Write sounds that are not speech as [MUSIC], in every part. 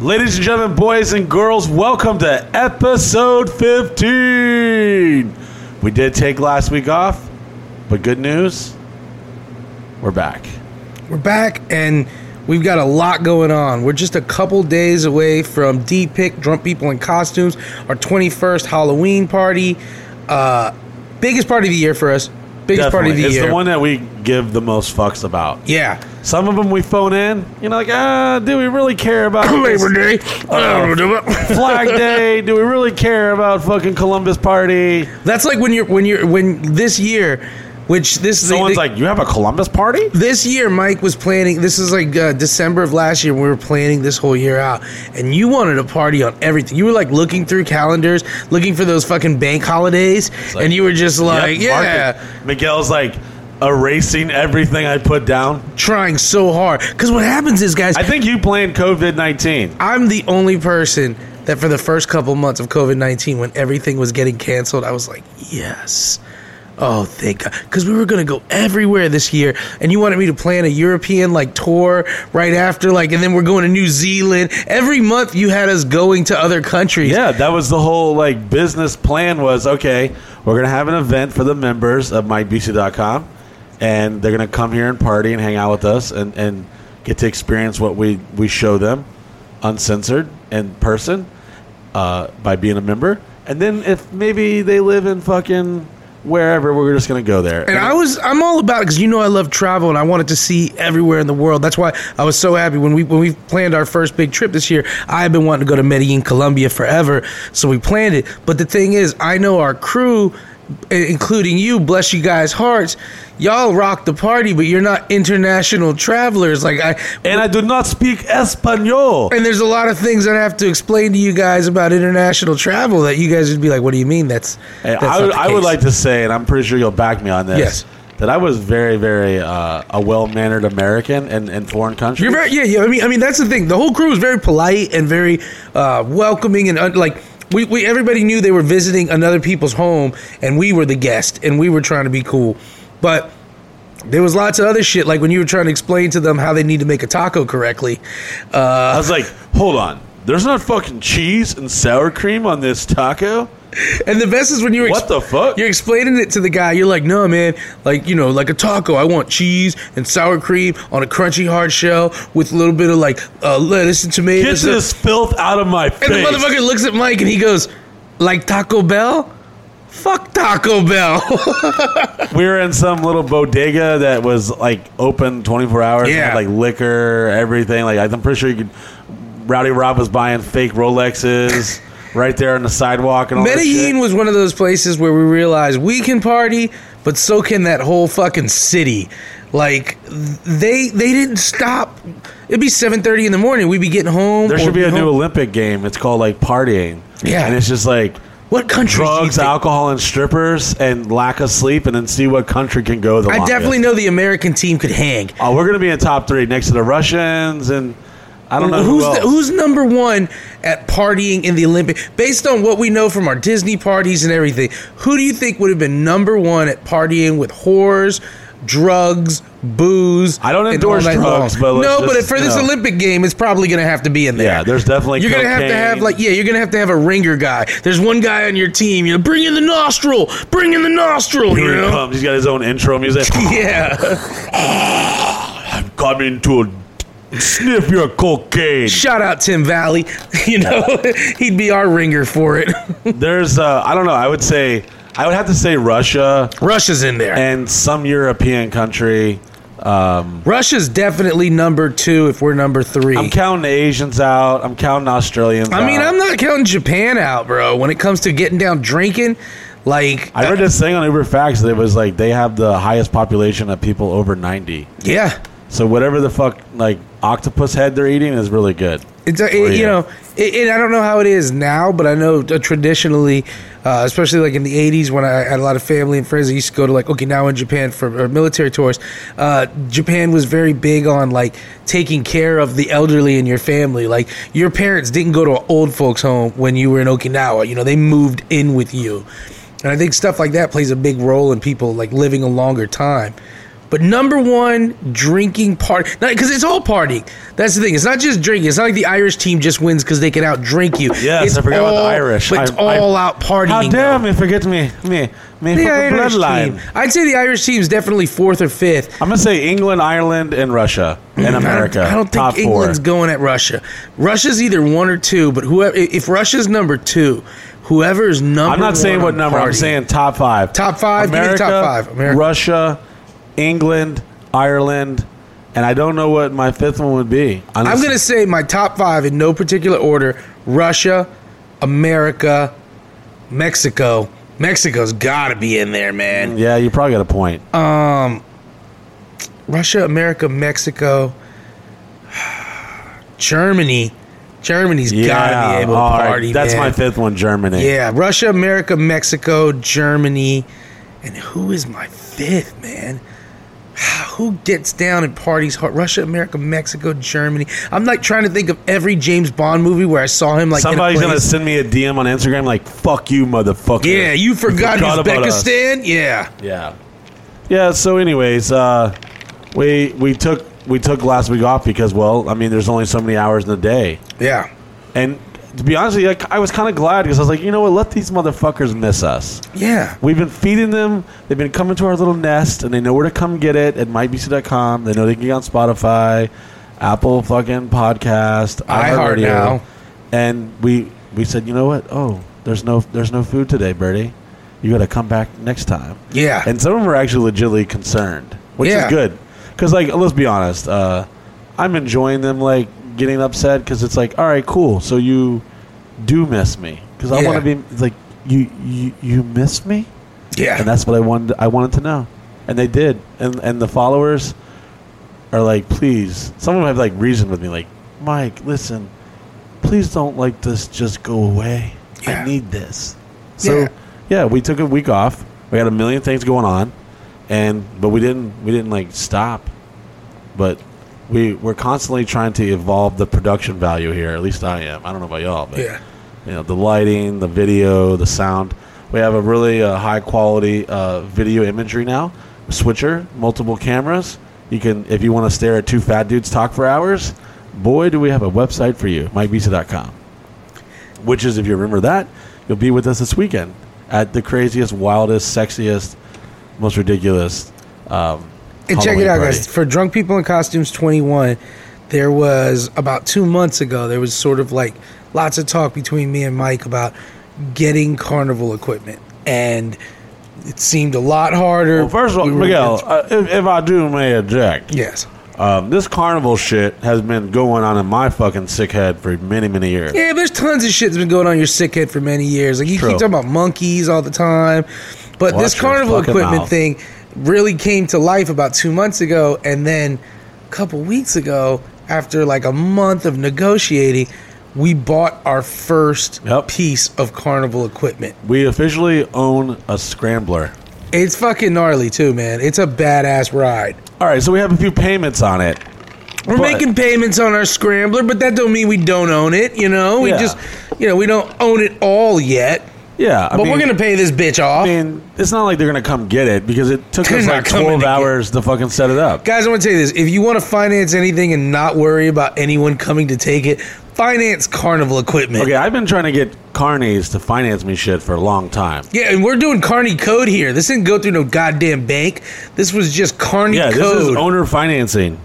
Ladies and gentlemen, boys and girls, welcome to episode 15. We did take last week off, but good news, we're back. We're back and we've got a lot going on. We're just a couple days away from D Pick Drunk People in Costumes, our 21st Halloween party. Uh, biggest party of the year for us. Biggest party of Definitely. the It's year. the one that we give the most fucks about. yeah. Some of them we phone in, you know, like, ah, do we really care about? [COUGHS] Labor Day. [LAUGHS] Flag Day? Do we really care about fucking Columbus Party? That's like when you're when you're when this year, which this is Someone's like, you have a Columbus Party? this year Mike was planning this is like uh, December of last year we were planning this whole year out and you wanted a party on everything you were like looking through calendars looking for those fucking bank holidays like, and you were just like Yep, yeah it. Miguel's like erasing everything I put down. trying so hard because what happens is guys I think you planned COVID 19. I'm the only person that for the first couple months of COVID 19, when everything was getting canceled, I was like, yes. Oh, thank God. Because we were going to go everywhere this year. And you wanted me to plan a European like tour right after, like, and then we're going to New Zealand. Every month you had us going to other countries. Yeah, that was the whole like business plan was okay, we're going to have an event for the members of mybc.com and they're going to come here and party and hang out with us and, and get to experience what we, we show them uncensored in person uh, by being a member. And then if maybe they live in fucking wherever, we're just going to go there. And I was, I'm all about it because you know I love travel and I wanted to see everywhere in the world. That's why I was so happy when we when we planned our first big trip this year. I've been wanting to go to Medellin, Colombia forever, so we planned it. But the thing is, I know our crew, including you, bless you guys' hearts, y'all rock the party, but you're not international travelers. Like I, and I do not speak Espanol. and there's a lot of things that I have to explain to you guys about international travel that you guys would be like, "What do you mean?" That's, Hey, that's I, would, I would like to say, and I'm pretty sure you'll back me on this. Yes. That I was very, very uh, a well mannered American in, in foreign countries. You're very yeah, yeah. I mean, I mean that's the thing. The whole crew was very polite and very uh, welcoming and uh, like we, we everybody knew they were visiting another people's home and we were the guest and we were trying to be cool, but. There was lots of other shit, like when you were trying to explain to them how they need to make a taco correctly. Uh, I was like, hold on. There's not fucking cheese and sour cream on this taco. And the best is when you were What the fuck? You're explaining it to the guy. You're like, no, man, like you know, like a taco. I want cheese and sour cream on a crunchy hard shell with a little bit of like uh, lettuce and Get tomatoes. this filth out of my face. And the motherfucker looks at Mike and he goes, like Taco Bell? Fuck Taco Bell. [LAUGHS] we were in some little bodega that was like open 24 hours. and Yeah. had, like liquor, everything. Like I'm pretty sure you could. Rowdy Rob was buying fake Rolexes right there on the sidewalk and all that Medellin was one of those places where we realized we can party, but so can that whole fucking city. Like they they didn't stop. It'd be seven thirty in the morning. We'd be getting home. There should be a new. Olympic game. It's called like partying. Yeah. and it's just like What country? drugs, alcohol, and strippers, and lack of sleep, and then see what country can go the I longest. definitely know the American team could hang. Oh, we're gonna be in top three next to the Russians, and I don't know who's who the, who's number one at partying in the Olympic? Based on what we know from our Disney parties and everything, who do you think would have been number one at partying with whores, drugs, booze? I don't endorse drugs, long? but let's no, but for this. Olympic game, it's probably going to have to be in there. yeah, there's definitely You're gonna have to have like yeah, you're gonna have to have a ringer guy. There's one guy on your team. You know, bring in the nostril, bring in the nostril. You Here he comes. He's got his own intro music. [LAUGHS] yeah. [LAUGHS] Come into a sniff your cocaine. Shout out Tim Valley. [LAUGHS] You know, [LAUGHS] he'd be our ringer for it. [LAUGHS] There's, uh, I don't know. I would say, I would have to say Russia Russia's in there. and some European country. Um, Russia's definitely number two if we're number 3 I'm counting the Asians out. I'm counting Australians. I mean, out. I'm not counting Japan out, bro. When it comes to getting down drinking, like, I read this thing on Uber Facts that it was like they have the highest population of people over 90. yeah, So whatever the fuck like octopus head they're eating is really good. it's a, Oh, it, you yeah. know, it, it, I don't know how it is now, but I know uh, traditionally, uh, especially like in the '80s when I had a lot of family and friends I used to go to like Okinawa in Japan for uh, military tours. Uh, Japan was very big on like taking care of the elderly in your family. Like your parents didn't go to an old folks' home when you were in Okinawa. You know, they moved in with you. And I think stuff like that plays a big role in people like living a longer time. But number one, drinking party. Because it's all partying. That's the thing. It's not just drinking. It's not like the Irish team just wins because they can out drink you. Yes, it's I forgot about the all- Irish. But it's I- I- all out partying. How dare me forget me, me, me The Irish bloodline. team. I'd say the Irish team is definitely fourth or fifth. I'm gonna say England, Ireland, and Russia mm, and America. I don't, I don't think England's four. going at Russia. Russia's either one or two, but whoever if Russia's number two, whoever is number I'm not saying what number. I'm saying top five. Top five? Give me the America, top five. America. Russia, England, Ireland, and I don't know what my fifth one would be. I'm going to say my top five in no particular order: Russia, America, Mexico. Mexico's got to be in there, man. Yeah, you probably got a point. Um, Russia, America, Mexico, [SIGHS] Germany. Germany's got to be able to all right, party. That's man. my fifth one. Germany. Yeah, Russia, America, Mexico, Germany, and who is my fifth man? [SIGHS] Who gets down and parties hard? Russia, America, Mexico, Germany. I'm like trying to think of every James Bond movie where I saw him like. Somebody's gonna send me a DM on Instagram like "fuck you, motherfucker." Yeah, you forgot, forgot. Uzbekistan. Yeah, Yeah. Yeah. So, anyways, uh, we we took we took last week off because, well, I mean, there's only so many hours in the day, yeah, and to be honest with you, I, I was kind of glad because I was like, you know what, let these motherfuckers miss us. yeah. We've been feeding them. They've been coming to our little nest, and they know where to come get it at mybc.com. They know they can get on Spotify, Apple fucking podcast, iHeart iHeartRadio. now. And we we said, you know what? Oh, there's no there's no food today, Birdie. You got to come back next time. Yeah. And some of them were actually legitimately concerned, which Yeah. is good. Because like, let's be honest, uh, I'm enjoying them like getting upset because it's like, all right, cool. So you do miss me because I Yeah. want to be it's like you you you miss me Yeah. and that's what I wanted. I wanted to know, and they did. And and the followers are like, please. Some of them have like reasoned with me, like, Mike, listen, please don't like this just go away. Yeah. I need this. So Yeah. yeah. we took a week off. We had a million things going on, and but we didn't we didn't like stop. But we we're constantly trying to evolve the production value here. At least I am. I don't know about y'all, but yeah. you know the lighting, the video, the sound. We have a really uh, high quality uh, video imagery now. Switcher, multiple cameras. You can, if you want to stare at two fat dudes talk for hours, boy, do we have a website for you, MikeVisa.com. Which is, if you remember that, you'll be with us this weekend at the craziest, wildest, sexiest, most ridiculous. Um, And check it out, party. guys. For Drunk People in Costumes 21, there was about two months ago, there was sort of like lots of talk between me and Mike about getting carnival equipment. And it seemed a lot harder. Well, first of all, We Miguel, uh, if, if I do may object, Yes. Um, this carnival shit has been going on in my fucking sick head for many, many years. Yeah, there's tons of shit that's been going on in your sick head for many years. Like you True. keep talking about monkeys all the time, but Watch this carnival equipment mouth. thing really came to life about two months ago, and then a couple weeks ago, after like a month of negotiating, we bought our first Yep. piece of carnival equipment. We officially own a scrambler. It's fucking gnarly too, man. It's a badass ride. All right, so we have a few payments on it. We're But- making payments on our scrambler, but that don't mean we don't own it. You know, we Yeah. just, you know, we don't own it all yet. Yeah, I But mean, we're gonna pay this bitch off. I mean, it's not like they're gonna come get it because it took They're us not like coming twelve to get- hours to fucking set it up. Guys, I want to tell you this. If you want to finance anything and not worry about anyone coming to take it, finance carnival equipment. Okay, I've been trying to get carnies to finance me shit for a long time. Yeah, and we're doing Carney Code here. This didn't go through no goddamn bank. This was just Carney Yeah, this is owner financing.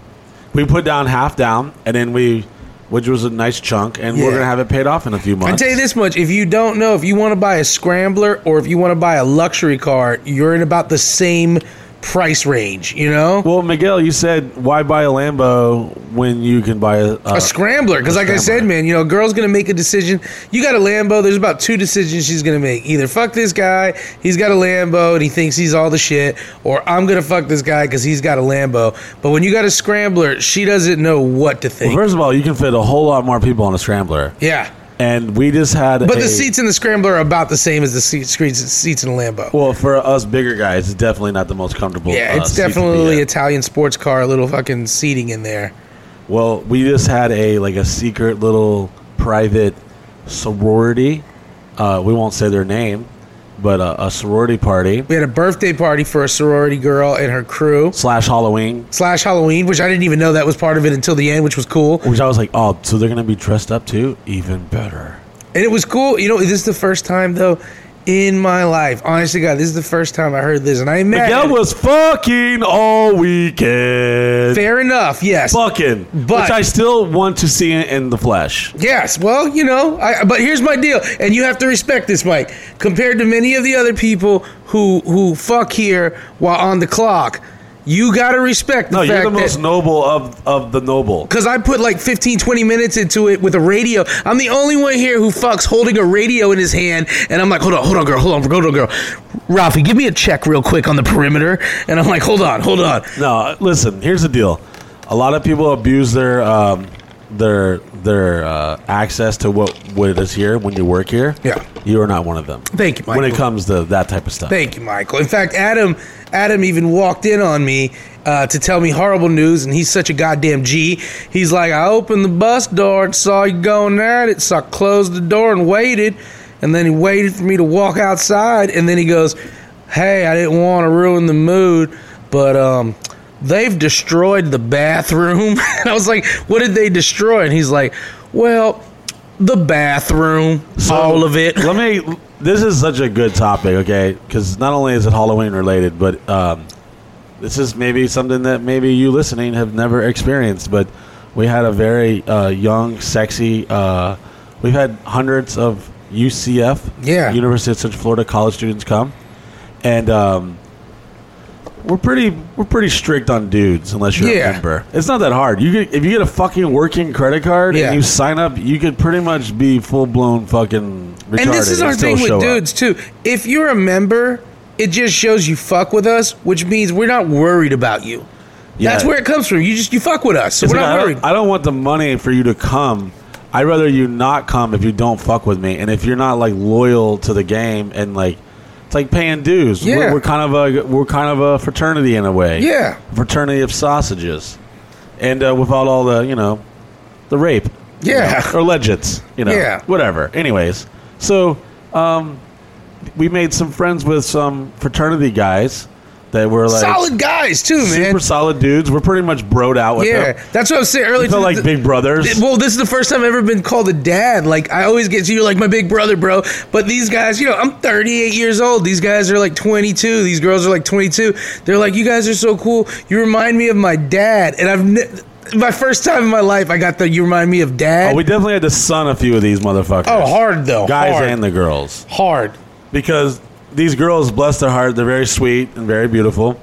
We put down half down, and then we, which was a nice chunk, and we're gonna have it paid off in a few months. I tell you this much: if you don't know, if you want to buy a scrambler or if you want to buy a luxury car, you're in about the same price range. You know, Well, Miguel, you said why buy a Lambo when you can buy a, a uh, scrambler. Because, like I said, man, you know, a girl's gonna make a decision. You got a Lambo. There's about two decisions she's gonna make. Either fuck this guy, he's got a Lambo and he thinks he's all the shit, or I'm gonna fuck this guy because he's got a Lambo. But when you got a scrambler, she doesn't know what to Well, think. first of all, you can fit a whole lot more people on a scrambler, yeah. And we just had. But a- the seats in the scrambler are about the same as the seats seats in a Lambo. Well, for us bigger guys, it's definitely not the most comfortable. Yeah, uh, it's be definitely. Italian sports car, a little fucking seating in there. Well, we just had a like a secret little private sorority. Uh, we won't say their name, but a, a sorority party We had a birthday party for a sorority girl and her crew slash Halloween, slash Halloween, which I didn't even know that was part of it until the end, which was cool. which I was like, oh, so they're gonna be dressed up too? Even better. And it was cool. You know, this is the first time though in my life. Honestly, God, this is the first time I heard this, and I imagine Miguel was fucking all weekend. fair enough. Yes, Fucking, But- which I still want to see it in the flesh. Yes, well, you know, I, but here's my deal, and you have to respect this, Mike. Compared to many of the other people who who fuck here while on the clock, you got to respect the No, you're the most noble of of the noble. Because I put like 15, 20 minutes into it with a radio. I'm the only one here who fucks holding a radio in his hand. And I'm like, hold on, hold on, girl, hold on, hold on, girl. Rafi, give me a check real quick on the perimeter. And I'm like, hold on, hold on. No, listen. Here's the deal. A lot of people abuse their um, their their uh, access to what what it is here when you work here. Yeah. you are not one of them. Thank you, Michael. When it comes to that type of stuff. Thank you, Michael. In fact, Adam Adam even walked in on me uh, to tell me horrible news, and he's such a goddamn G. He's like, I opened the bus door and saw you going at it, so I closed the door and waited, and then he waited for me to walk outside, and then he goes, Hey, I didn't want to ruin the mood, but um. They've destroyed the bathroom. [LAUGHS] and I was like, What did they destroy? And he's like, Well, the bathroom, So, all of it. let me. This is such a good topic, okay? Because not only is it Halloween related, but um, this is maybe something that maybe you listening have never experienced. But we had a very uh, young, sexy. Uh, we've had hundreds of UCF, Yeah. University of Central Florida college students come, and um, we're pretty we're pretty strict on dudes unless you're Yeah. a member. It's not that hard. You get, if you get a fucking working credit card Yeah. and you sign up, you could pretty much be full blown fucking retarded. And this is our still thing show with up. dudes too. If you're a member, it just shows you fuck with us, which means we're not worried about you. That's Yeah. where it comes from. You just you fuck with us, so It's we're like, not I, worried. don't, I don't want the money for you to come. I'd rather you not come if you don't fuck with me, and if you're not like loyal to the game and like. It's like paying dues. Yeah. We're, we're kind of a we're kind of a fraternity in a way. Yeah. fraternity of sausages, and uh, without all the you know, the rape. you Yeah. know, or legends. You know. Yeah. Whatever. Anyways, so um, we made some friends with some fraternity guys that were like Solid guys too, man. super solid dudes. We're pretty much broed out with yeah, them. that's what I was saying earlier. We felt like the- big brothers. Well, this is the first time I've ever been called a dad. Like I always get to you like my big brother, bro. But these guys, you know, I'm 38 years old. These guys are like 22. These girls are like 22. They're like, you guys are so cool. You remind me of my dad. And I've ne- my first time in my life, I got the you remind me of dad. Oh, we definitely had to son a few of these motherfuckers. Oh, hard though. Guys hard. and the girls. hard. Because these girls, bless their heart, they're very sweet and very beautiful.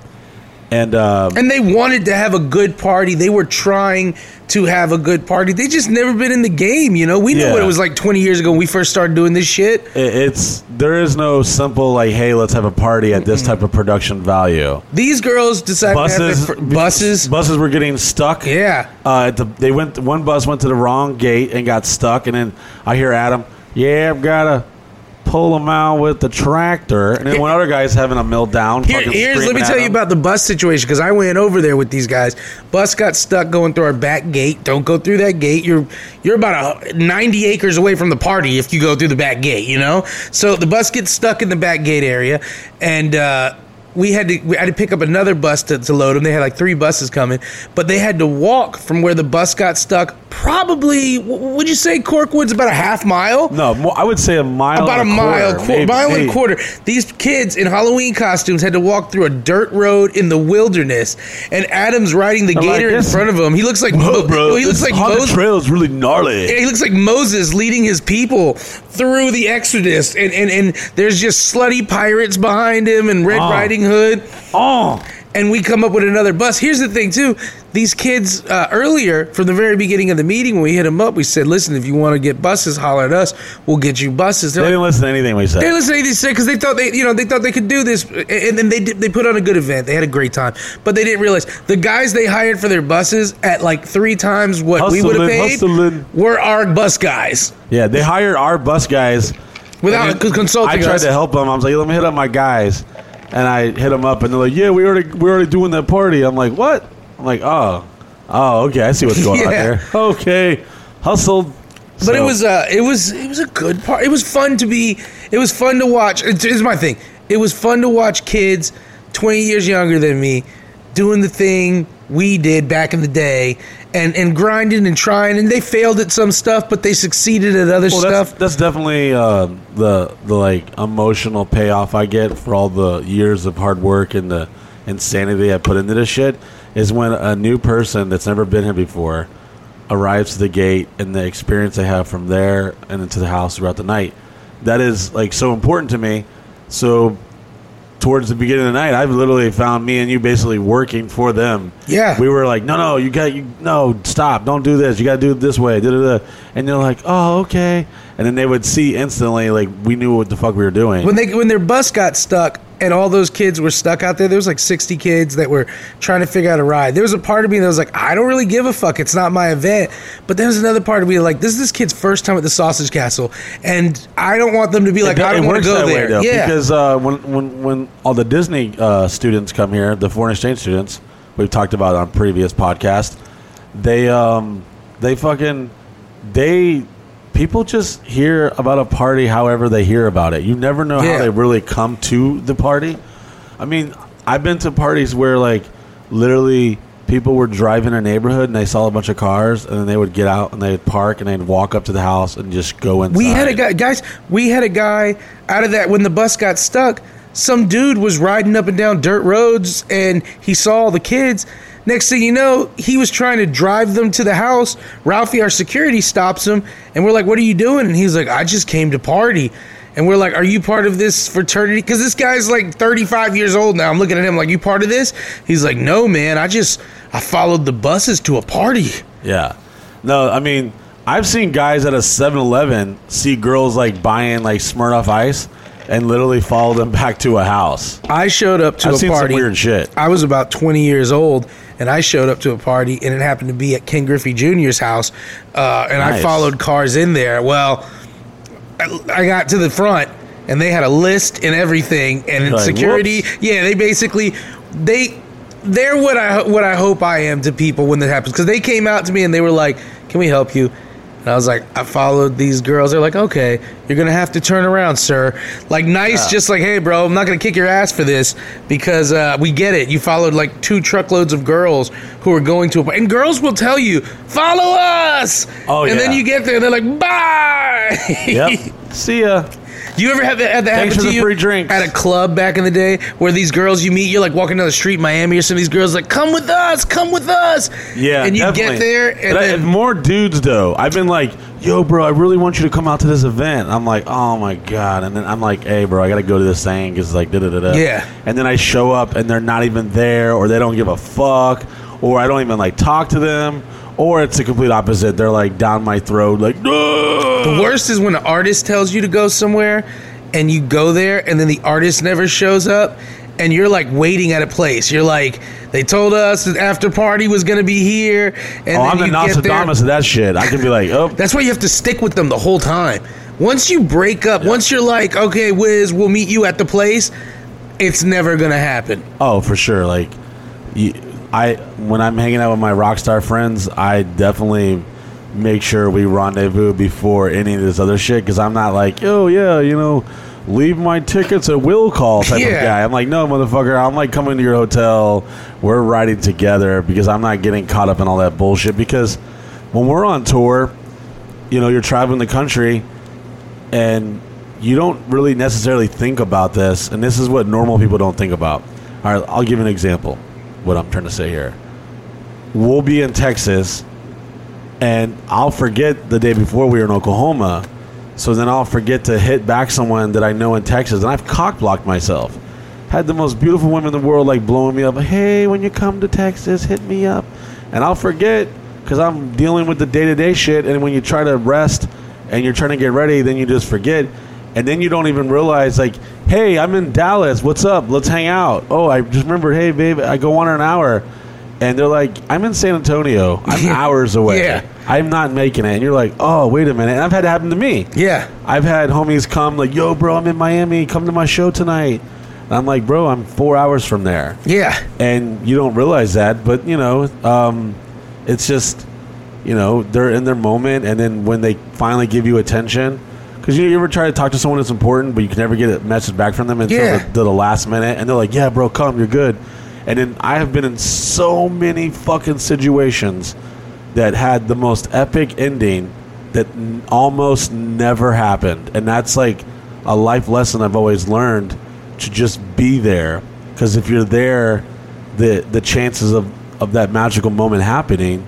And uh, And they wanted to have a good party. They were trying to have a good party. They just never been in the game, you know. We know Yeah. what it was like 20 years ago when we first started doing this shit. it- it's there is no simple like, hey, let's have a party at this type of production value. These girls decided to Buses, fr- buses. buses were getting stuck. Yeah. Uh, the, they went. One bus went to the wrong gate and got stuck. And then I hear Adam, "Yeah, I've got to pull them out with the tractor." And then one other guy's having a meltdown. Here, fucking here's let screaming me at tell you him. about the bus situation because I went over there with these guys. Bus got stuck going through our back gate. Don't go through that gate. You're you're about a 90 acres away from the party if you go through the back gate. You know. So the bus gets stuck in the back gate area, and. uh we had to we had to pick up another bus to, to load them. They had like three buses coming, but they had to walk from where the bus got stuck. Probably, w- would you say Corkwood's about a half mile? No, more, I would say a mile. about a mile, quarter, qu- mile and a quarter. These kids in Halloween costumes had to walk through a dirt road in the wilderness, and Adam's riding the I'm like, gator in front of him. He looks like Whoa, Mo- bro, he looks like Moses. trail is really gnarly. He looks like Moses leading his people through the Exodus, and and, and there's just slutty pirates behind him and Red Oh. Riding Hood. Oh, And we come up with another bus. Here's the thing, too. These kids uh, earlier, from the very beginning of the meeting, when we hit them up, we said, "Listen, if you want to get buses, holler at us. We'll get you buses." they They're like, didn't listen to anything we said. They listened to anything we said because they thought they, you know, they thought they could do this, and then they did, they put on a good event. They had a great time, but they didn't realize the guys they hired for their buses at like three times what we would have paid hustling. were our bus guys. Yeah, they hired our bus guys Without consulting I tried us. to help them. I was like, "Let me hit up my guys," and I hit them up, and they're like, "Yeah, we already we're already doing that party." I'm like, "What?" I'm like, "Oh, oh, okay, I see what's going on [LAUGHS] Yeah. there." Okay, hustled. But it So- was uh it was it was a good part. It was fun to be it was fun to watch. It's, it's my thing. It was fun to watch kids 20 years younger than me doing the thing we did back in the day and and grinding and trying and they failed at some stuff but they succeeded at other Well, that's, stuff. that's definitely uh, the the like emotional payoff I get for all the years of hard work and the insanity I put into this shit is when a new person that's never been here before arrives to the gate and the experience they have from there and into the house throughout the night. That is like so important to me. So towards the beginning of the night, I've literally found me and you basically working for them. Yeah. we were like, no, no, you got you, no, stop, don't do this. You got to do it this way. Da, da, da. And they're like, oh, okay. And then they would see instantly, like we knew what the fuck we were doing. when they when their bus got stuck and all those kids were stuck out there there was like 60 kids that were trying to figure out a ride. There was a part of me that was like i don't really give a fuck. It's not my event. But there was another part of me like this is this kid's first time at the sausage castle and i don't want them to be like It- i don't want to go that way, there. though, yeah. because uh, when when when all the Disney uh, students come here, the foreign exchange students we've talked about on previous podcast, they um they fucking they people just hear about a party however they hear about it. You never know Yeah. how they really come to the party. I mean, I've been to parties where like literally people were driving a neighborhood and they saw a bunch of cars and then they would get out and they'd park and they'd walk up to the house and just go inside. we had a guy guys we had a guy out of that when the bus got stuck some dude was riding up and down dirt roads and he saw all the kids next thing you know he was trying to drive them to the house. Ralphie our security stops him and we're like what are you doing? And he's like i just came to party. And we're like are you part of this fraternity? Because this guy's like 35 years old now. I'm looking at him like you part of this? He's like no man. I just i followed the buses to a party. Yeah. No, I mean, I've seen guys at a 7-Eleven see girls like buying like Smirnoff Ice and literally follow them [LAUGHS] back to a house. i showed up to I've a seen party. some weird shit. I was about 20 years old, and I showed up to a party, and it happened to be at Ken Griffey Jr.'s house, uh, and I followed cars in there. Well, I, I got to the front, and they had a list and everything, and Like, security, whoops. yeah, they basically they they're what I what I hope I am to people when that happens because they came out to me and they were like, "Can we help you?" And I was like, I followed these girls. They're like, okay, you're gonna have to turn around, sir. Like nice, just like, hey, bro, I'm not gonna kick your ass for this because uh, we get it. You followed like two truckloads of girls who are going to a and girls will tell you, follow us. Oh, and then you get there, they're like, bye. Yep. [LAUGHS] See ya. Do you ever have that, have that Thanks happen for to the you free drinks. at a club back in the day where these girls you meet, you're like walking down the street in Miami or some of these girls like, come with us, come with us. Yeah, and you definitely. get there and But I- then more dudes though. I've been like, "Yo, bro, I really want you to come out to this event." I'm like, "Oh my god!" And then I'm like, "Hey, bro, I got to go to this thing because like da da da da." Yeah. And then I show up and they're not even there, or they don't give a fuck, or I don't even like talk to them, or it's the complete opposite. They're like down my throat, like, "No." The worst is when an artist tells you to go somewhere and you go there and then the artist never shows up and you're like waiting at a place. You're like, they told us that after party was going to be here. And Oh, I'm the Nostradamus of that shit. I can be like, "Oh, That's why you have to stick with them the whole time. Once you break up, once you're like, okay, Wiz, we'll meet you at the place, it's never going to happen. Oh, for sure. Like, you, I when I'm hanging out with my rock star friends, I definitely make sure we rendezvous before any of this other shit because I'm not like, oh yeah, you know, leave my tickets at will call type Yeah. of guy. I'm like, no, motherfucker. I'm like coming to your hotel. We're riding together because I'm not getting caught up in all that bullshit. Because when we're on tour, you know, you're traveling the country and you don't really necessarily think about this, and this is what normal people don't think about. All right, I'll give an example. What I'm trying to say here. We'll be in Texas, and I'll forget the day before we were in Oklahoma, so then I'll forget to hit back someone that I know in Texas, and I've cock blocked myself. Had the most beautiful women in the world like blowing me up. Hey, when you come to Texas, hit me up, and I'll forget because I'm dealing with the day to day shit. And when you try to rest and you're trying to get ready, then you just forget, and then you don't even realize like, hey, I'm in Dallas. What's up? Let's hang out. Oh, I just remembered. Hey, babe, I go on in an hour. And they're like, I'm in San Antonio. I'm [LAUGHS] hours away. Yeah. I'm not making it. And you're like, oh, wait a minute. And I've had it happen to me. Yeah. I've had homies come like, yo, bro, I'm in Miami. Come to my show tonight. And I'm like, bro, I'm four hours from there. Yeah. And you don't realize that, but you know, um, it's just you know they're in their moment, and then when they finally give you attention. Because you, you ever try to talk to someone that's important, but you can never get a message back from them until Yeah. the, to the last minute, and they're like, "Yeah, bro, come, you're good." And then I have been in so many fucking situations that had the most epic ending that n- almost never happened, and that's like a life lesson I've always learned to just be there. Because if you're there, the the chances of of that magical moment happening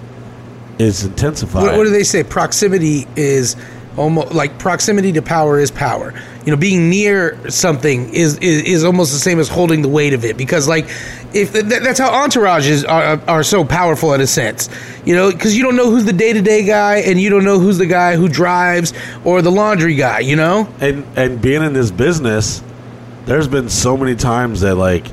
is intensified. What, what do they say? Proximity is almost like proximity to power is power. You know, being near something is is, is almost the same as holding the weight of it because, like, if that, that's how entourages are, are so powerful in a sense. You know, because you don't know who's the day to day guy and you don't know who's the guy who drives or the laundry guy. You know, and and being in this business, there's been so many times that like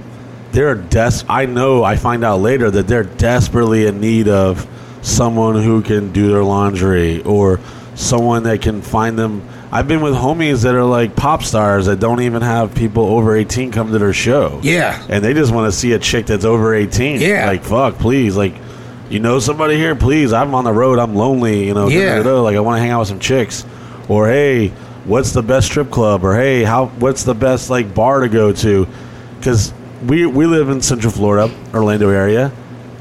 they're des. I know. I find out later that they're desperately in need of someone who can do their laundry or someone that can find them. I've been with homies that are like pop stars that don't even have people over 18 come to their show. Yeah. And they just want to see a chick that's over 18. Yeah. Like, fuck, please. Like, you know somebody here? Please. I'm on the road. I'm lonely. You know, Yeah. like I want to hang out with some chicks. Or, hey, what's the best strip club? Or, hey, how? what's the best, like, bar to go to? Because we, we live in Central Florida, Orlando area.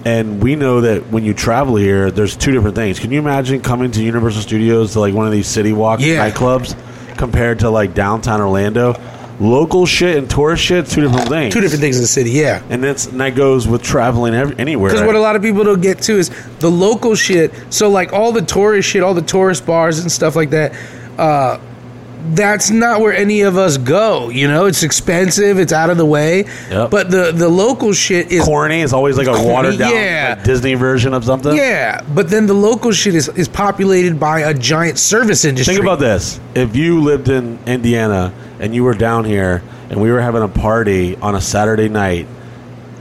And we know that when you travel here, there's two different things. Can you imagine coming to Universal Studios to like one of these city walk Yeah. nightclubs compared to like downtown Orlando? Local shit and tourist shit, two different things. two different things in the city. Yeah. And that's and that goes with traveling every, anywhere. Because what a lot of people don't get to is the local shit. So like all the tourist shit, all the tourist bars and stuff like that. Uh, that's not where any of us go. You know, it's expensive. It's out of the way. Yep. But the the local shit is corny is always like a Corny, watered down yeah. like, Disney version of something. yeah. But then the local shit is is populated by a giant service industry. Think about this: if you lived in Indiana and you were down here and we were having a party on a Saturday night,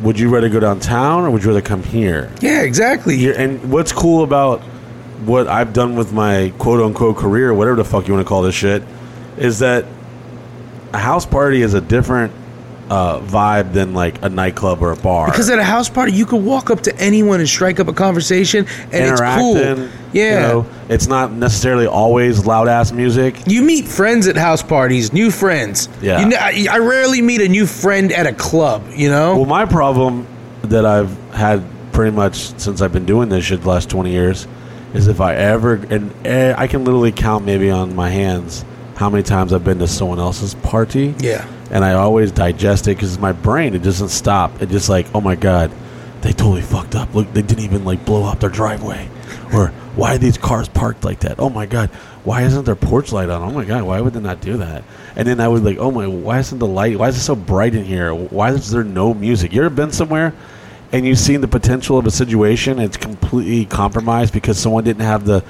would you rather go downtown or would you rather come here? Yeah, exactly. You're- and what's cool about what I've done with my quote unquote career, whatever the fuck you want to call this shit, is that a house party is a different uh, vibe than like a nightclub or a bar. Because at a house party, you could walk up to anyone and strike up a conversation, and it's cool. Yeah. you know, it's not necessarily always loud ass music. You meet friends at house parties, new friends. Yeah. You know, I, I rarely meet a new friend at a club, you know? Well, my problem that I've had pretty much since I've been doing this shit the last 20 years is if I ever, and eh, I can literally count maybe on my hands how many times I've been to someone else's party. Yeah. And I always digest it because my brain, it doesn't stop. It just like, oh my God, they totally fucked up. Look, they didn't even like blow up their driveway. Or why are these cars parked like that? Oh my God, why isn't their porch light on? Oh my God, why would they not do that? And then I would like, oh my, why isn't the light, why is it so bright in here? Why is there no music? You ever been somewhere and you've seen the potential of a situation and it's completely compromised because someone didn't have the,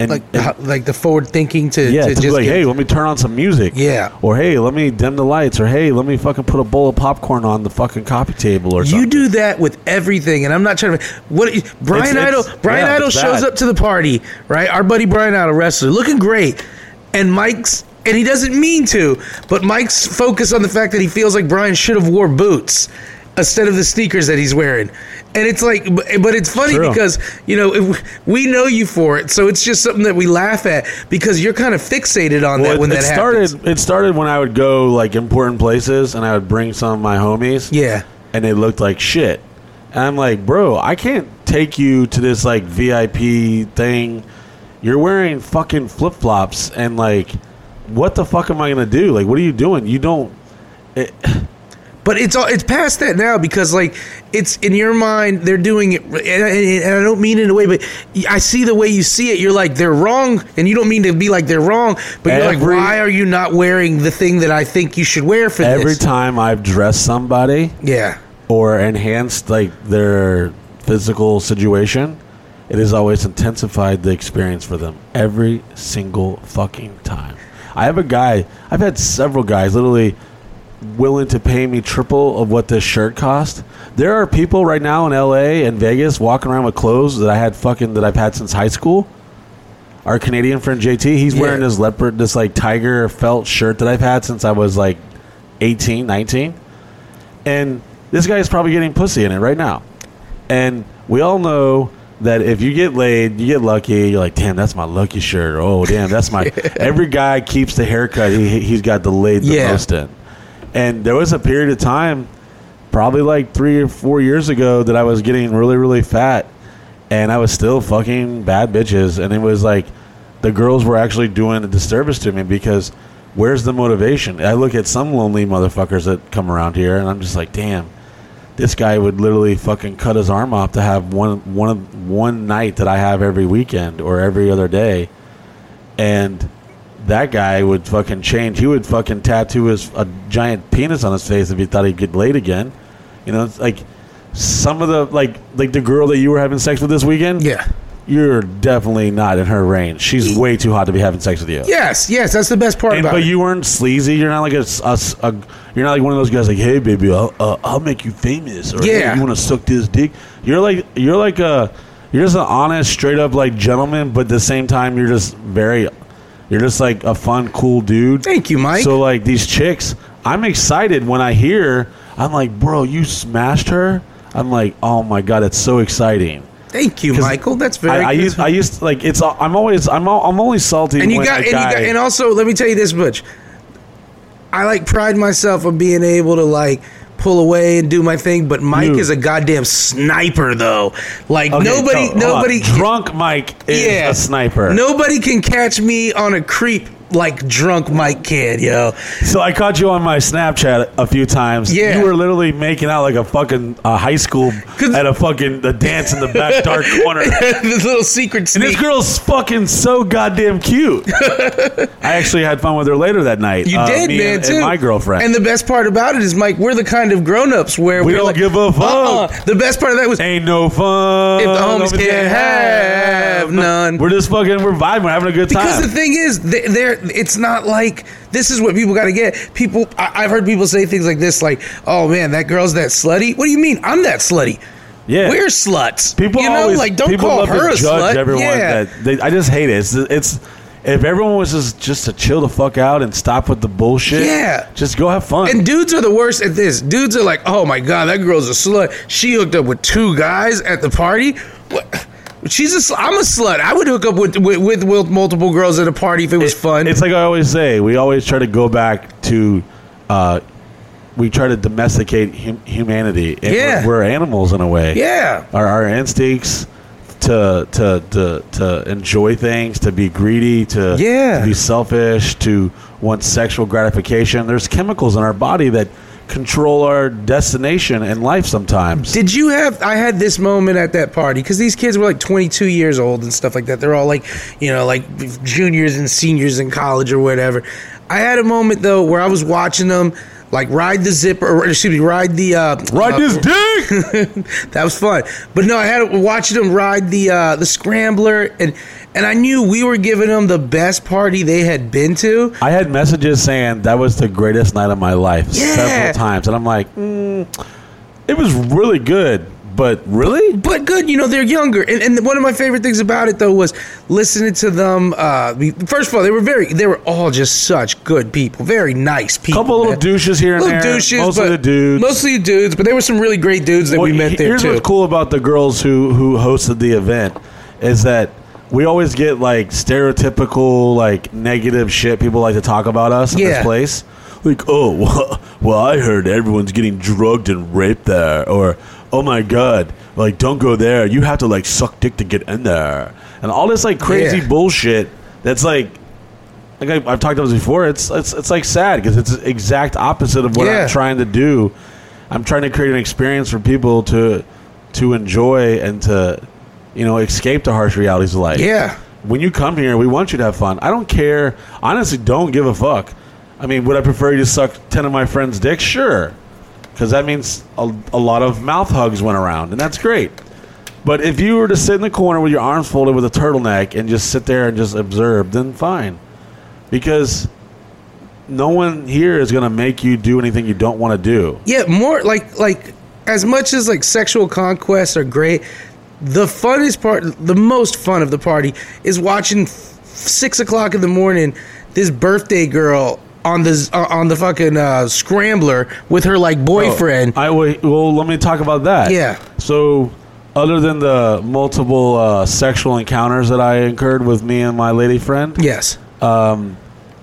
and, Like, and- how- like the forward thinking to, yeah, to to be just like, hey, let me turn on some music. Yeah. Or hey, let me dim the lights. Or hey, let me fucking put a bowl of popcorn on the fucking coffee table. Or You something. do that with everything, and I'm not trying to. What Brian It's- Idol? it's- Brian yeah, Idol shows up to the party, right? Our buddy Brian Idol, wrestler, looking great, and Mike's, and he doesn't mean to, but Mike's focused on the fact that he feels like Brian should have wore boots instead of the sneakers that he's wearing, and it's like, but it's funny True. because you know if, we know you for it, so it's just something that we laugh at because you're kind of fixated on Well, that it, when it that started. happens. It started when I would go like important places and I would bring some of my homies. Yeah. and they looked like shit. And I'm like, bro, I can't take you to this like VIP thing. You're wearing fucking flip flops and like, what the fuck am I gonna do? Like, what are you doing? You don't. It, But it's all it's past that now because like it's in your mind they're doing it, and I, and I don't mean it in a way, but I see the way you see it. You're like they're wrong, and you don't mean to be like they're wrong, but you're like, why are you not wearing the thing that I think you should wear for every this? time I've dressed somebody, Yeah, or enhanced like their physical situation, it has always intensified the experience for them every single fucking time. I have a guy, I've had several guys literally willing to pay me triple of what this shirt cost. There are people right now in LA and Vegas walking around with clothes that I had fucking that I've had since high school. Our Canadian friend JT, he's Yeah. wearing this leopard, this like tiger felt shirt that I've had since I was like 18, 19 and this guy is probably getting pussy in it right now. And we all know that if you get laid, you get lucky. You're like, damn, that's my lucky shirt. Oh, damn, that's my. [LAUGHS] Every guy keeps the haircut he he's got delayed the Yeah. most in. And there was a period of time, probably like three or four years ago, that I was getting really really fat, and I was still fucking bad bitches, and it was like the girls were actually doing a disservice to me because where's the motivation? I look at some lonely motherfuckers that come around here, and I'm just like, damn this guy would literally fucking cut his arm off to have one one one night that I have every weekend or every other day, and that guy would fucking change. He would fucking tattoo his a giant penis on his face if he thought he'd get laid again. You know, it's like some of the like like the girl that you were having sex with this weekend. Yeah. you're definitely not in her range. She's way too hot to be having sex with you. Yes, yes, that's the best part And, about but it. you weren't sleazy. You're not like a, a- a- you're not like one of those guys like, hey baby, I'll, uh, I'll make you famous. Or Yeah. hey, you want to suck this dick? You're like you're like a you're just an honest, straight up like gentleman, but at the same time you're just very you're just like a fun, cool dude. Thank you, Mike. So like these chicks, I'm excited when I hear. I'm like, bro, you smashed her. I'm like, oh my god, it's so exciting. Thank you, Michael. That's very. I, I used I used like it's I'm always I'm al- I'm only salty and you when got and you got and also let me tell you this much. I like pride myself on being able to like pull away and do my thing, but Mike Dude. is a goddamn sniper though. Like Okay, nobody so, nobody drunk Mike is yeah, a sniper. Nobody can catch me on a creep like drunk Mike Kid, yo. So I caught you on my Snapchat a few times. Yeah. You were literally making out like a fucking uh, high school at a fucking the dance in the back [LAUGHS] dark corner. [LAUGHS] This little secret sneak. And this girl's fucking so goddamn cute. [LAUGHS] I actually had fun with her later that night. You uh, did, me man, and, too. and my girlfriend. And the best part about it is, Mike, we're the kind of grown-ups where We don't like, give a fuck. Uh-uh. The best part of that was Ain't no fun. If the homies can't have none. We're just fucking. We're vibing. We're having a good time. Because the thing is, they- they're it's not like this is what people got to get. People, I, I've heard people say things like this, like, "Oh man, that girl's that slutty." What do you mean? I'm that slutty. yeah. We're sluts. People you know, always like don't call love her to a judge slut. everyone yeah. that they, I just hate it. It's, it's if everyone was just just to chill the fuck out and stop with the bullshit. Yeah. just go have fun. and dudes are the worst at this. Dudes are like, "Oh my god, that girl's a slut. She hooked up with two guys at the party." What? She's a. sl- I'm a slut. I would hook up with with, with, with multiple girls at a party if it was fun. It's like I always say. We always try to go back to. Uh, we try to domesticate hum- humanity. And Yeah. we're, we're animals in a way. yeah. Our, our instincts to, to to to enjoy things, to be greedy, to Yeah. to be selfish, to want sexual gratification. There's chemicals in our body that control our destination in life sometimes. Did you have? I had this moment at that party because these kids were like 22 years old and stuff like that. They're all like, you know, like juniors and seniors in college or whatever. I had a moment though where I was watching them like ride the zipper, or excuse me, ride the uh, Ride uh, this dick. [LAUGHS] that was fun. But no, I had watching them ride the uh, the scrambler, and and I knew we were giving them the best party they had been to. I had messages saying that was the greatest night of my life Yeah. several times, and I'm like, mm, it was really good, but really, But good, you know, they're younger. And, and one of my favorite things about it, though, was listening to them. Uh, first of all, they were very, they were all just such good people, very nice a people. couple little douches here and Little there, douches, mostly the dudes. Mostly the dudes, but there were some really great dudes that we met he- there, Here's too. what's cool about the girls who who hosted the event is that we always get like stereotypical like negative shit people like to talk about us in this place. Like, oh, well, [LAUGHS] well, I heard everyone's getting drugged and raped there, or oh my god, like don't go there. You have to like suck dick to get in there, and all this like crazy Yeah. bullshit. That's like. Like I, I've talked about this before, it's it's it's like sad because it's the exact opposite of what Yeah. I'm trying to do. I'm trying to create an experience for people to to enjoy and to you know escape the harsh realities of life. Yeah. When you come here, we want you to have fun. I don't care. Honestly, don't give a fuck. I mean, would I prefer you to suck ten of my friends' dicks? Sure, because that means a, a lot of mouth hugs went around, and that's great. But if you were to sit in the corner with your arms folded with a turtleneck and just sit there and just observe, then fine. Because no one here is going to make you do anything you don't want to do. Yeah, more like like as much as like sexual conquests are great, the funnest part, the most fun of the party is watching f- six o'clock in the morning this birthday girl on the uh, on the fucking uh, scrambler with her like boyfriend. I w- well, let me talk about that. Yeah. So other than the multiple uh, sexual encounters that I incurred with me and my lady friend, Yes. um,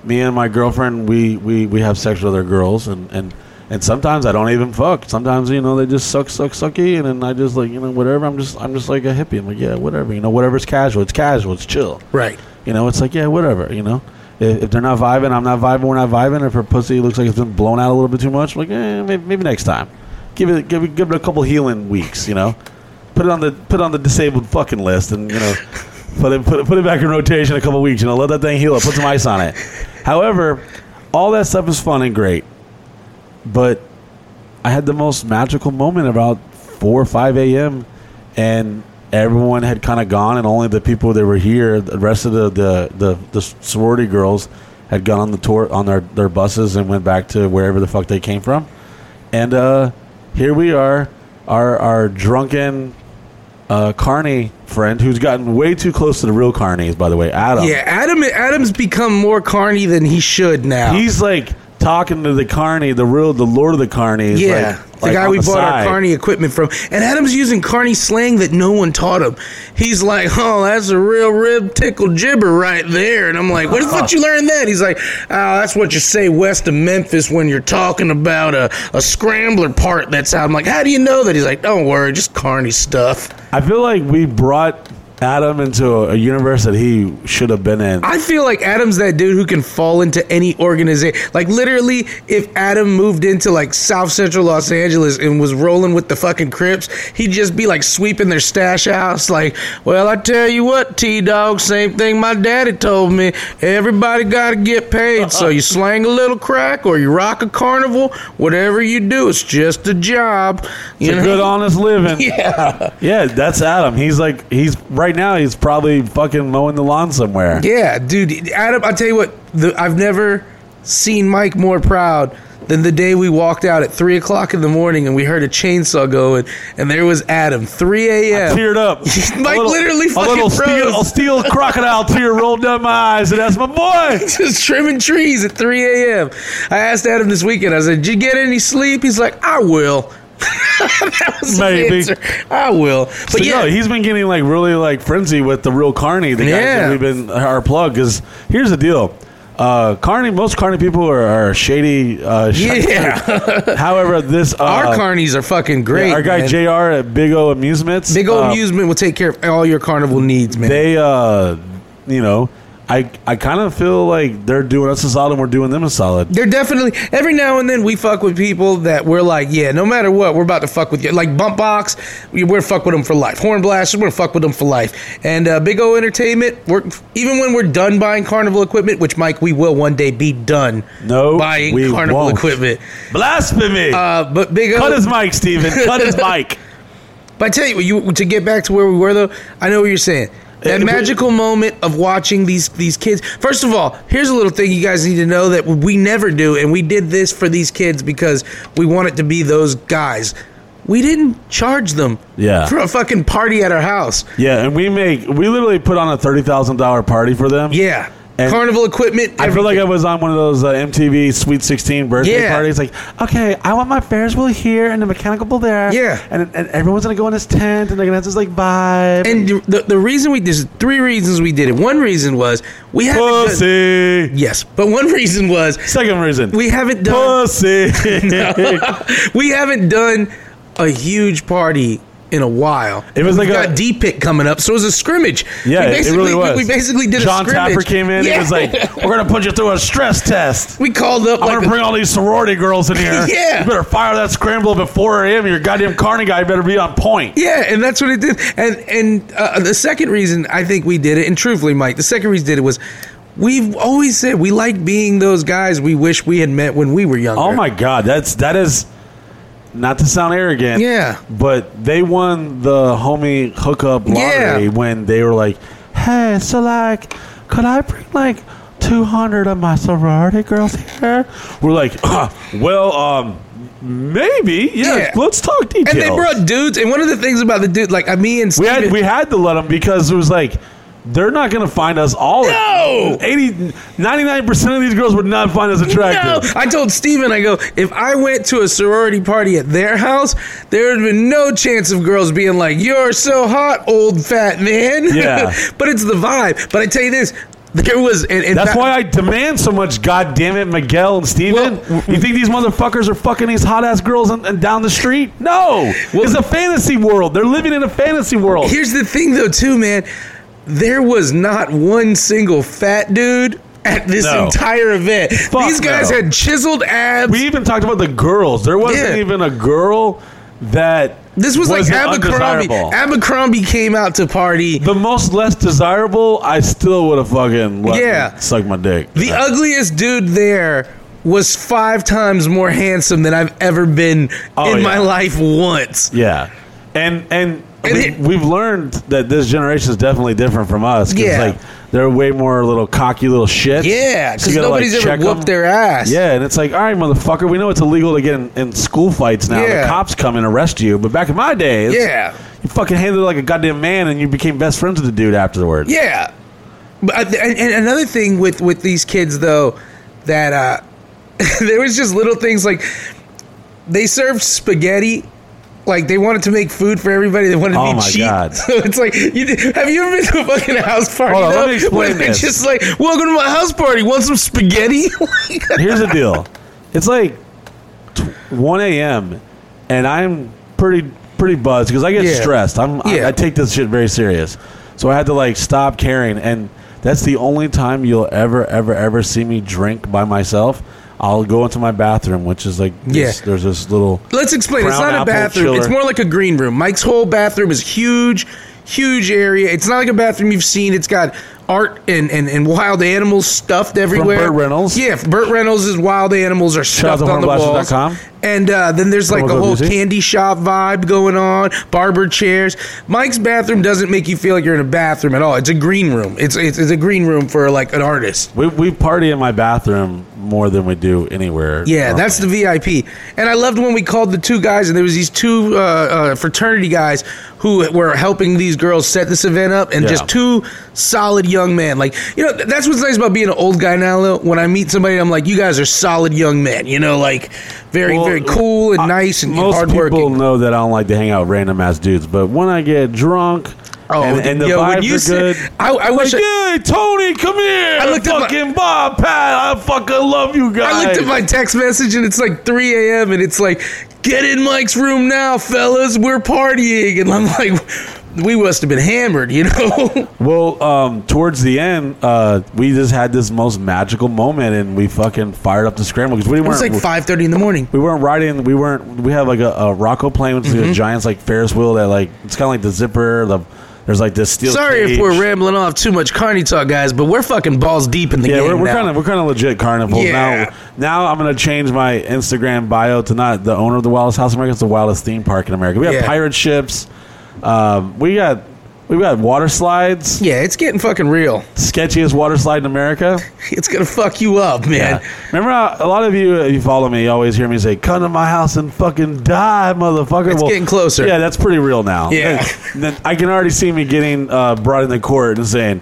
me and my girlfriend, we, we, we have sex with other girls, and, and, and sometimes I don't even fuck. Sometimes you know they just suck, suck, sucky, and then I just like you know whatever. I'm just I'm just like a hippie. I'm like yeah, whatever. You know, whatever's casual. It's casual. It's chill. Right. You know, it's like yeah, whatever. You know, if, if they're not vibing, I'm not vibing. We're not vibing. If her pussy looks like it's been blown out a little bit too much, I'm like eh, maybe, maybe next time. Give it give it give it a couple healing weeks. You know, put it on the put it on the disabled fucking list, and you know. [LAUGHS] Put it, put it, put it back in rotation a couple weeks. You know, let that thing heal up. Put some ice on it. However, all that stuff is fun and great, but I had the most magical moment about four or five a.m. and everyone had kind of gone, and only the people that were here, the rest of the the, the, the sorority girls, had gone on the tour on their, their buses and went back to wherever the fuck they came from, and uh, here we are, our our drunken. Uh, Carney friend who's gotten way too close to the real Carneys, by the way, Adam. Yeah, Adam Adam's become more carny than he should now. He's like talking to the Carney, the real, the Lord of the Carneys. yeah, like, the like guy we the bought our side. carny equipment from. And Adam's using carny slang that no one taught him. He's like, "Oh, that's a real rib tickle jibber right there." And I'm like, "What the fuck you learn that?" He's like, "Oh, that's what you say west of Memphis when you're talking about a, a scrambler part that's out." I'm like, "How do you know that?" He's like, "Don't worry, just carny stuff." I feel like we brought Adam into a, a universe that he should have been in. I feel like Adam's that dude who can fall into any organization. Like literally, if Adam moved into like South Central Los Angeles and was rolling with the fucking Crips, he'd just be like sweeping their stash house. Like, well, I tell you what, T Dog, same thing my daddy told me. Everybody got to get paid, so you [LAUGHS] slang a little crack or you rock a carnival. Whatever you do, it's just a job. You It's a good, honest living. [LAUGHS] Yeah. Yeah, that's Adam. He's like, he's right now. He's probably fucking mowing the lawn somewhere. Yeah, dude. Adam, I'll tell you what. The, I've never seen Mike more proud than the day we walked out at three o'clock in the morning and we heard a chainsaw going, and there was Adam, three a.m. Teared up. [LAUGHS] Mike literally a fucking little steel, a steel crocodile tear rolled down my eyes, and that's my boy. [LAUGHS] Just trimming trees at 3 a.m. I asked Adam this weekend, I said, Did you get any sleep? He's like, I will. That was Maybe. I will. But So, yeah, no, he's been getting like really like frenzy with the real Carney, the guys Yeah. that we've been our plug. Because here's the deal, uh, Carney, most Carney people are, are shady. Uh, yeah. [LAUGHS] However, this uh, Our carnies are fucking great. our guy man. Jr. at Big O Amusements, Big O uh, amusement will take care of all your carnival needs, man. They, uh, you know, I I kind of feel like they're doing us a solid, and we're doing them a solid. They're definitely every now and then we fuck with people that we're like, yeah, no matter what, we're about to fuck with you. Like Bump Box, we, we're fuck with them for life. Horn Blasters, we're fuck with them for life. And uh, Big O Entertainment, we're even when we're done buying carnival equipment, which Mike, we will one day be done. No, buying carnival won't. equipment. Blasphemy! Uh, but Big O, Cut his mic, Steven. Cut his [LAUGHS] mic. But I tell you, you to get back to where we were though, I know what you're saying. That magical moment of watching these these kids. First of all, here's a little thing you guys need to know that we never do, and we did this for these kids because we want it to be those guys. We didn't charge them Yeah. for a fucking party at our house. Yeah, and we make we literally put on a thirty thousand dollar party for them. Yeah. And Carnival equipment. I feel like I was on one of those uh, MTV Sweet 16 birthday Yeah. parties. Like, okay, I want my Ferris wheel here and the mechanical bull there. Yeah. And, and everyone's going to go in this tent and they're going to have this like vibe. and the, the reason we there's three reasons we did it. One reason was we haven't done, Pussy. yes, but one reason was Second reason. we haven't done Pussy. [LAUGHS] we haven't done a huge party in a while. It was We've like got a D pick coming up, so it was a scrimmage. yeah, we it basically, really was. We, we basically did John a scrimmage. Tapper came in. He was like, "We're going to put you through a stress test." we called up I'm like gonna a- bring all these sorority girls in here. [LAUGHS] Yeah. You better fire that scramble up at 4 a.m. Your goddamn carny guy better be on point. yeah, and that's what it did. And and uh, the second reason I think we did it, and truthfully, Mike, the second reason we did it was. We've always said we like being those guys we wish we had met when we were younger. Oh my god, that's that is not to sound arrogant. Yeah. But they won the homie hookup lottery Yeah. when they were like, Hey, so like, could I bring like two hundred of my sorority girls here? We're like, well, um maybe. Yeah, Yeah. let's talk details. And they brought dudes, and one of the things about the dude, like uh, me and we had we had to let them because it was like they're not going to find us all. No! 80, 99% of these girls would not find us attractive. No. I told Steven, I go, if I went to a sorority party at their house, there would have been no chance of girls being like, You're so hot, old fat man. Yeah. [LAUGHS] but it's the vibe. But I tell you this, there was. And, and That's fa- why I demand so much. God damn it, Miguel and Steven. Well, you think these motherfuckers are fucking these hot ass girls and, and down the street? No, it's a fantasy world. They're living in a fantasy world. Here's the thing, though, too, man. There was not one single fat dude at this No. entire event. Fuck These guys no. had chiseled abs. We even talked about the girls. There wasn't Yeah. even a girl that this was like wasn't Abercrombie. Abercrombie came out to party. the most less desirable, I still would have fucking Yeah. suck my dick. The ugliest dude there was five times more handsome than I've ever been Oh, in yeah. my life once. Yeah, and, And we, we've learned that this generation is definitely different from us. Yeah. like they're way more little cocky little shit. Yeah, So because you gotta, like, nobody's ever whooped 'em. their ass. Yeah, and it's like, all right, motherfucker, we know it's illegal to get in, in school fights now. Yeah. The cops come and arrest you, but back in my days, Yeah. you fucking handled it like a goddamn man, and you became best friends with the dude afterwards. Yeah. But I- and, and another thing with with these kids though, that uh, [LAUGHS] there was just little things like they served spaghetti. Like they wanted to make food for everybody. They wanted to Oh be my cheap. God. [LAUGHS] So it's like, you, have you ever been to a fucking house party? Hold on, let me explain this. just like, welcome to my house party. Want some spaghetti? [LAUGHS] Oh Here's the deal. It's like t- 1 a.m. and I'm pretty pretty buzzed because I get Yeah. stressed. I'm I, I take this shit very serious. So I had to like stop caring, and that's the only time you'll ever ever ever see me drink by myself. I'll go into my bathroom, which is like this, Yeah. there's this little Let's explain. it's not a bathroom. chiller. It's more like a green room. Mike's whole bathroom is huge, huge area. It's not like a bathroom you've seen. It's got art and, and, and wild animals stuffed everywhere. Burt Reynolds. Yeah, Burt Reynolds' wild animals are stuffed on the walls. And uh, then there's like Promo a whole music. candy shop vibe going on, barber chairs. Mike's bathroom doesn't make you feel like you're in a bathroom at all. It's a green room. It's it's, it's a green room for like an artist. we we party in my bathroom more than we do anywhere. Yeah, that's the VIP. And I loved when we called the two guys, and there was these two uh, uh, fraternity guys who were helping these girls set this event up, and Yeah. just two solid young man. Like, you know, that's what's nice about being an old guy now. When I meet somebody, I'm like, you guys are solid young men. You know, like very, Well, very cool and I- nice and most hardworking. people know that I don't like to hang out with random ass dudes, but when I get drunk Oh, and, and the yo, vibes you are said- good, I, I wish. like, I, hey, Tony, come here. I looked at my- fucking Bob, Pat, I fucking love you guys. I looked at my text message and it's like 3 a.m. and it's like, get in Mike's room now, fellas. We're partying. And I'm like, we must have been hammered, you know? [LAUGHS] well, um, towards the end, uh, we just had this most magical moment, and we fucking fired up the scramble because we It was weren't. like 5:30 in the morning. we weren't riding. We weren't. We have like a, a Rock-O-Plane, is Mm-hmm. a giant's like Ferris wheel that like it's kind of like the zipper. The there's like this steel. Sorry if we're rambling off too much carny talk, guys, but we're fucking balls deep in the Yeah, game we're, we're kind of we're kind of legit carnival Yeah. now. Now I'm gonna change my Instagram bio to not the owner of the wildest house in America. It's the wildest theme park in America. We have Yeah. pirate ships. Um, we got we got water slides. yeah, it's getting fucking real. Sketchiest water slide in America. [LAUGHS] It's gonna fuck you up, man. Yeah. Remember how a lot of you, if you follow me, you always hear me say, "Come to my house and fucking die, motherfucker." It's getting closer. Yeah, that's pretty real now. Yeah. Then I can already see me getting uh, brought the court and saying,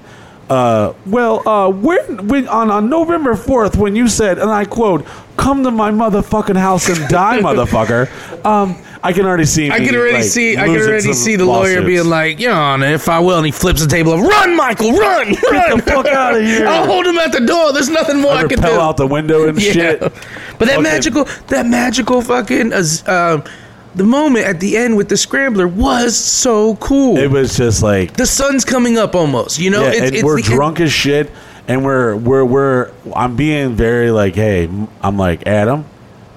uh, "Well, uh, when, when on, on November fourth, when you said, and I quote, come to my motherfucking house and die, [LAUGHS] motherfucker," um, I can already see. I me, can already like, see. I can already see the lawyer being like, "Your Honor, if I will," and he flips the table. Up, run, Michael, run, run, the fuck outta here." I'll hold him at the door. There's nothing more I, I can do. out the window and [LAUGHS] yeah. shit. But that Okay. magical, that magical fucking, uh, the moment at the end with the scrambler was so cool. It was just like the sun's coming up almost. You know, yeah, it's, and it's we're the, drunk as shit, and we're we're we're. I'm being very like, hey, I'm like Adam,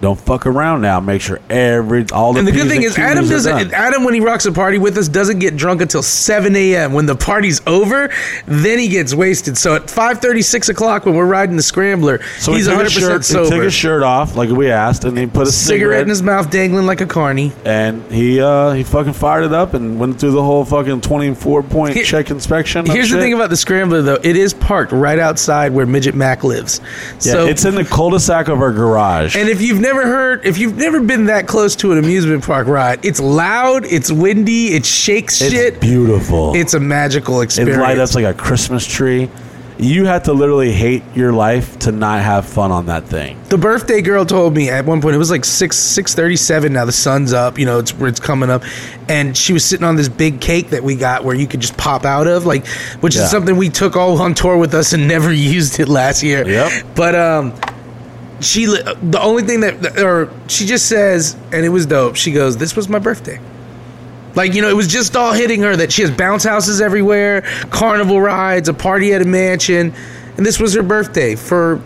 don't fuck around now. Make sure every all the And the good thing is, Adam doesn't. Adam, when he rocks a party with us, doesn't get drunk until seven a.m. When the party's over, then he gets wasted. So at 5:30, 6 o'clock, when we're riding the scrambler, So he's he took, hundred percent he sober. took his shirt off like we asked, and he put a cigarette cigarette, in his mouth, dangling like a carny. and he uh he fucking fired it up and went through the whole fucking 24 point Here- check inspection. Here's the shit. thing about the scrambler, though. It is parked right outside where Midget Mac lives. yeah, so it's in the cul-de-sac of our garage. And if you've never heard, if you've never been that close to an amusement park ride, it's loud, it's windy, it shakes It's shit. beautiful. It's a magical it experience. lights up like a Christmas tree. You have to literally hate your life to not have fun on that thing. the birthday girl told me at one point it was like six six thirty seven. Now the sun's up, you know, it's it's coming up, and she was sitting on this big cake that we got where you could just pop out of, like, which Yeah. is something we took all on tour with us and [LAUGHS] never used it last year. Yep. But um, she the only thing that or she just says, and it was dope. She goes, "This was my birthday." Like, you know, it was just all hitting her that she has bounce houses everywhere, carnival rides, a party at a mansion, and this was her birthday for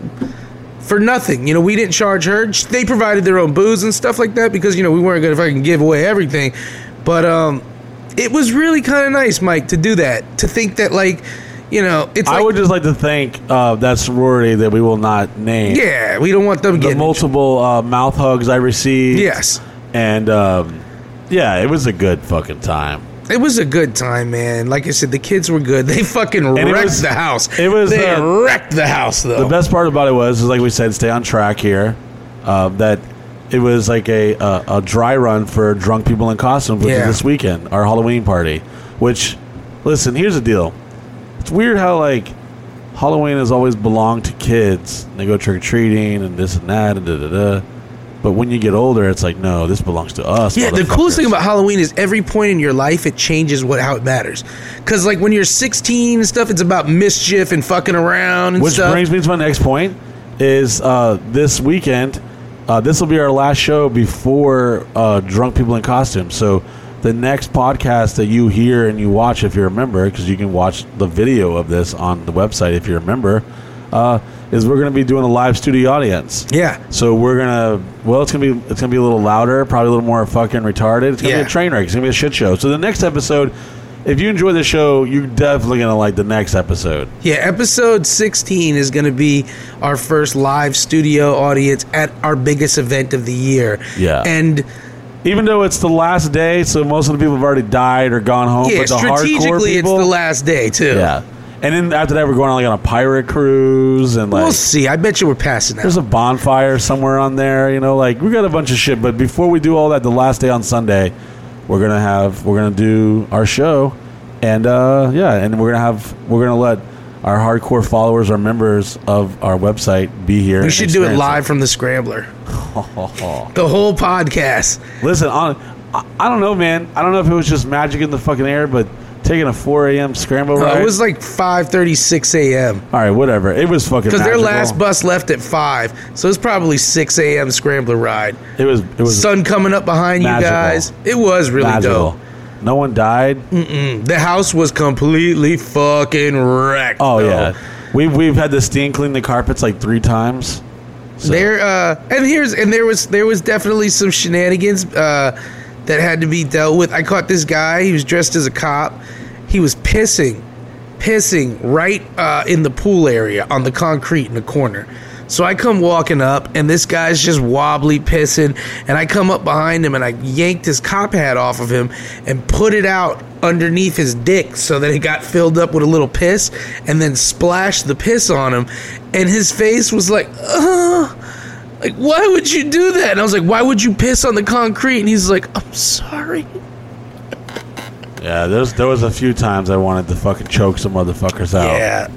for nothing. You know, we didn't charge her. They provided their own booze and stuff like that because, you know, we weren't to fucking give away everything. But um it was really kind of nice, Mike, to do that. To think that like, you know, it's I like would just like to thank uh, that sorority that we will not name. yeah, we don't want them The multiple uh, mouth hugs I received. Yes. And um, yeah, it was a good fucking time. It was a good time, man. Like I said, the kids were good. [LAUGHS] They fucking it wrecked was- the house. it was, they uh, wrecked the house though. The best part about it was, is like we said, stay on track here. Uh, that it was like a, a a dry run for drunk people in costumes, which Yeah. is this weekend, our Halloween party. Which, listen, here's the deal. It's weird how like Halloween has always belonged to kids. They go trick or treating and this and that and da da da. But when you get older, it's like no, this belongs to us. Yeah, the coolest thing about Halloween is every point in your life it changes what how it matters. Cause like when you're 16 and stuff, it's about mischief and fucking around and Which stuff. brings me to my next point: is uh, this weekend. Uh, this will be our last show before uh, drunk people in costumes. So the next podcast that you hear and you watch, if you're a member, because you can watch the video of this on the website if you're a member, uh, is we're going to be doing a live studio audience. yeah, So we're gonna well, it's gonna be it's gonna be a little louder, probably a little more fucking retarded. It's gonna Yeah. be a train wreck. It's gonna be a shit show. So the next episode, if you enjoy the show, you're definitely gonna like the next episode. yeah. Episode 16 is going to be our first live studio audience at our biggest event of the year. Yeah. and Even though it's the last day, so most of the people have already died or gone home. yeah, but the hardcore strategically, it's people, the last day too. yeah. And then after that, we're going on like on a pirate cruise and like we'll see. I bet you we're passing there's a bonfire somewhere on there. You know, like we got a bunch of shit. But before we do all that, the last day on Sunday, we're gonna have we're gonna do our show, and uh, yeah, and we're gonna have we're gonna let our hardcore followers, our members of our website, be here. we should do it live from the Scrambler. [LAUGHS] The whole podcast. Listen, on, I, don't know, man. I don't know if it was just magic in the fucking air, but taking a 4 a.m. scramble Uh, ride. it was like 5:36 a.m. all right, whatever. It was fucking Because their last bus left at five, so it's probably six a.m. scrambler ride. It was it was Sun coming up behind Magical. you guys. It was really magical. dope. No one died. The house was completely fucking wrecked. Oh though. yeah, we've we've had the steam clean the carpets like three times. So- There uh, and here's and there was there was definitely some shenanigans uh, that had to be dealt with. I caught this guy. He was dressed as a cop. He was pissing, pissing right uh, in the pool area on the concrete in the corner. So I come walking up, and this guy's just wobbly pissing. And I come up behind him, and I yanked his cop hat off of him and put it out underneath his dick so that it got filled up with a little piss, and then splashed the piss on him. And his face was like, "Ugh." like why would you do that and i was like why would you piss on the concrete and he's like i'm sorry Yeah, there's there was a few times I wanted to fucking choke some motherfuckers out. yeah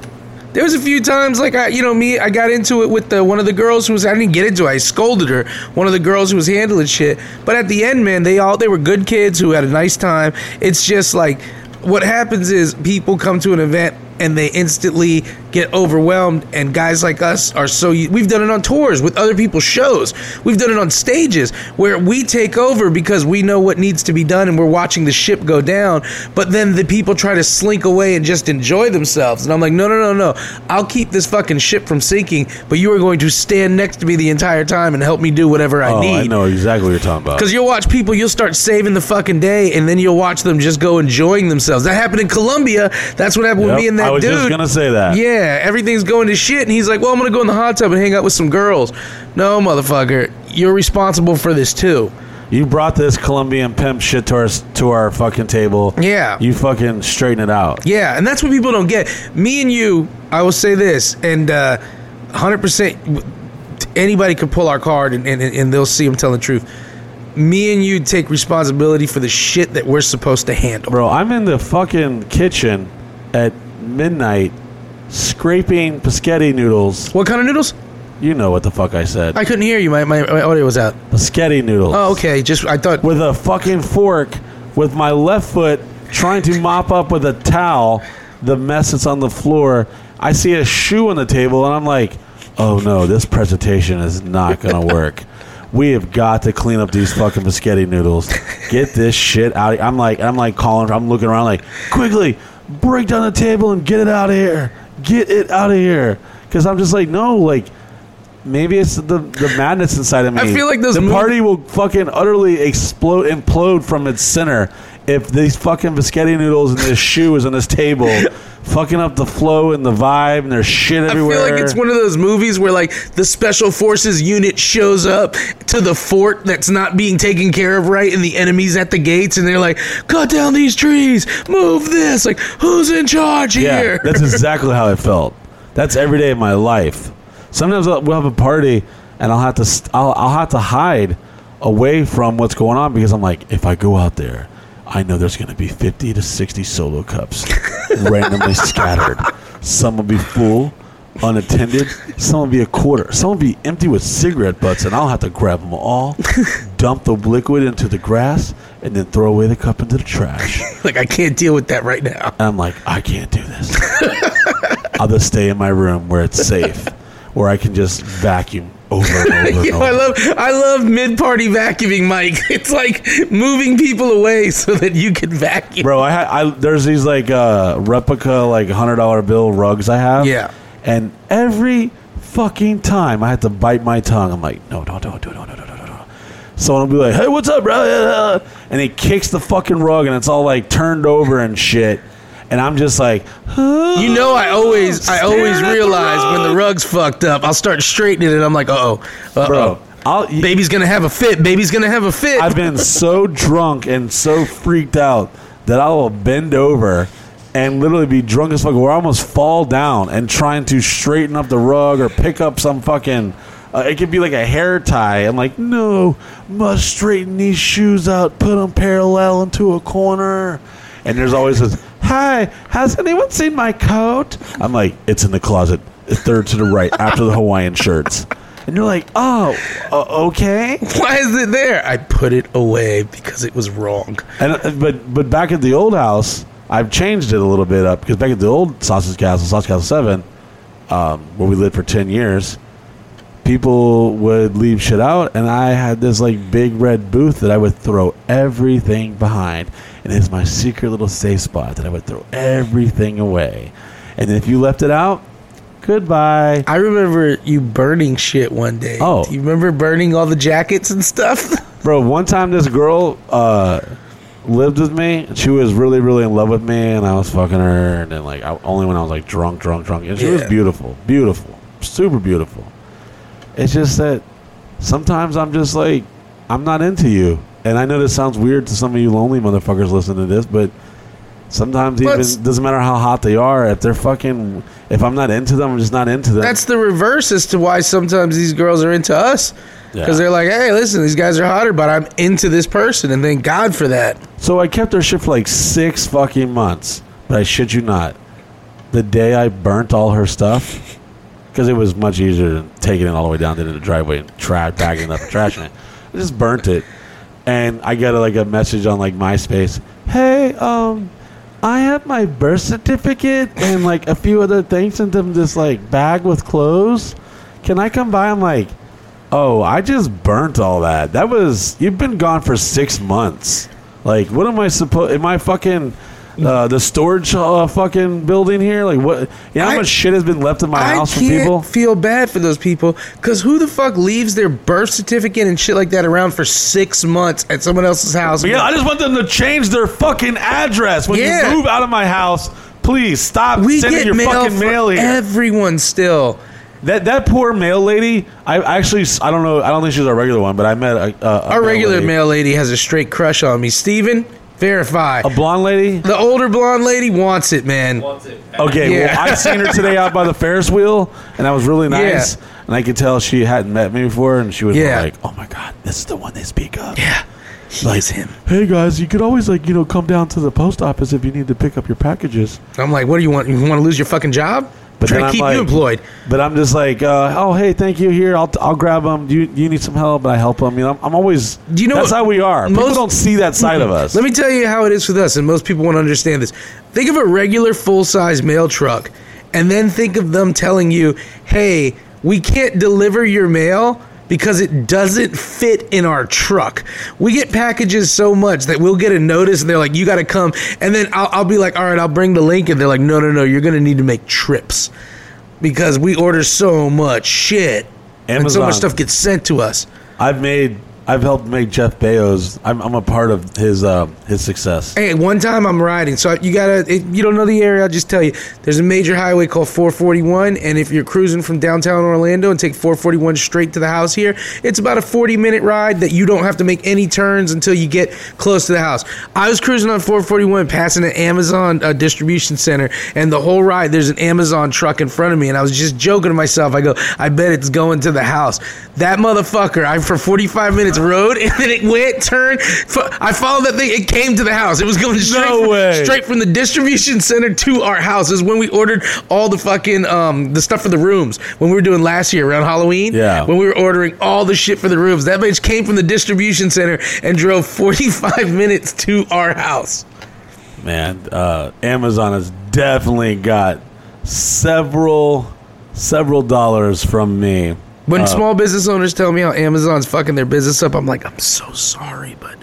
there was a few times like i you know me i got into it with the one of the girls who was i didn't get into it i scolded her one of the girls who was handling shit. But at the end man they all they were good kids who had a nice time. It's just like what happens is people come to an event and they instantly get overwhelmed and guys like us are so we've done it on tours with other people's shows we've done it on stages where we take over because we know what needs to be done and we're watching the ship go down but then the people try to slink away and just enjoy themselves and i'm like no no no no i'll keep this fucking ship from sinking but you are going to stand next to me the entire time and help me do whatever i Oh, need I know exactly what you're talking about. because you'll watch people, you'll start saving the fucking day, and then you'll watch them just go enjoying themselves. That happened in Colombia. That's what happened with me and that I was dude. just gonna say that. Yeah, everything's going to shit, and he's like, "Well, I'm gonna go in the hot tub and hang out with some girls." No, motherfucker, you're responsible for this too. You brought this Colombian pimp shit to our to our fucking table. Yeah. You fucking straighten it out. Yeah, and that's what people don't get. Me and you, I will say this, and uh, 100%. anybody could pull our card and, and, and they'll see I'm telling the truth. Me and you take responsibility for the shit that we're supposed to handle. Bro, I'm in the fucking kitchen at midnight scraping spaghetti noodles. What kind of noodles? You know what the fuck I said. I couldn't hear you. My, my, my audio was out. Spaghetti noodles. Oh, okay. Just I thought. With a fucking fork, with my left foot trying to mop up with a towel the mess that's on the floor. I see a shoe on the table, and I'm like, oh no, this presentation is not gonna [LAUGHS] work. we have got to clean up these fucking spaghetti noodles. Get this shit out. I'm like, I'm like calling. I'm looking around like, quickly, break down the table and get it out of here. Get it out of here. Because I'm just like, no, like. Maybe it's the the madness inside of me. I feel like those the mov- party will fucking utterly explode, implode from its center if these fucking spaghetti noodles and this shoe is on this table, [LAUGHS] fucking up the flow and the vibe, and there's shit everywhere. I feel like it's one of those movies where like the special forces unit shows up to the fort that's not being taken care of right, and the enemy's at the gates, and they're like, "Cut down these trees, move this." Like, who's in charge Yeah, here? that's [LAUGHS] exactly how it felt. That's every day of my life. Sometimes we'll have a party, and I'll have to st- I'll, I'll have to hide away from what's going on because I'm like, if I go out there, I know there's going to be 50 to 60 solo cups [LAUGHS] randomly scattered. Some will be full, unattended. Some will be a quarter. Some will be empty with cigarette butts, and I'll have to grab them all, [LAUGHS] dump the liquid into the grass, and then throw away the cup into the trash. [LAUGHS] like, I can't deal with that right now. And I'm like, I can't do this. I'll just stay in my room where it's safe, or I can just vacuum over and over. [LAUGHS] you know, I love I love mid party vacuuming, Mike. [LAUGHS] It's like moving people away [LAUGHS] so that you can vacuum. Bro, I, ha- I there's these like uh, replica like hundred dollar bill rugs I have. Yeah, and every fucking time I had to bite my tongue. I'm like, no, don't, don't, don't, don't, don't, don't, don't. Someone will be like, hey, what's up, bro? And he kicks the fucking rug and it's all like turned over and shit. And I'm just like, You know, I always I always at the realize when the rug's fucked up. I'll start straightening it. I'm like, uh oh, bro, oh. I'll, Baby's gonna have a fit. Baby's gonna have a fit. I've been [LAUGHS] so drunk and so freaked out that I will bend over and literally be drunk as fuck, where I almost fall down and trying to straighten up the rug or pick up some fucking. Uh, it could be like a hair tie. I'm like, no, must straighten these shoes out, put them parallel into a corner. And there's always this, hi, has anyone seen my coat? I'm like, it's in the closet, third to the right, after the Hawaiian shirts. And you're like, oh, uh, okay. Why is it there? I put it away because it was wrong. And uh, but but back at the old house, I've changed it a little bit up because back at the old Sausage Castle, Sausage Castle Seven, um, where we lived for ten years, people would leave shit out, and I had this like big red booth that I would throw everything behind, and it's my secret little safe spot that I would throw everything away, and if you left it out, goodbye. I remember you burning shit one day. Oh. Do you remember burning all the jackets and stuff? [LAUGHS] Bro, one time this girl uh, lived with me. She was really, really in love with me, and I was fucking her. And then, like, I, only when I was like drunk, drunk, drunk. And she was beautiful, beautiful, super beautiful. It's just that sometimes I'm just like, I'm not into you. And I know this sounds weird to some of you lonely motherfuckers listening to this, but sometimes even doesn't matter how hot they are. If they're fucking, if I'm not into them, I'm just not into them. That's the reverse as to why sometimes these girls are into us. Because Yeah. they're like, hey, listen, these guys are hotter, but I'm into this person, and thank God for that. So I kept her shit for like six fucking months. But I shit you not. The day I burnt all her stuff, [LAUGHS] because it was much easier than taking it all the way down to the driveway and tra- bagging it up and trashing it. I just burnt it. And I got a, like a message on like MySpace. Hey, um, I have my birth certificate and like a few other things in them this like bag with clothes. Can I come by? I'm like, oh, I just burnt all that. That was you've been gone for six months. Like, what am I supposed? Am I fucking uh, the storage uh, fucking building here? Like, what? You know how I- much shit has been left in my I house from people? feel bad for those people because who the fuck leaves their birth certificate and shit like that around for six months at someone else's house? Yeah, I just want them to change their fucking address when Yeah. you move out of my house. Please stop we sending get your mail fucking mail here. everyone still. that that poor mail lady. I actually I don't know. I don't think she's a regular one, but I met a, a, a Our regular lady. mail lady has a straight crush on me. Steven, Verify. A blonde lady? The older blonde lady wants it, man. Wants it. Okay, Yeah. well, I seen her today out by the Ferris wheel, and that was really nice. Yeah. And I could tell she hadn't met me before, and she was Yeah. like, "Oh my god, this is the one they speak of." Yeah. He Like, is him. Hey guys, you could always like you know come down to the post office if you need to pick up your packages. I'm like, what do you want? You want to lose your fucking job? But Try then to I'm keep like- you employed. But I'm just like, uh, oh hey, thank you. Here, I'll I'll grab them. Do you, you need some help? And I help them. You know, I'm, I'm always. Do you know that's what- how we are. People most- don't see that side of [LAUGHS] us. Let me tell you how it is with us, and most people won't understand this. Think of a regular full size mail truck, and then think of them telling you, hey, we can't deliver your mail because it doesn't fit in our truck. We get packages so much that we'll get a notice, and they're like, you got to come. And then I'll, I'll be like, all right, I'll bring the link. And they're like, no, no, no, you're going to need to make trips because we order so much shit. And so much stuff gets sent to us. I've made. I've helped make Jeff Bezos. I'm, I'm a part of his uh, his success. Hey, one time I'm riding, so you gotta. If you don't know the area, I'll just tell you. There's a major highway called 441, and if you're cruising from downtown Orlando and take 441 straight to the house here, it's about a 40 minute ride that you don't have to make any turns until you get close to the house. I was cruising on 441, passing an Amazon uh, distribution center, and the whole ride there's an Amazon truck in front of me, and I was just joking to myself. I go, I bet it's going to the house. That motherfucker, I for 45 minutes rode, and then it went, turned. I followed that thing. It came to the house. It was going straight, No from, straight from the distribution center to our house. Is when we ordered all the fucking um the stuff for the rooms when we were doing last year around Halloween. Yeah. when we were ordering all the shit for the rooms. That bitch came from the distribution center and drove 45 [LAUGHS] minutes to our house. Man, uh, Amazon has definitely got several several dollars from me. When Uh, small business owners tell me how Amazon's fucking their business up, I'm like, I'm so sorry, but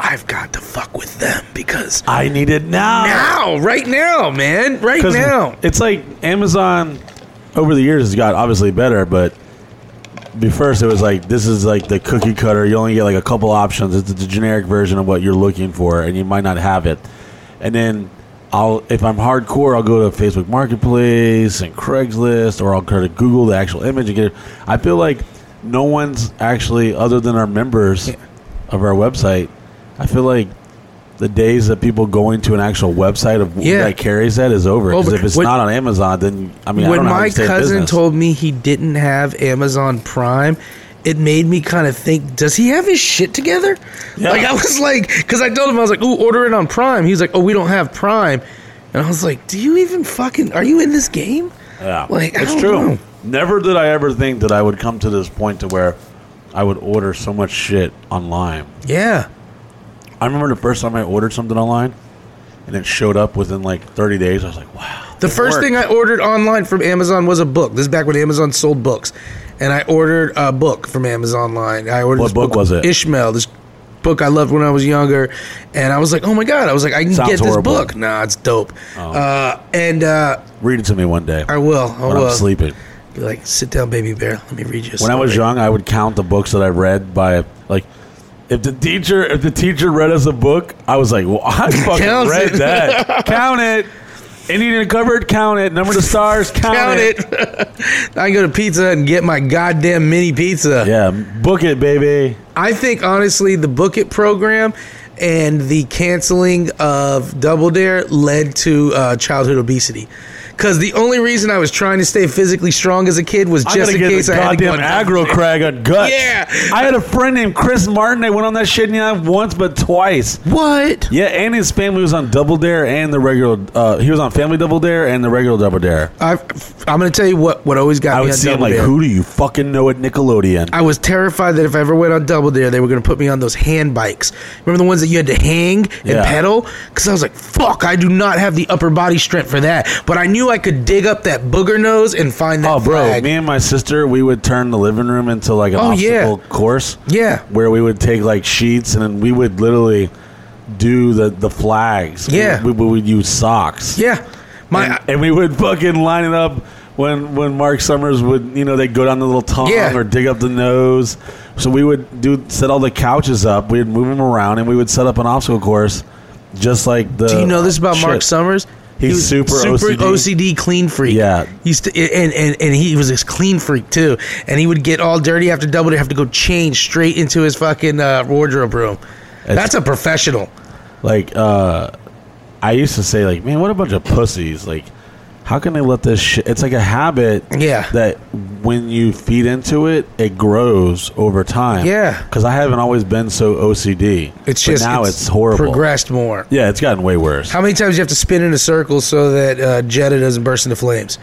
I've got to fuck with them because I need it now. now, right now, man, Right now. It's like Amazon over the years has got obviously better, but first it was like this is like the cookie cutter. You only get like a couple options. It's the generic version of what you're looking for, and you might not have it. And then I'll if I'm hardcore, I'll go to Facebook Marketplace and Craigslist, or I'll go to Google the actual image and get it. I feel like no one's actually other than our members of our website. I feel like the days of people going to an actual website of Yeah. that carries that is over. Because Over. if it's When- not on Amazon, then I mean, I when don't know how my cousin told me he didn't have Amazon Prime, it made me kind of think, does he have his shit together? Yeah. Like I was like, because I told him I was like, ooh, order it on Prime. He was like, oh, we don't have Prime, and I was like, do you even fucking? Are you in this game? yeah, like, I it's true. know. Never did I ever think that I would come to this point to where I would order so much shit online. Yeah. I remember the first time I ordered something online, and it showed up within like 30 days. I was like, wow. The first worked. thing I ordered online from Amazon was a book. This is back when Amazon sold books, and I ordered a book from Amazon line. I ordered What this book was it? Ishmael. This book I loved when I was younger, and I was like, oh my god! I was like, I can Sounds get this horrible. book. Nah, it's dope. Oh. Uh, and uh, read it to me one day I will. I when will. I'm sleeping. Be like, sit down, baby bear. Let me read you. A When I was young, I would count the books that I read by like. If the teacher, if the teacher read us a book, I was like, "Well, [LAUGHS] I fucking read that. [LAUGHS] count it. Indian covered, count it. Number of the stars, count, count it. it. [LAUGHS] I can go to Pizza Hut and get my goddamn mini pizza. Yeah, book it, baby. I think honestly, the Book It program and the canceling of Double Dare led to uh, childhood obesity. Because the only reason I was trying to stay physically strong as a kid was just in case I had to go goddamn on aggro crag on guts. Yeah. I had a friend named Chris Martin. They went on that shit not once but twice. What? Yeah, and his family was on Double Dare and the regular. Uh, he was on Family Double Dare and the regular Double Dare. I, I'm going to tell you what. What always got I me would on see him Double like, Dare. "Who do you fucking know at Nickelodeon?" I was terrified that if I ever went on Double Dare, they were going to put me on those hand bikes. Remember the ones that you had to hang and Yeah. pedal? Because I was like, fuck, I do not have the upper body strength for that. But I knew I could dig up that booger nose and find that Oh, bro! flag. Me and my sister, we would turn the living room into like an Oh, yeah. obstacle course. Yeah. where we would take like sheets and then we would literally do the the flags. Yeah. we, we would use socks. Yeah. My and, and we would fucking line it up when when Mark Summers would you know they'd go down the little tongue Yeah. or dig up the nose. So we would do set all the couches up. We'd move them around and we would set up an obstacle course, just like the. Do you know this about Mark. Summers? He's He was super super OCD. OCD clean freak. Yeah. he's to, and, and and he was this clean freak too. And he would get all dirty after double to have to go change straight into his fucking uh, wardrobe room. It's- That's a professional. like uh, I used to say, like, man, what a bunch of pussies. Like, how can they let this shit? It's like a habit. Yeah. That when you feed into it, it grows over time. Yeah. Because I haven't always been so OCD. It's But just now it's, horrible. Progressed more. Yeah, it's gotten way worse. How many times do you have to spin in a circle so that uh, Jetta doesn't burst into flames?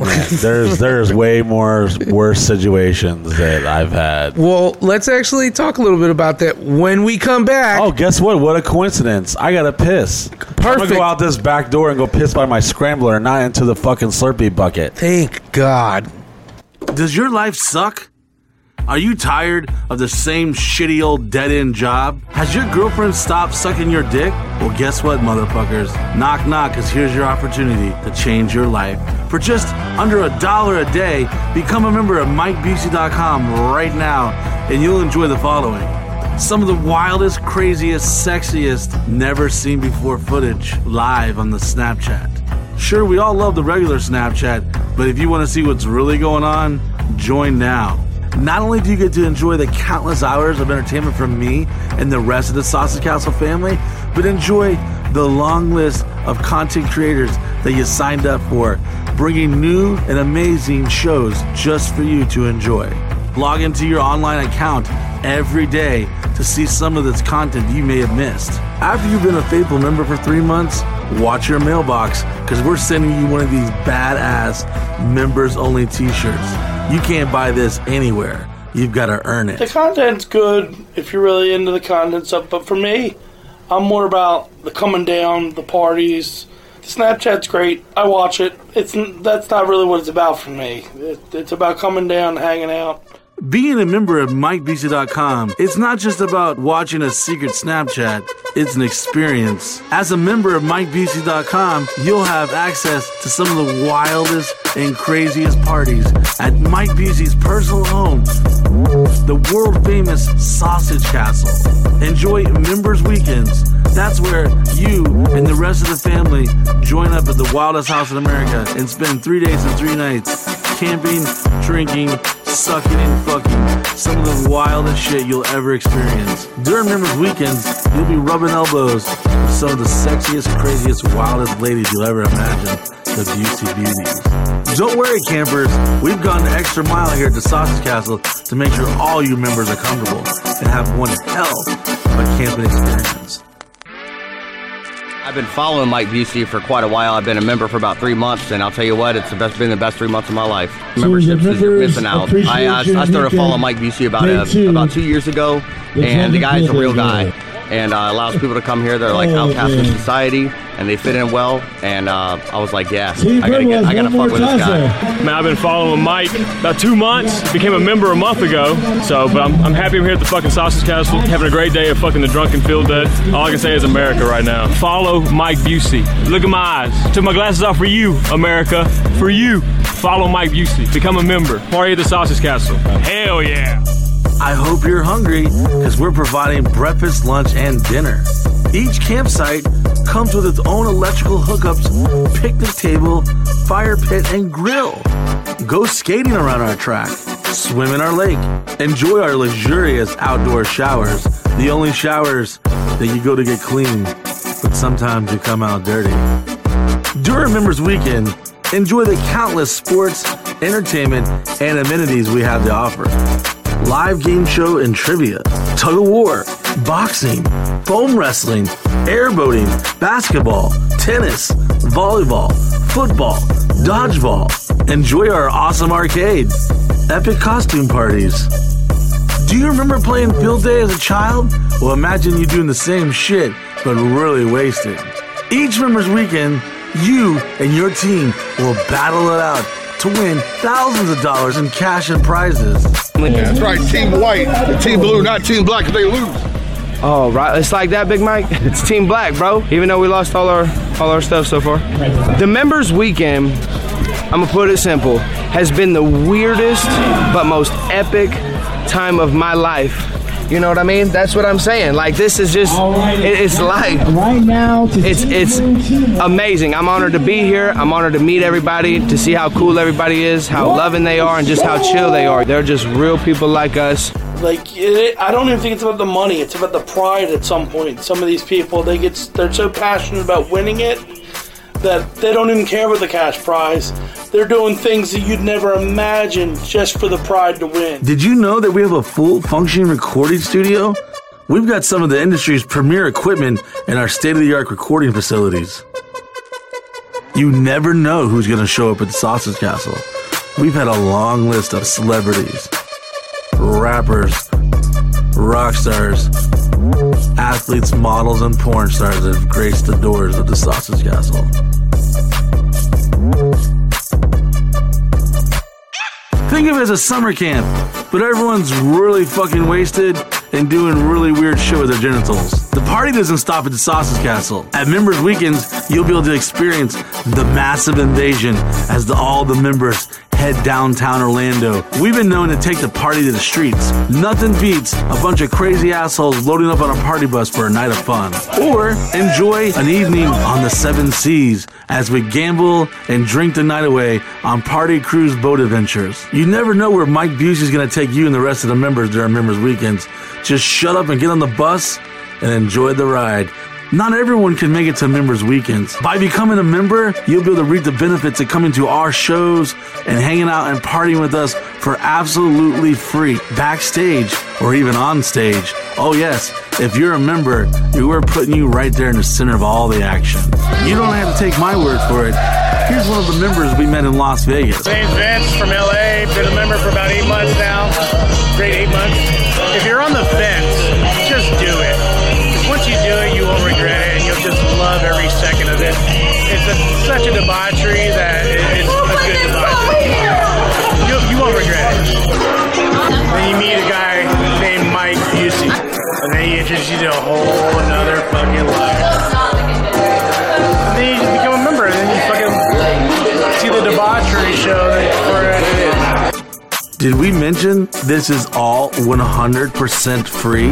[LAUGHS] there's there's way more worse situations that I've had. Well, let's actually talk a little bit about that when we come back. Oh, guess what? What a coincidence! I gotta piss. Perfect. I'm gonna go out this back door and go piss by my scrambler, and not into the fucking Slurpee bucket. Thank God. Does your life suck? Are you tired of the same shitty old dead end job? Has your girlfriend stopped sucking your dick? Well, guess what, motherfuckers? Knock, knock, because here's your opportunity to change your life. For just under a dollar a day, become a member of MikeBusey.com right now, and you'll enjoy the following some of the wildest, craziest, sexiest, never seen before footage live on the Snapchat. Sure, we all love the regular Snapchat, but if you want to see what's really going on, join now. Not only do you get to enjoy the countless hours of entertainment from me and the rest of the Sausage Castle family, but enjoy the long list of content creators that you signed up for, bringing new and amazing shows just for you to enjoy. Log into your online account every day to see some of this content you may have missed. After you've been a faithful member for three months, watch your mailbox because we're sending you one of these badass members only t shirts. You can't buy this anywhere. You've got to earn it. The content's good if you're really into the content stuff, but for me, I'm more about the coming down, the parties. Snapchat's great. I watch it. It's that's not really what it's about for me. It, it's about coming down, hanging out. Being a member of MikeBusey.com, it's not just about watching a secret Snapchat, it's an experience. As a member of MikeBusey.com, you'll have access to some of the wildest and craziest parties at Mike Busey's personal home, the world famous Sausage Castle. Enjoy Members Weekends. That's where you and the rest of the family join up at the wildest house in America and spend three days and three nights camping, drinking, sucking, and fucking. Some of the wildest shit you'll ever experience. During Members Weekends, you'll be rubbing elbows with some of the sexiest, craziest, wildest ladies you'll ever imagine. The Busey Beauties. Don't worry, campers. We've gone the extra mile here at the Sausage Castle to make sure all you members are comfortable and have one hell of a camping experience. I've been following Mike Busey for quite a while. I've been a member for about three months, and I'll tell you what, it's the best, been the best three months of my life. So Memberships is you're missing out. I, I, I started following Mike Busey about day uh, two. about two years ago, and the guy's a real guy, and uh, allows people to come here. They're like Oh, outcasts in society, and they fit in well. And uh, I was like, yeah, I gotta get, I gotta fuck with this guy. Man, I've been following Mike about two months. Became a member a month ago. So, but I'm, I'm happy I'm here at the fucking Sausage Castle, having a great day of fucking the drunken field dead. All I can say is America right now. Follow Mike Busey. Look at my eyes. Took my glasses off for you, America. For you. Follow Mike Busey. Become a member. Party at the Sausage Castle. Hell yeah. I hope you're hungry because we're providing breakfast, lunch, and dinner. Each campsite comes with its own electrical hookups, picnic table, fire pit, and grill. Go skating around our track, swim in our lake, enjoy our luxurious outdoor showers, the only showers that you go to get clean, but sometimes you come out dirty. During Members Weekend, enjoy the countless sports, entertainment, and amenities we have to offer. Live game show and trivia, tug of war, boxing, foam wrestling, airboating, basketball, tennis, volleyball, football, dodgeball. Enjoy our awesome arcade, epic costume parties. Do you remember playing field day as a child? Well, imagine you doing the same shit, but really wasted. Each member's weekend, you and your team will battle it out to win thousands of dollars in cash and prizes. That's right, Team White, Team Blue, not Team Black if they lose. Oh, right. It's like that, Big Mike. [LAUGHS] It's Team Black, bro. Even though we lost all our all our stuff so far. The members weekend, I'm gonna put it simple, has been the weirdest but most epic time of my life You know what I mean? That's what I'm saying. Like this is just, it, it's like Right now, to it's it's amazing. I'm honored to be here. I'm honored to meet everybody, to see how cool everybody is, how loving they are, and just how chill they are. They're just real people like us. Like it, I don't even think it's about the money. It's about the pride. At some point, some of these people they get they're so passionate about winning it that they don't even care about the cash prize. They're doing things that you'd never imagine just for the pride to win. Did you know that we have a full functioning recording studio? We've got some of the industry's premier equipment in our state of the art recording facilities. You never know who's going to show up at the Sausage Castle. We've had a long list of celebrities, rappers, rock stars, athletes, models, and porn stars that have graced the doors of the Sausage Castle. Think of it as a summer camp, but everyone's really fucking wasted and doing really weird shit with their genitals. The party doesn't stop at the Sausage Castle. At Members Weekends, you'll be able to experience the massive invasion as the, all the members head downtown Orlando. We've been known to take the party to the streets. Nothing beats a bunch of crazy assholes loading up on a party bus for a night of fun. Or enjoy an evening on the seven seas as we gamble and drink the night away on party cruise boat adventures. You never know where Mike Busey's gonna take you and the rest of the members during members weekends. Just shut up and get on the bus and enjoy the ride. Not everyone can make it to members weekends. By becoming a member, you'll be able to reap the benefits of coming to our shows and hanging out and partying with us for absolutely free, backstage or even on stage. Oh yes, if you're a member, we're putting you right there in the center of all the action. You don't have to take my word for it. Here's one of the members we met in Las Vegas. My name's Vince from LA. Been a member for about eight months now. Great eight months. If you're on the fence, just do it. once you do it, you won't regret it, and you'll just love every second of it. It's a, such a debauchery that it, it's a good debauchery. You, you won't regret it. Then you meet a guy named Mike Busey, and then he introduces you to a whole another fucking life. And then you just become a member, and then you fucking see the debauchery show that for. Did we mention this is all 100% free?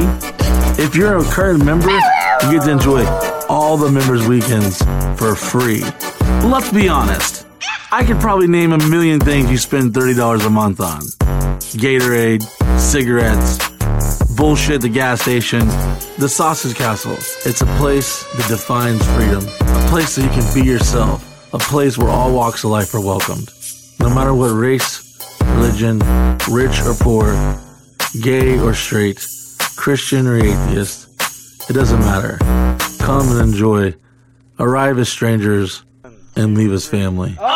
If you're a current member, you get to enjoy all the members' weekends for free. Let's be honest. I could probably name a million things you spend $30 a month on Gatorade, cigarettes, bullshit at the gas station, the Sausage Castle. It's a place that defines freedom, a place that you can be yourself, a place where all walks of life are welcomed. No matter what race, religion, rich or poor, gay or straight, Christian or atheist, it doesn't matter. Come and enjoy. Arrive as strangers and leave as family. Oh,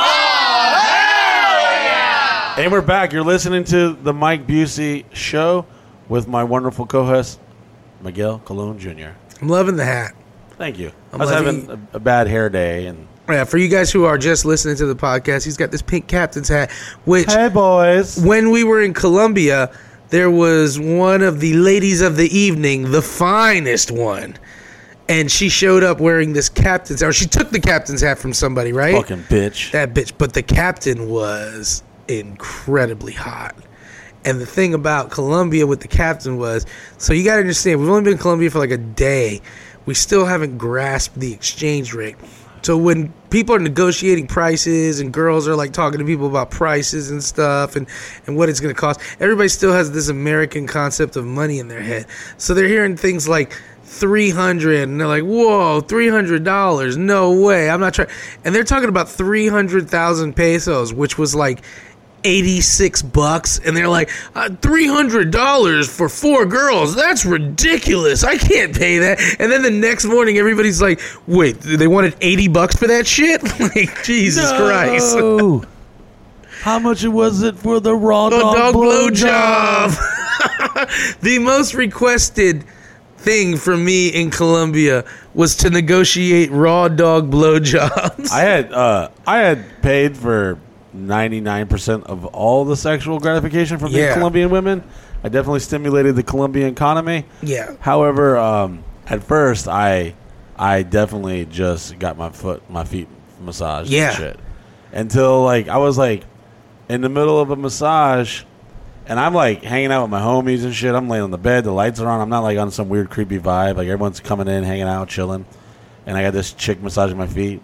and we're back. You're listening to the Mike Busey Show with my wonderful co-host Miguel Colon Jr. I'm loving the hat. Thank you. I'm I was having a, a bad hair day, and Yeah, for you guys who are just listening to the podcast, he's got this pink captain's hat, which hey boys, when we were in Colombia, there was one of the ladies of the evening, the finest one. And she showed up wearing this captain's or she took the captain's hat from somebody, right? fucking bitch. That bitch. But the captain was incredibly hot. And the thing about Colombia with the captain was so you got to understand, we've only been in Colombia for like a day. We still haven't grasped the exchange rate. So when people are negotiating prices and girls are like talking to people about prices and stuff and, and what it's going to cost, everybody still has this American concept of money in their head. So they're hearing things like 300 and they're like, whoa, $300. No way. I'm not trying. And they're talking about 300,000 pesos, which was like 86 bucks and they're like uh, $300 for four girls that's ridiculous i can't pay that and then the next morning everybody's like wait they wanted 80 bucks for that shit [LAUGHS] like jesus christ No. [LAUGHS] How much was it for the raw The dog, dog blowjob? blowjob. [LAUGHS] the most requested thing for me in Colombia was to negotiate raw dog blowjobs. I had uh, I had paid for ninety nine percent of all the sexual gratification from Yeah. the Colombian women. I definitely stimulated the Colombian economy. Yeah. However, um, at first I I definitely just got my foot my feet massaged. Yeah. And shit. Until like I was like in the middle of a massage, And I'm like hanging out with my homies and shit. I'm laying on the bed, the lights are on. I'm not like on some weird creepy vibe. Like everyone's coming in, hanging out, chilling. And I got this chick massaging my feet.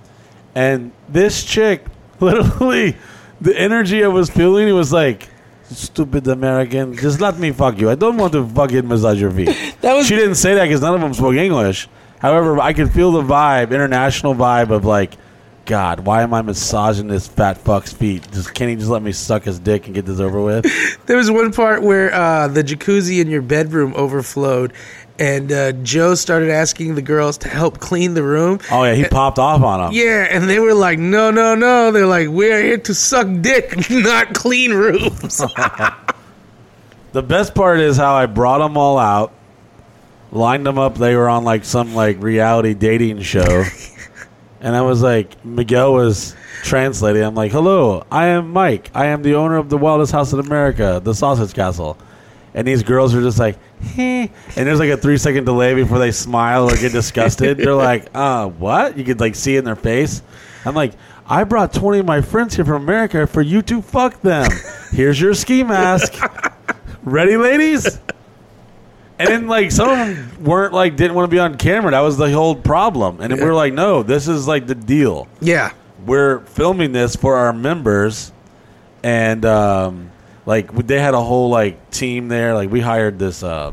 And this chick, [LAUGHS] literally, the energy I was feeling, it was like, stupid American, just let me fuck you. I don't want to fucking massage your feet. [LAUGHS] That was- she didn't say that because none of them spoke English. However, I could feel the vibe, international vibe of like, God, why am I massaging this fat fuck's feet? Just can't he just let me suck his dick and get this over with? [LAUGHS] There was one part where uh, the jacuzzi in your bedroom overflowed, and uh, Joe started asking the girls to help clean the room. Oh yeah, he popped off on them. Yeah, and they were like, "No, no, no!" They're like, "We're here to suck dick, [LAUGHS] not clean rooms." [LAUGHS] The best part is how I brought them all out, lined them up. They were on like some like reality dating show, [LAUGHS] and I was like, Miguel was translating. I'm like, "Hello, I am Mike. I am the owner of the wildest house in America, the Sausage Castle." And these girls are just like, [LAUGHS] and there's like a three second delay before they smile or get disgusted. They're like, [LAUGHS] "Uh, what?" You could like see it in their face. I'm like, "I brought 20 of my friends here from America for you to fuck them. Here's your ski mask." [LAUGHS] Ready, ladies? And then, like, some of them weren't like didn't want to be on camera. That was the whole problem. And we were like, no, this is like the deal. yeah, We're filming this for our members, and um, like they had a whole like team there. Like we hired this uh,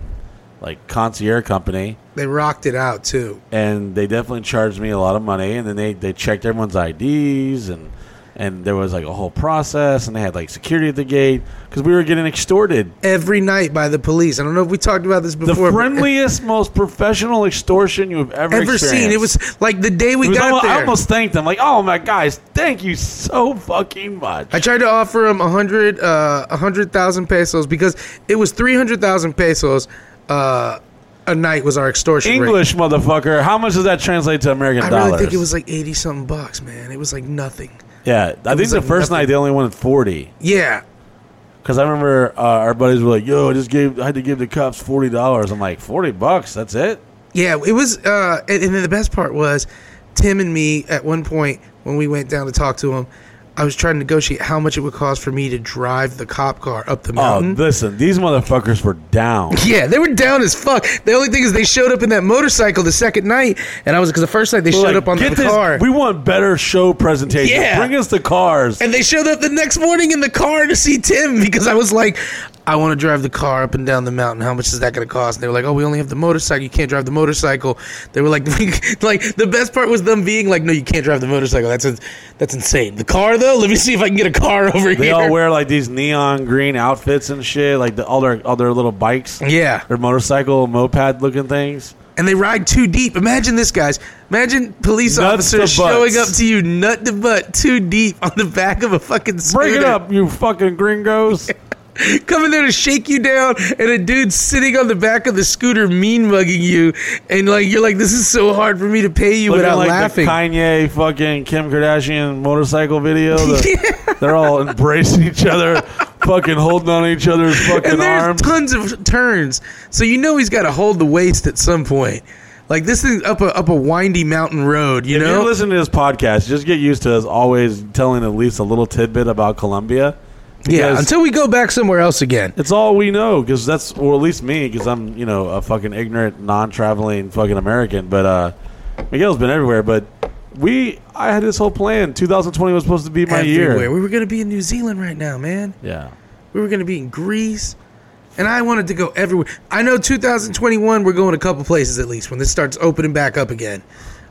like concierge company, they rocked it out too. and they definitely charged me a lot of money. And then they they checked everyone's IDs and. And there was like a whole process, and they had like security at the gate because we were getting extorted. Every night by the police. I don't know if we talked about this the before. but friendliest, [LAUGHS] most professional extortion you have ever, ever seen. It was like the day we got almost, there. I almost thanked them, like, "Oh my guys, thank you so fucking much." I tried to offer him a hundred, uh, a hundred thousand pesos because it was three hundred thousand pesos. Uh, a night was our extortion rate. English motherfucker. How much does that translate to American I dollars? really think it was like eighty something bucks, man. It was like nothing. Yeah, I think the like first nothing. night they only wanted forty. Yeah, Because I remember uh, our buddies were like, "Yo, I just gave, I had to give the cops forty dollars." I'm like, 40 bucks? That's it?" yeah. It was, uh, and, and then the best part was, Tim and me at one point when we went down to talk to him, I was trying to negotiate how much it would cost for me to drive the cop car up the mountain. Oh, mountain. listen, these motherfuckers were down. [LAUGHS] yeah, they were down as fuck. The only thing is they showed up in that motorcycle the second night, and I was because the first night they We're showed like, up on "Get the this- car. We want better show presentation. Yeah. Bring us the cars. And they showed up the next morning in the car to see Tim [LAUGHS] because I was like, I want to drive the car up and down the mountain. How much is that going to cost? And they were like, Oh, we only have the motorcycle. You can't drive the motorcycle. They were like, [LAUGHS] like the best part was them being like, No, you can't drive the motorcycle. That's a, that's insane. The car though, let me see if I can get a car [LAUGHS] over They here. They all wear like these neon green outfits and shit, like the, all their all their little bikes, yeah, their motorcycle moped looking things. and they ride too deep. Imagine this, guys. Imagine police Nuts officers showing up to you nut to butt too deep on the back of a fucking scooter. Break it up, you fucking gringos! [LAUGHS] [LAUGHS] coming there to shake you down, and a dude sitting on the back of the scooter mean mugging you, and like you're like, this is so hard for me to pay you Looking without like laughing. the Kanye fucking Kim Kardashian motorcycle video. [LAUGHS] The- They're all embracing each other, fucking holding on each other's fucking and there's arms. tons of turns, so you know he's got to hold the waist at some point. Like this thing up a up a windy mountain road, you if know. you're listening to this podcast, just get used to us always telling at least a little tidbit about Colombia. Yeah, until we go back somewhere else again. It's all we know because that's, or at least me, because I'm, you know, a fucking ignorant, non-traveling fucking American. But uh Miguel's been everywhere. But we, I had this whole plan. 2020 was supposed to be my Everywhere. year. We were gonna be in New Zealand right now, man. Yeah. We were going to be in Greece. And I wanted to go everywhere. I know 2021, we're going a couple places at least when this starts opening back up again.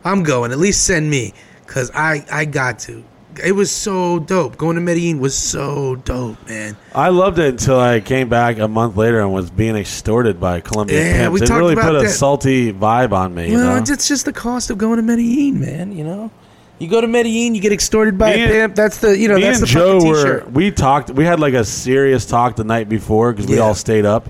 I'm going. At least send me because I, I got to. It was so dope. Going to Medellin was so dope, man. I loved it until I came back a month later and was being extorted by Colombian Yeah, pimps. we It talked really about put a that. salty vibe on me. You well, know? it's, it's just the cost of going to Medellin, man. You know, you go to Medellin, you get extorted by Me a pimp. That's the you know Me that's and the Joe were we talked. We had like a serious talk the night before because we Yeah. all stayed up.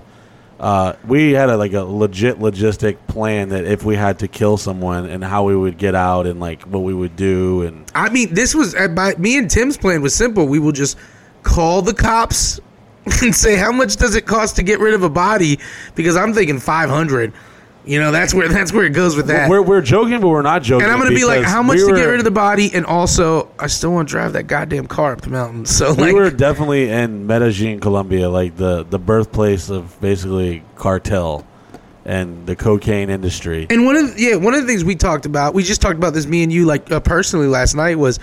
Uh, we had a, like a legit logistic plan that if we had to kill someone and how we would get out and like what we would do and I mean, this was uh, by me and Tim's plan was simple. We will just call the cops [LAUGHS] and say how much does it cost to get rid of a body because I'm thinking 500 You know, that's where [LAUGHS] that's where it goes with that. We're, we're joking, but we're not joking. and I'm gonna be like, how much we to were, get rid of the body, and also I still want to drive that goddamn car up the mountain. [LAUGHS] So We like, were definitely in Medellin, Colombia, like the the birthplace of basically cartel and the cocaine industry. And one of the, yeah, one of the things we talked about, we just talked about this me and you like uh, personally last night was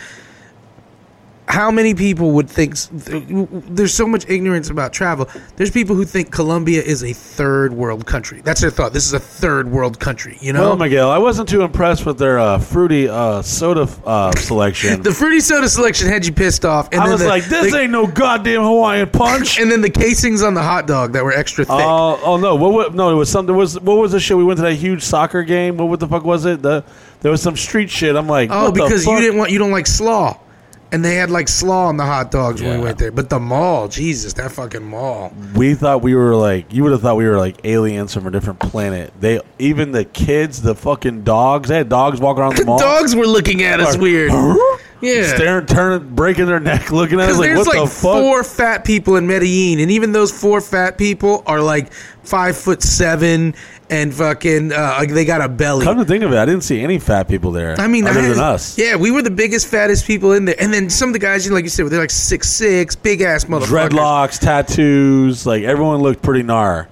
how many people would think there's so much ignorance about travel. There's people who think Colombia is a third world country. That's their thought. This is a third world country, you know? Well, Miguel, I wasn't too impressed with their uh, fruity uh, soda uh, selection. [LAUGHS] the fruity soda selection had you pissed off. And I was the- like, this the- ain't no goddamn Hawaiian punch. [LAUGHS] And then the casings on the hot dog that were extra thick. Oh, oh no! What, what? No, it was something. Was what was the shit? We went to that huge soccer game. What, what the fuck was it? The there was some street shit. I'm like, oh, because you didn't want you don't like slaw. And they had like slaw on the hot dogs when we Yeah. went there. But the mall, Jesus, that fucking mall. We thought we were like you would have thought we were like aliens from a different planet. They even the kids, the fucking dogs. They had dogs walking around the The mall. dogs were looking at us Like, weird. Yeah. staring, turning, breaking their neck, looking at us like, what like the fuck? four fat people in Medellin, and even those four fat people are like five foot seven and fucking uh, like they got a belly. Come to think of it, I didn't see any fat people there. I mean, other I- than us, Yeah, we were the biggest, fattest people in there, and then some of the guys, you know, like you said, they're like six six, big ass motherfuckers. dreadlocks, tattoos, like everyone looked pretty gnar.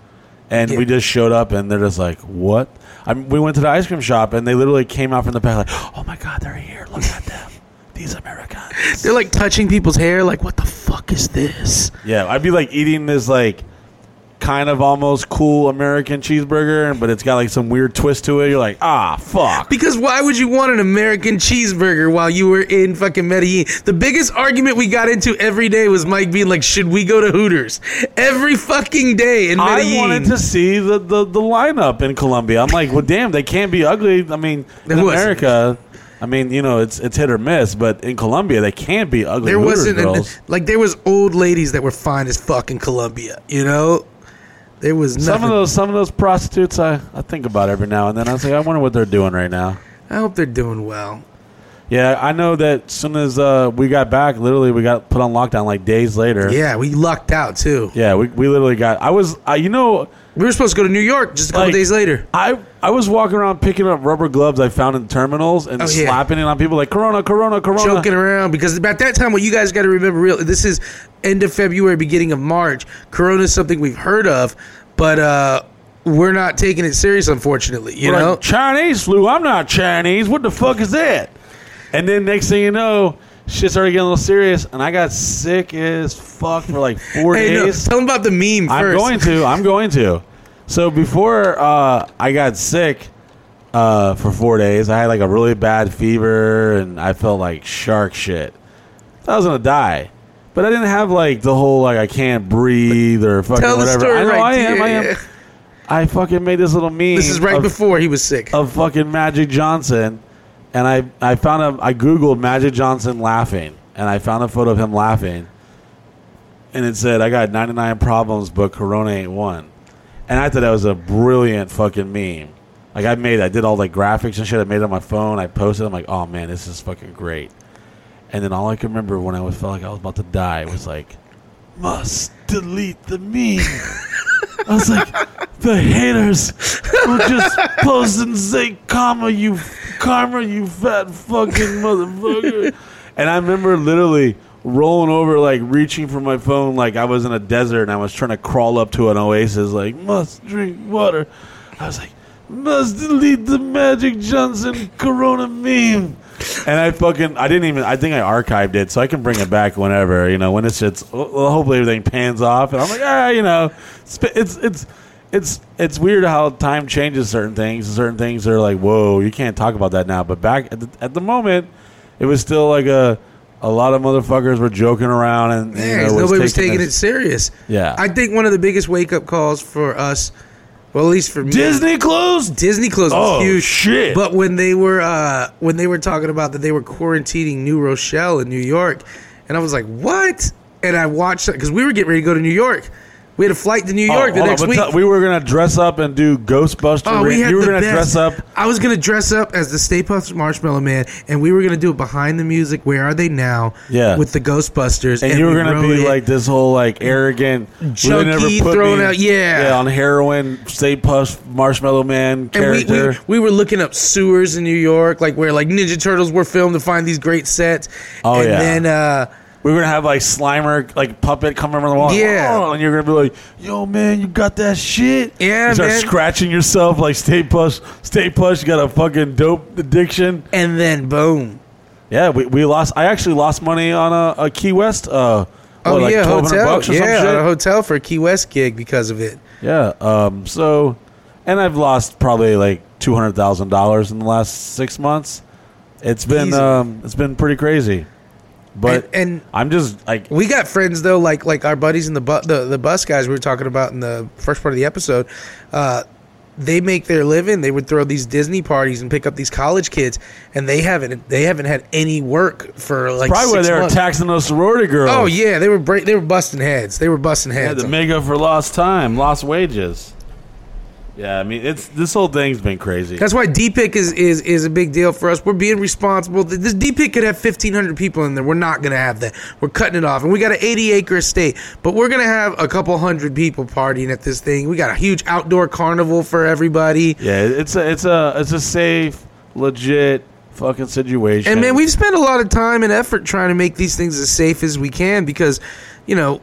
And Yeah. we just showed up, and they're just like, "What?" I mean, we went to the ice cream shop, and they literally came out from the back, like, "Oh my god, they're here! Look at them, these Americans." They're like touching people's hair, like, what the fuck is this? Yeah, I'd be like eating this like kind of almost cool American cheeseburger, but it's got like some weird twist to it. You're like, ah, fuck. Because why would you want an American cheeseburger while you were in fucking Medellin? The biggest argument we got into every day was Mike being like, "Should we go to Hooters?" Every fucking day in Medellin. I wanted to see the, the, the lineup in Colombia. I'm like, well, damn, they can't be ugly. I mean, in There wasn't. America, I mean, you know, it's it's hit or miss, but in Colombia, they can't be ugly. there wasn't an- like there was old ladies that were fine as fuck in Colombia. You know, there was nothing. some of those some of those prostitutes I, I think about every now and then. I was like, I wonder what they're doing right now. I hope they're doing well. Yeah, I know that as soon as uh, we got back, literally we got put on lockdown like days later. Yeah, we lucked out too. Yeah, we, we literally got. I was, uh, you know, We were supposed to go to New York just a couple Like- days later. I I was walking around picking up rubber gloves I found in terminals and Oh, yeah. slapping it on people like Corona, Corona, Corona. joking around because about that time, what you guys got to remember, real this is end of February, beginning of March. Corona is something we've heard of, but uh, we're not taking it serious, unfortunately. You We're know, like, Chinese flu. I'm not Chinese. What the fuck is that? And then next thing you know, shit started getting a little serious, and I got sick as fuck for like [LAUGHS] four hey, no, days. tell them about the meme I'm first. going to. I'm going to. So before uh, I got sick uh, for four days, I had like a really bad fever, and I felt like shark shit. I was gonna die, but I didn't have like the whole like I can't breathe or fucking Tell the whatever. story I know right. I am. I am. I fucking made this little meme. This is right of, before he was sick. of fucking Magic Johnson, and I I found a I googled Magic Johnson laughing, and I found a photo of him laughing, and it said I got 99 problems, but Corona ain't one, and I thought that was a brilliant fucking meme. Like I made, I did all like graphics and shit. I made it on my phone. I posted. I'm like, oh man, this is fucking great. And then all I can remember when I was felt like I was about to die was like, must delete the meme. [LAUGHS] I was like, the haters will just post and say, "Karma, you, karma, you fat fucking motherfucker." And I remember literally rolling over, like reaching for my phone, like I was in a desert and I was trying to crawl up to an oasis, like must drink water. I was like, must delete the Magic Johnson Corona meme. And I fucking, I didn't even, I think I archived it, so I can bring it back whenever, you know, when it's just, well, hopefully everything pans off. And I'm like, ah, you know, it's, it's, it's, it's, it's weird how time changes certain things. and Certain things are like, whoa, you can't talk about that now. But back at the, at the moment, it was still like a, a lot of motherfuckers were joking around and, you know, nobody was taking this- it serious. Yeah. I think one of the biggest wake up calls for us, well, at least for me, Disney closed? Disney closed was Oh, huge. shit. But when they were uh, when they were talking about that they were quarantining New Rochelle in New York, and I was like, what? And I watched that because we were getting ready to go to New York. We had a flight to New Oh, York the hold on, next week. tell- we were gonna dress up and do Ghostbuster. Oh, we had you were the gonna best. dress up. I was gonna dress up as the Stay Puft Marshmallow Man, and we were gonna do it behind the music. Where are they now? Yeah. with the Ghostbusters, And, you were we gonna be it. like this whole like arrogant, Junkie thrown me- out- yeah. on heroin, Stay Puft Marshmallow Man And we, character. we, we were looking up sewers in New York, like where like Ninja Turtles were filmed to find these great sets. Oh, and yeah. then uh, We were gonna have like Slimer, like puppet, come over the wall. Yeah. Oh, and you're gonna be like, "Yo, man, you got that shit." Yeah, you start man. scratching yourself like Stay Push, Stay Push. You got a fucking dope addiction. and then boom. Yeah, we, we lost. I actually lost money on a, a Key West. Uh, Oh what, like yeah, hotel. bucks or some yeah, a hotel for a Key West gig because of it. Yeah. Um. So, and I've lost probably like two hundred thousand dollars in the last six months. It's been Easy. um. It's been pretty crazy. But And- and- I'm just like We got friends though, like like our buddies in the bu- the the bus guys we were talking about in the first part of the episode. Uh, they make their living. They would throw these Disney parties and pick up these college kids, and they haven't they haven't had any work for like probably where they were taxing those sorority girls. Oh yeah, they were break, they were busting heads. They were busting heads. to make up for lost time, lost wages. Yeah, I mean it's this whole thing's been crazy. That's why DPIC is, is is a big deal for us. We're being responsible. This DPIC could have fifteen hundred people in there. We're not gonna have that. We're cutting it off, and we got an eighty acre estate, but we're gonna have a couple hundred people partying at this thing. We got a huge outdoor carnival for everybody. yeah, it's a it's a it's a safe, legit fucking situation. And man, we've spent a lot of time and effort trying to make these things as safe as we can because, you know,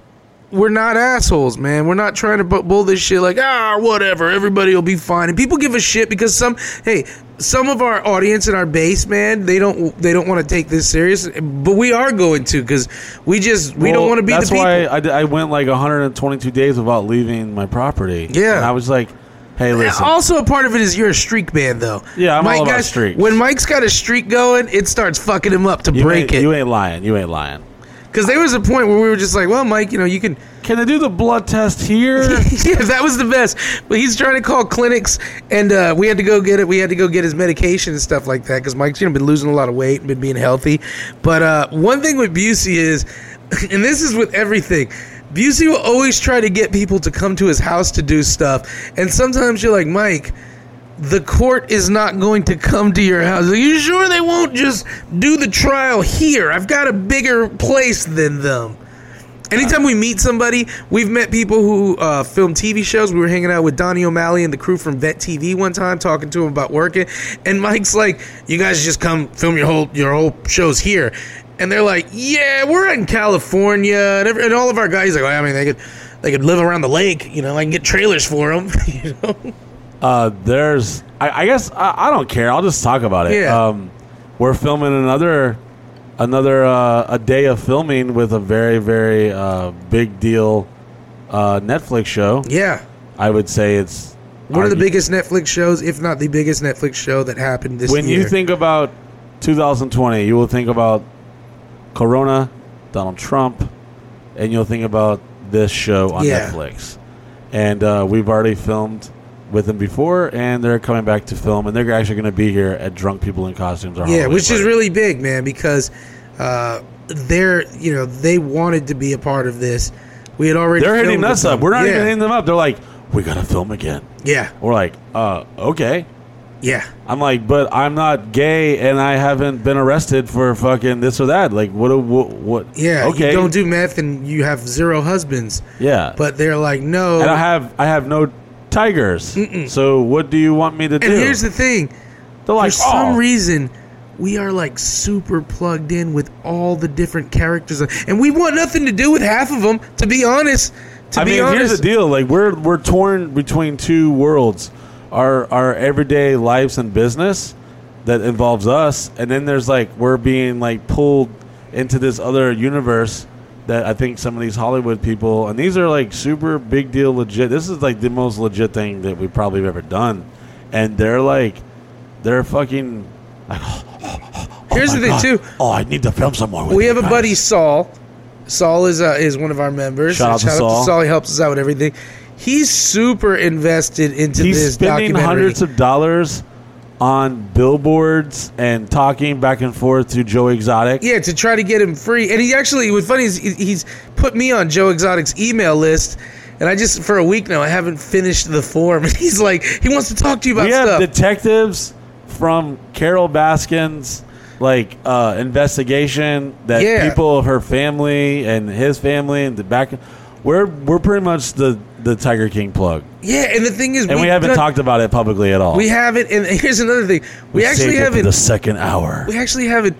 we're not assholes, man. We're not trying to bu- bull this shit like ah whatever. Everybody will be fine. And people give a shit because some hey some of our audience and our base, man, they don't they don't want to take this serious, but we are going to because we just we don't want to be That's the people. why I, I went like 122 days without leaving my property. Yeah. and I was like, hey, listen. Also, a part of it is you're a streak man, though. Yeah, I'm Mike all about got- streaks. When Mike's got a streak going, it starts fucking him up to you break it. You ain't lying. You ain't lying. Because there was a point where we were just like, well, Mike, you know, you can. Can I do the blood test here? [LAUGHS] yeah, that was the best. But he's trying to call clinics, and uh, we had to go get it. We had to go get his medication and stuff like that because Mike's you know been losing a lot of weight and been being healthy. But uh, one thing with Busey is, [LAUGHS] and this is with everything. Busey will always try to get people to come to his house to do stuff, and sometimes you're like, Mike, the court is not going to come to your house. Are you sure they won't just do the trial here? I've got a bigger place than them. Anytime we meet somebody, we've met people who uh, film TV shows. We were hanging out with Donnie O'Malley and the crew from Vet TV one time, talking to him about working. And Mike's like, "You guys just come film your whole your whole shows here." And they're like, "Yeah, we're in California." And, every, and all of our guys are like, "I mean, they could they could live around the lake. You know, I can get trailers for them." [LAUGHS] you know. Uh, there's, I, I guess, I, I don't care. I'll just talk about it. Yeah. Um, we're filming another, another uh, a day of filming with a very, very uh, big deal uh, Netflix show. Yeah. I would say it's One of the biggest Netflix shows, if not the biggest Netflix show that happened this When year. you think about 2020, you will think about Corona, Donald Trump, and you'll think about this show on Yeah. Netflix. And uh, we've already filmed with them before, and they're coming back to film, and they're actually going to be here at Drunk People in Costumes. our Yeah, which is really big, man, because uh, they're you know they wanted to be a part of this. We had already They're hitting us up. We're not yeah. even hitting them up. They're like, we got to film again. Yeah, We're like, uh, okay. yeah. I'm like, but I'm not gay, and I haven't been arrested for fucking this or that. Like, what? What? what Yeah, Okay. you don't do meth and you have zero husbands. Yeah. But they're like, no. and I have I have no tigers. So what do you want me to do? and here's the thing. They're like, For some "Oh." reason, we are like super plugged in with all the different characters, and we want nothing to do with half of them. To be honest, to I be mean, honest, here's the deal: like we're we're torn between two worlds, our our everyday lives and business that involves us, and then there's like we're being like pulled into this other universe that I think some of these Hollywood people, and these are like super big deal, legit. This is like the most legit thing that we probably have ever done, and they're like, they're fucking. Like, [LAUGHS] here's oh the my thing God. too. Oh, I need to film some more. We have a guys. buddy Saul. Saul is uh, is one of our members. Shout out to Saul. He helps us out with everything. He's super invested into He's this spending documentary. hundreds of dollars on billboards and talking back and forth to Joe Exotic. yeah, to try to get him free. And he actually, what's funny is he's put me on Joe Exotic's email list. And I just for a week now I haven't finished the form. [LAUGHS] And he's like, he wants to talk to you about we have stuff. detectives from Carole Baskin's like uh, investigation that Yeah. people of her family and his family and the back. We're we're pretty much the the Tiger King plug, yeah, and the thing is, and we haven't done- talked about it publicly at all. We haven't, and here's another thing: we, actually it for haven't. the second hour. we actually haven't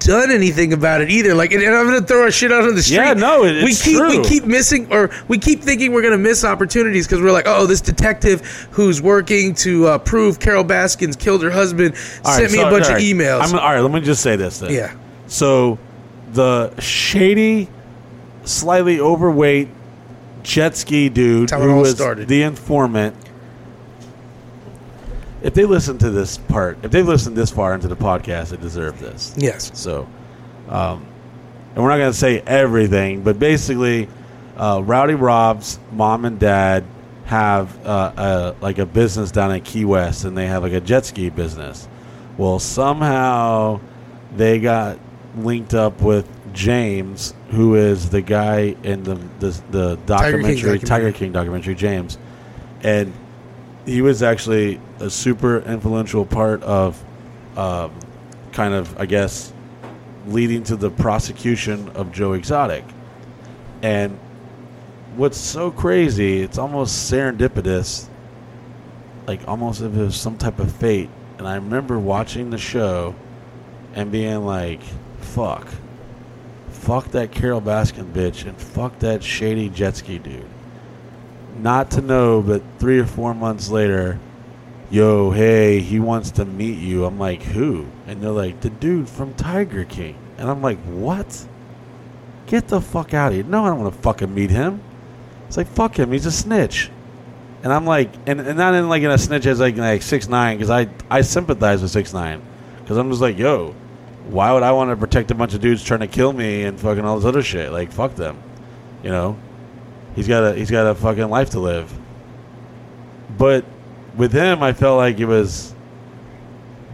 done anything about it either. Like, and I'm gonna throw our shit out on the street. Yeah, no, it- we it's keep we keep missing, or we keep thinking we're gonna miss opportunities because we're like, oh, this detective who's working to uh, prove Carole Baskins killed her husband All sent right, me so- a bunch all of emails. I'm, all right, let me just say this then. Yeah. So, the shady, slightly overweight jet ski dude That's how it who all was started. the informant. If they listen to this part, if they've listened this far into the podcast, they deserve this. yes, So, um, and we're not going to say everything, but basically, uh, Rowdy Rob's mom and dad have uh, a, like a business down in Key West, and they have like a jet ski business. Well, somehow they got linked up with James, who is the guy in the the, the documentary, documentary. Tiger King documentary, James, and he was actually a super influential part of, um, kind of, I guess, leading to the prosecution of Joe Exotic. And what's so crazy, it's almost serendipitous, like almost if it was some type of fate. And I remember watching the show and being like, fuck. Fuck that Carole Baskin bitch and fuck that shady jet ski dude. Not to know, but three or four months later, yo, hey, he wants to meet you. I'm like, who? And they're like, the dude from Tiger King. And I'm like, what? Get the fuck out of here. No, I don't want to fucking meet him. It's like, fuck him. He's a snitch. And I'm like, and, and not in like in a snitch as like like six nine because I I sympathize with six nine because I'm just like, yo, why would I want to protect a bunch of dudes trying to kill me and fucking all this other shit? Like, fuck them, you know. He's got a he's got a fucking life to live. But with him, I felt like it was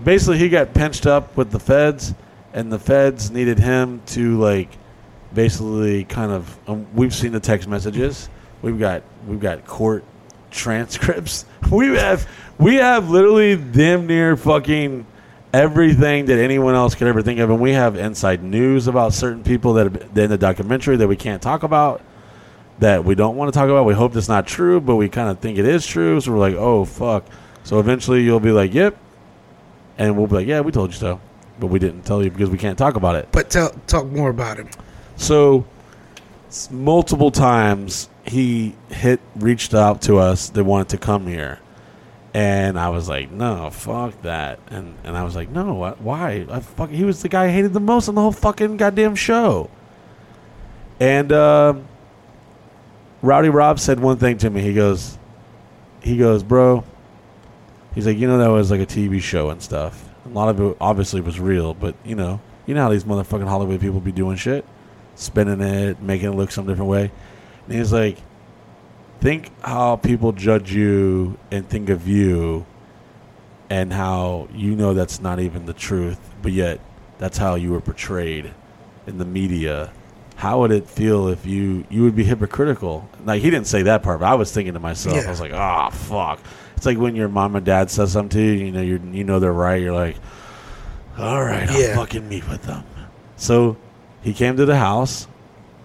basically he got pinched up with the feds, and the feds needed him to like basically kind of. Um, we've seen the text messages. We've got we've got court [LAUGHS] transcripts. [LAUGHS] We have we have literally damn near fucking everything that anyone else could ever think of, and we have inside news about certain people that have in the documentary that we can't talk about that we don't want to talk about. We hope it's not true, but we kind of think it is true. So we're like, oh fuck. So eventually you'll be like, yep, and we'll be like, yeah, we told you so, but we didn't tell you because we can't talk about it. but tell talk more about him. So multiple times he hit reached out to us. They wanted to come here. And I was like, no, fuck that. And and I was like, no, wh- why? I fuck, he was the guy I hated the most on the whole fucking goddamn show. And um Rowdy Rob said one thing to me. He goes, he goes, bro. He's like, you know, that was like a TV show and stuff. A lot of it obviously was real, but you know, you know how these motherfucking Hollywood people be doing shit, spinning it, making it look some different way. And he's like, think how people judge you and think of you, and how you know that's not even the truth, but yet that's how you were portrayed in the media. How would it feel if you you would be hypocritical? Like he didn't say that part, but I was thinking to myself, Yeah. I was like, ah, fuck. It's like when your mom and dad says something to you, you know, you you know they're right. You're like, all right, I'll Yeah. fucking meet with them. So he came to the house.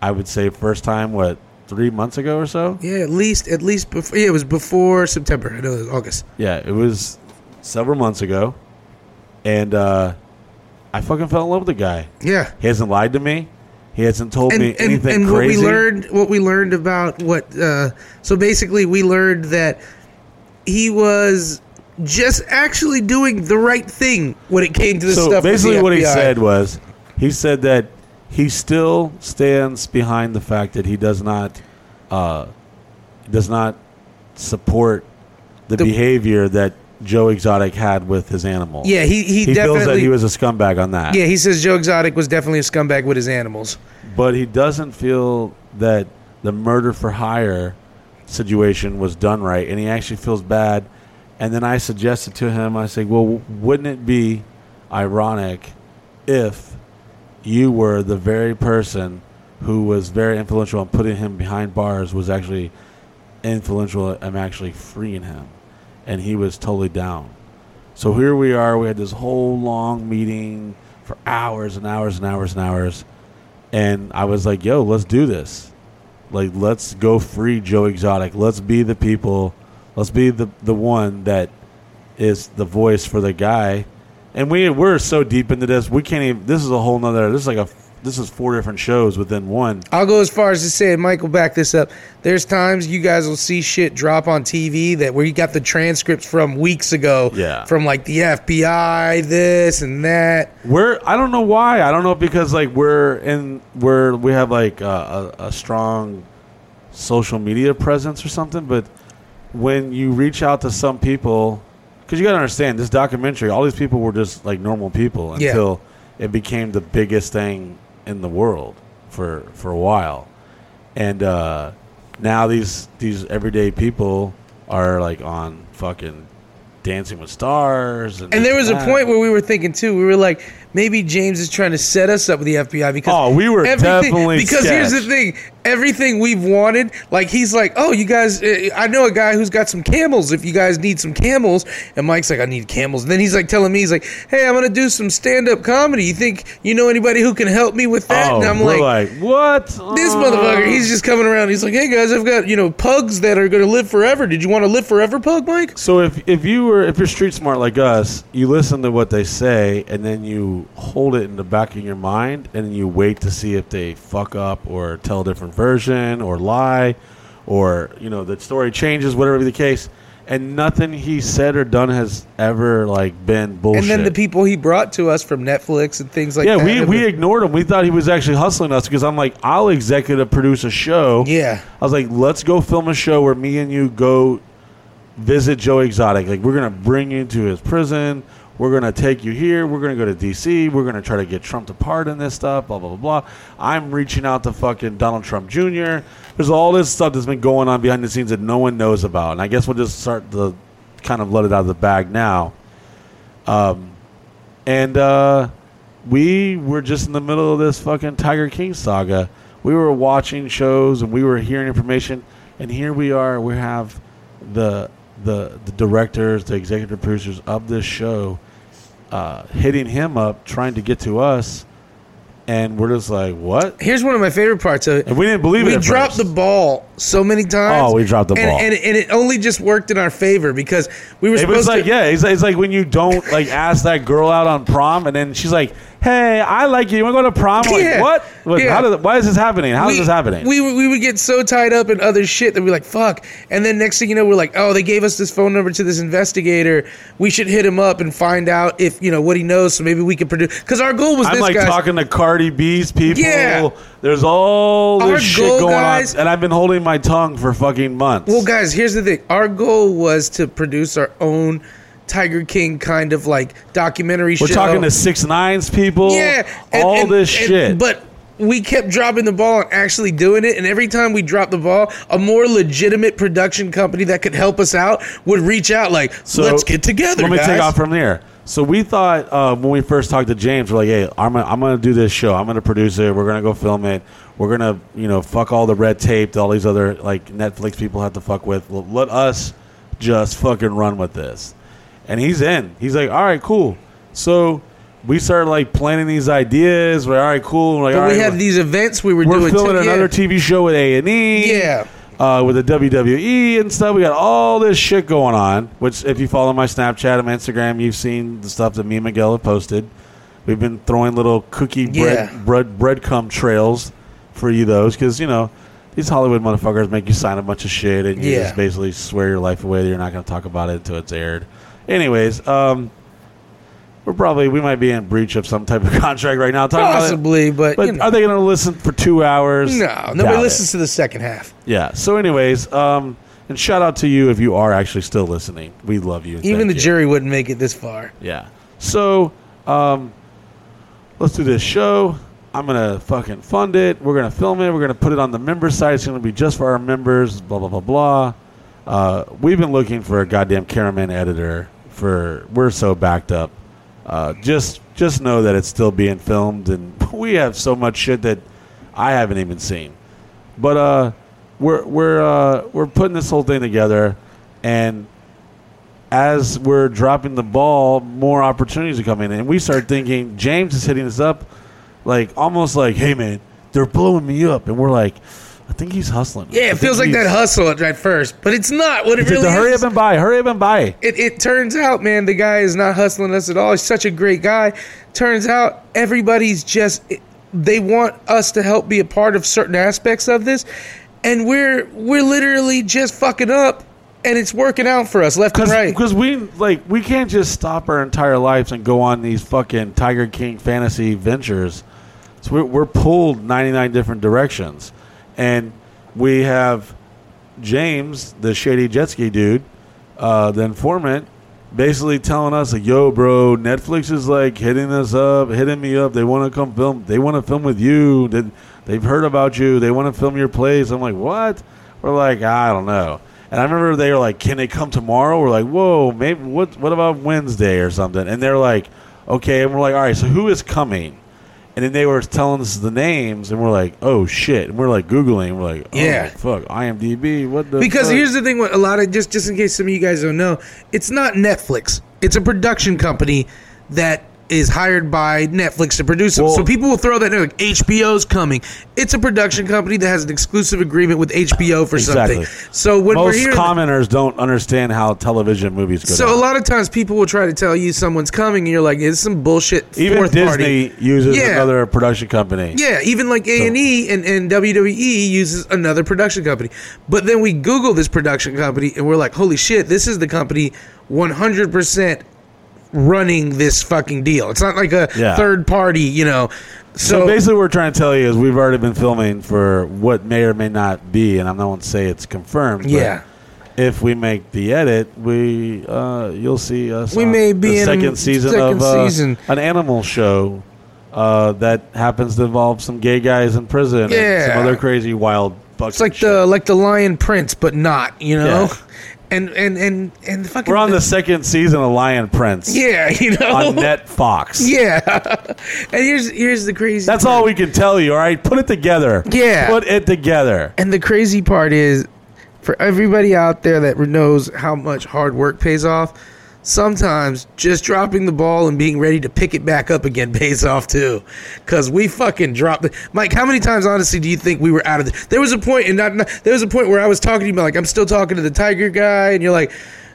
I would say first time what three months ago or so. Yeah, at least at least before. Yeah, it was before September. I know it was August. Yeah, it was several months ago, and uh, I fucking fell in love with the guy. Yeah. He hasn't lied to me. He hasn't told and, me and, anything and what we learned what we learned about what uh, so basically we learned that he was just actually doing the right thing when it came to this so stuff basically, what he said was, he said that he still stands behind the fact that he does not, uh, does not support the, The- behavior that Joe Exotic had with his animal. yeah he he, he feels that he was a scumbag on that. yeah he says Joe Exotic was definitely a scumbag with his animals but he doesn't feel that the murder for hire situation was done right, and he actually feels bad. And then I suggested to him, I said, "Well, wouldn't it be ironic if you were the very person who was very influential in putting him behind bars, was actually influential. I'm actually freeing him, and he was totally down. So here we are. We had this whole long meeting for hours and hours and hours and hours, and I was like, "Yo, let's do this. Like, let's go free Joe Exotic. Let's be the people. Let's be the the one that is the voice for the guy." And we we're so deep into this, we can't even. This is a whole nother. This is like a. This is four different shows within one. I'll go as far as to say, and Michael, back this up. There's times you guys will see shit drop on TV that where you got the transcripts from weeks ago. Yeah. From like the FBI, this and that. We're I don't know why. I don't know because like we're in we're we have like a, a, a strong social media presence or something. But when you reach out to some people, because you got to understand this documentary, all these people were just like normal people Yeah. until it became the biggest thing in the world for for a while, and uh, now these these everyday people are like on fucking Dancing with Stars, and, And there was a point where we were thinking too. We were like, maybe James is trying to set us up with the FBI because Oh, we were definitely because here's the thing: everything we've wanted, like he's like, oh, you guys, uh, I know a guy who's got some camels. If you guys need some camels, and Mike's like, I need camels. And then he's like telling me, he's like, hey, I'm gonna do some stand up comedy. You think you know anybody who can help me with that? Oh, and I'm like, like, what? this motherfucker, he's just coming around. He's like, hey guys, I've got you know pugs that are gonna live forever. Did you want to live forever, pug, Mike? So if if you were if you're street smart like us, you listen to what they say and then you hold it in the back of your mind and you wait to see if they fuck up or tell a different version or lie or you know the story changes whatever be the case and nothing he said or done has ever like been bullshit. And then the people he brought to us from Netflix and things like yeah, that. we, we ignored him. We thought he was actually hustling us because I'm like, I'll executive produce a show. Yeah. I was like, let's go film a show where me and you go visit Joe Exotic. Like, we're gonna bring you to his prison. We're gonna take you here. We're gonna go to D.C. We're gonna try to get Trump to pardon this stuff. Blah blah blah blah. I'm reaching out to fucking Donald Trump Jr. There's all this stuff that's been going on behind the scenes that no one knows about, and I guess we'll just start to kind of let it out of the bag now. Um, and uh, we were just in the middle of this fucking Tiger King saga. We were watching shows and we were hearing information, and here we are. We have the the the directors, the executive producers of this show, uh, hitting him up, trying to get to us, and we're just like, what? Here's one of my favorite parts of it. And we didn't believe it We dropped first. the ball so many times. Oh, we dropped the and, ball. and, and it only just worked in our favor because we were It supposed was like to. yeah, it's, it's like when you don't like ask that girl out on prom, and then she's like, "Hey, I like you. You want to go to prom?" I'm like, what? What- Yeah. How did? Why is this happening? How is we, this happening? We, would- we would get so tied up in other shit that we're like, fuck. And then next thing you know, we're like, oh, they gave us this phone number to this investigator. We should hit him up and find out if, you know, what he knows so maybe we could produce. Because our goal was I'm this, like guys. talking to Cardi B's people. Yeah. There's all this Our shit going guys- on, and I've been holding my tongue for fucking months. Well, guys, here's the thing. Our goal was to produce our own Tiger King kind of like documentary show. We're show. talking to six nines people. Yeah, and- all and- this and- shit. But we kept dropping the ball and actually doing it. And every time we dropped the ball, a more legitimate production company that could help us out would reach out, like, "Let's get together." Let me guys. take off from there. So we thought uh, when we first talked to James, we're like, "Hey, I'm gonna, I'm gonna do this show. I'm gonna produce it. We're gonna go film it. We're gonna, you know, fuck all the red tape that all these other like Netflix people have to fuck with. Let us just fucking run with this." And he's in. He's like, "All right, cool." So we started like planning these ideas. We're all right, cool. We're like, But all we right, have these events we were doing. we're doing. filming yeah. another TV show with A and E. Yeah. Uh, with the WWE and stuff, we got all this shit going on. Which, if you follow my Snapchat and my Instagram, you've seen the stuff that me and Miguel have posted. We've been throwing little cookie bread, Yeah. bread breadcrumb trails for you those because you know these Hollywood motherfuckers make you sign a bunch of shit and you Yeah. just basically swear your life away that you're not going to talk about it until it's aired. Anyways, um, we're probably we might be in breach of some type of [LAUGHS] contract right now. talking about it. Possibly, but, But you know. are they going to listen for two hours? No, Doubt nobody it. listens to the second half. Yeah. So, anyways, um, and shout out to you if you are actually still listening. We love you. Even the you. jury wouldn't make it this far. Yeah. So, um, let's do this show. I'm gonna fucking fund it. We're gonna film it. We're gonna put it on the member site. It's gonna be just for our members. Blah blah blah blah. Uh, we've been looking for a goddamn cameraman editor for. We're so backed up. Uh, just just know that it's still being filmed, and [LAUGHS] we have so much shit that I haven't even seen. But uh, we're we're uh, we're putting this whole thing together, and as we're dropping the ball, more opportunities are coming in, and we start thinking James is hitting us up, like almost like, "Hey man, they're blowing me up," and we're like, "I think he's hustling." Yeah, it feels like that hustle at first, but it's not what it It's really the hurry is. up and buy, hurry up and buy. it, it turns out, man, the guy is not hustling us at all. He's such a great guy. Turns out everybody's just they want us to help be a part of certain aspects of this, and we're we're literally just fucking up, and it's working out for us left and right. Because we like we can't just stop our entire lives and go on these fucking Tiger King fantasy ventures. So we're, we're pulled ninety nine different directions, and we have James, the shady jet ski dude, uh, the informant, basically telling us like, "Yo, bro, Netflix is like hitting us up, hitting me up. They want to come film. They want to film with you. They, they've heard about you. They want to film your plays." I'm like, "What?" We're like, "I don't know." And I remember they were like, "Can they come tomorrow?" We're like, "Whoa, maybe what? What about Wednesday or something?" And they're like, "Okay." And we're like, "All right, so who is coming?" And then they were telling us the names, and we're like, "Oh shit!" And we're like googling, we're like, oh, Yeah. fuck, IMDb, what the?" Because fuck? here's the thing: what a lot of just just in case some of you guys don't know, it's not Netflix. It's a production company that is hired by Netflix to produce them. Well- so people will throw that in like HBO's coming. It's a production company that has an exclusive agreement with HBO for Exactly. something. So when we're most here, commenters don't understand how television movies go. so down. a lot of times people will try to tell you someone's coming, and you're like, "It's some bullshit." even Disney party. uses Yeah. another production company. Yeah, even like A and E and and WWE uses another production company. But then we Google this production company and we're like, holy shit, this is the company one hundred percent running this fucking deal. It's not like a Yeah. third party, you know. So, So, basically, what we're trying to tell you is we've already been filming for what may or may not be, and I'm not going to say it's confirmed. but Yeah. If we make the edit, we uh, you'll see us. We may be the in second season second of uh, season. an animal show uh, that happens to involve some gay guys in prison and Yeah. some other crazy wild. it's like the like the Lion Prince, but not, you know. Yeah. [LAUGHS] And and and and fucking We're on the second season of Lion Prince. yeah, you know. on Net Fox. Yeah. [LAUGHS] and here's here's the crazy. That's part. all we can tell you, all right? Put it together. Yeah. Put it together. And the crazy part is, for everybody out there that knows how much hard work pays off, sometimes just dropping the ball and being ready to pick it back up again [LAUGHS] pays off too. Because we fucking dropped it. Mike, how many times, honestly, do you think we were out of the. There was a point, and not, not there was a point where I was talking to you, like, I'm still talking to the Tiger guy, and you're like,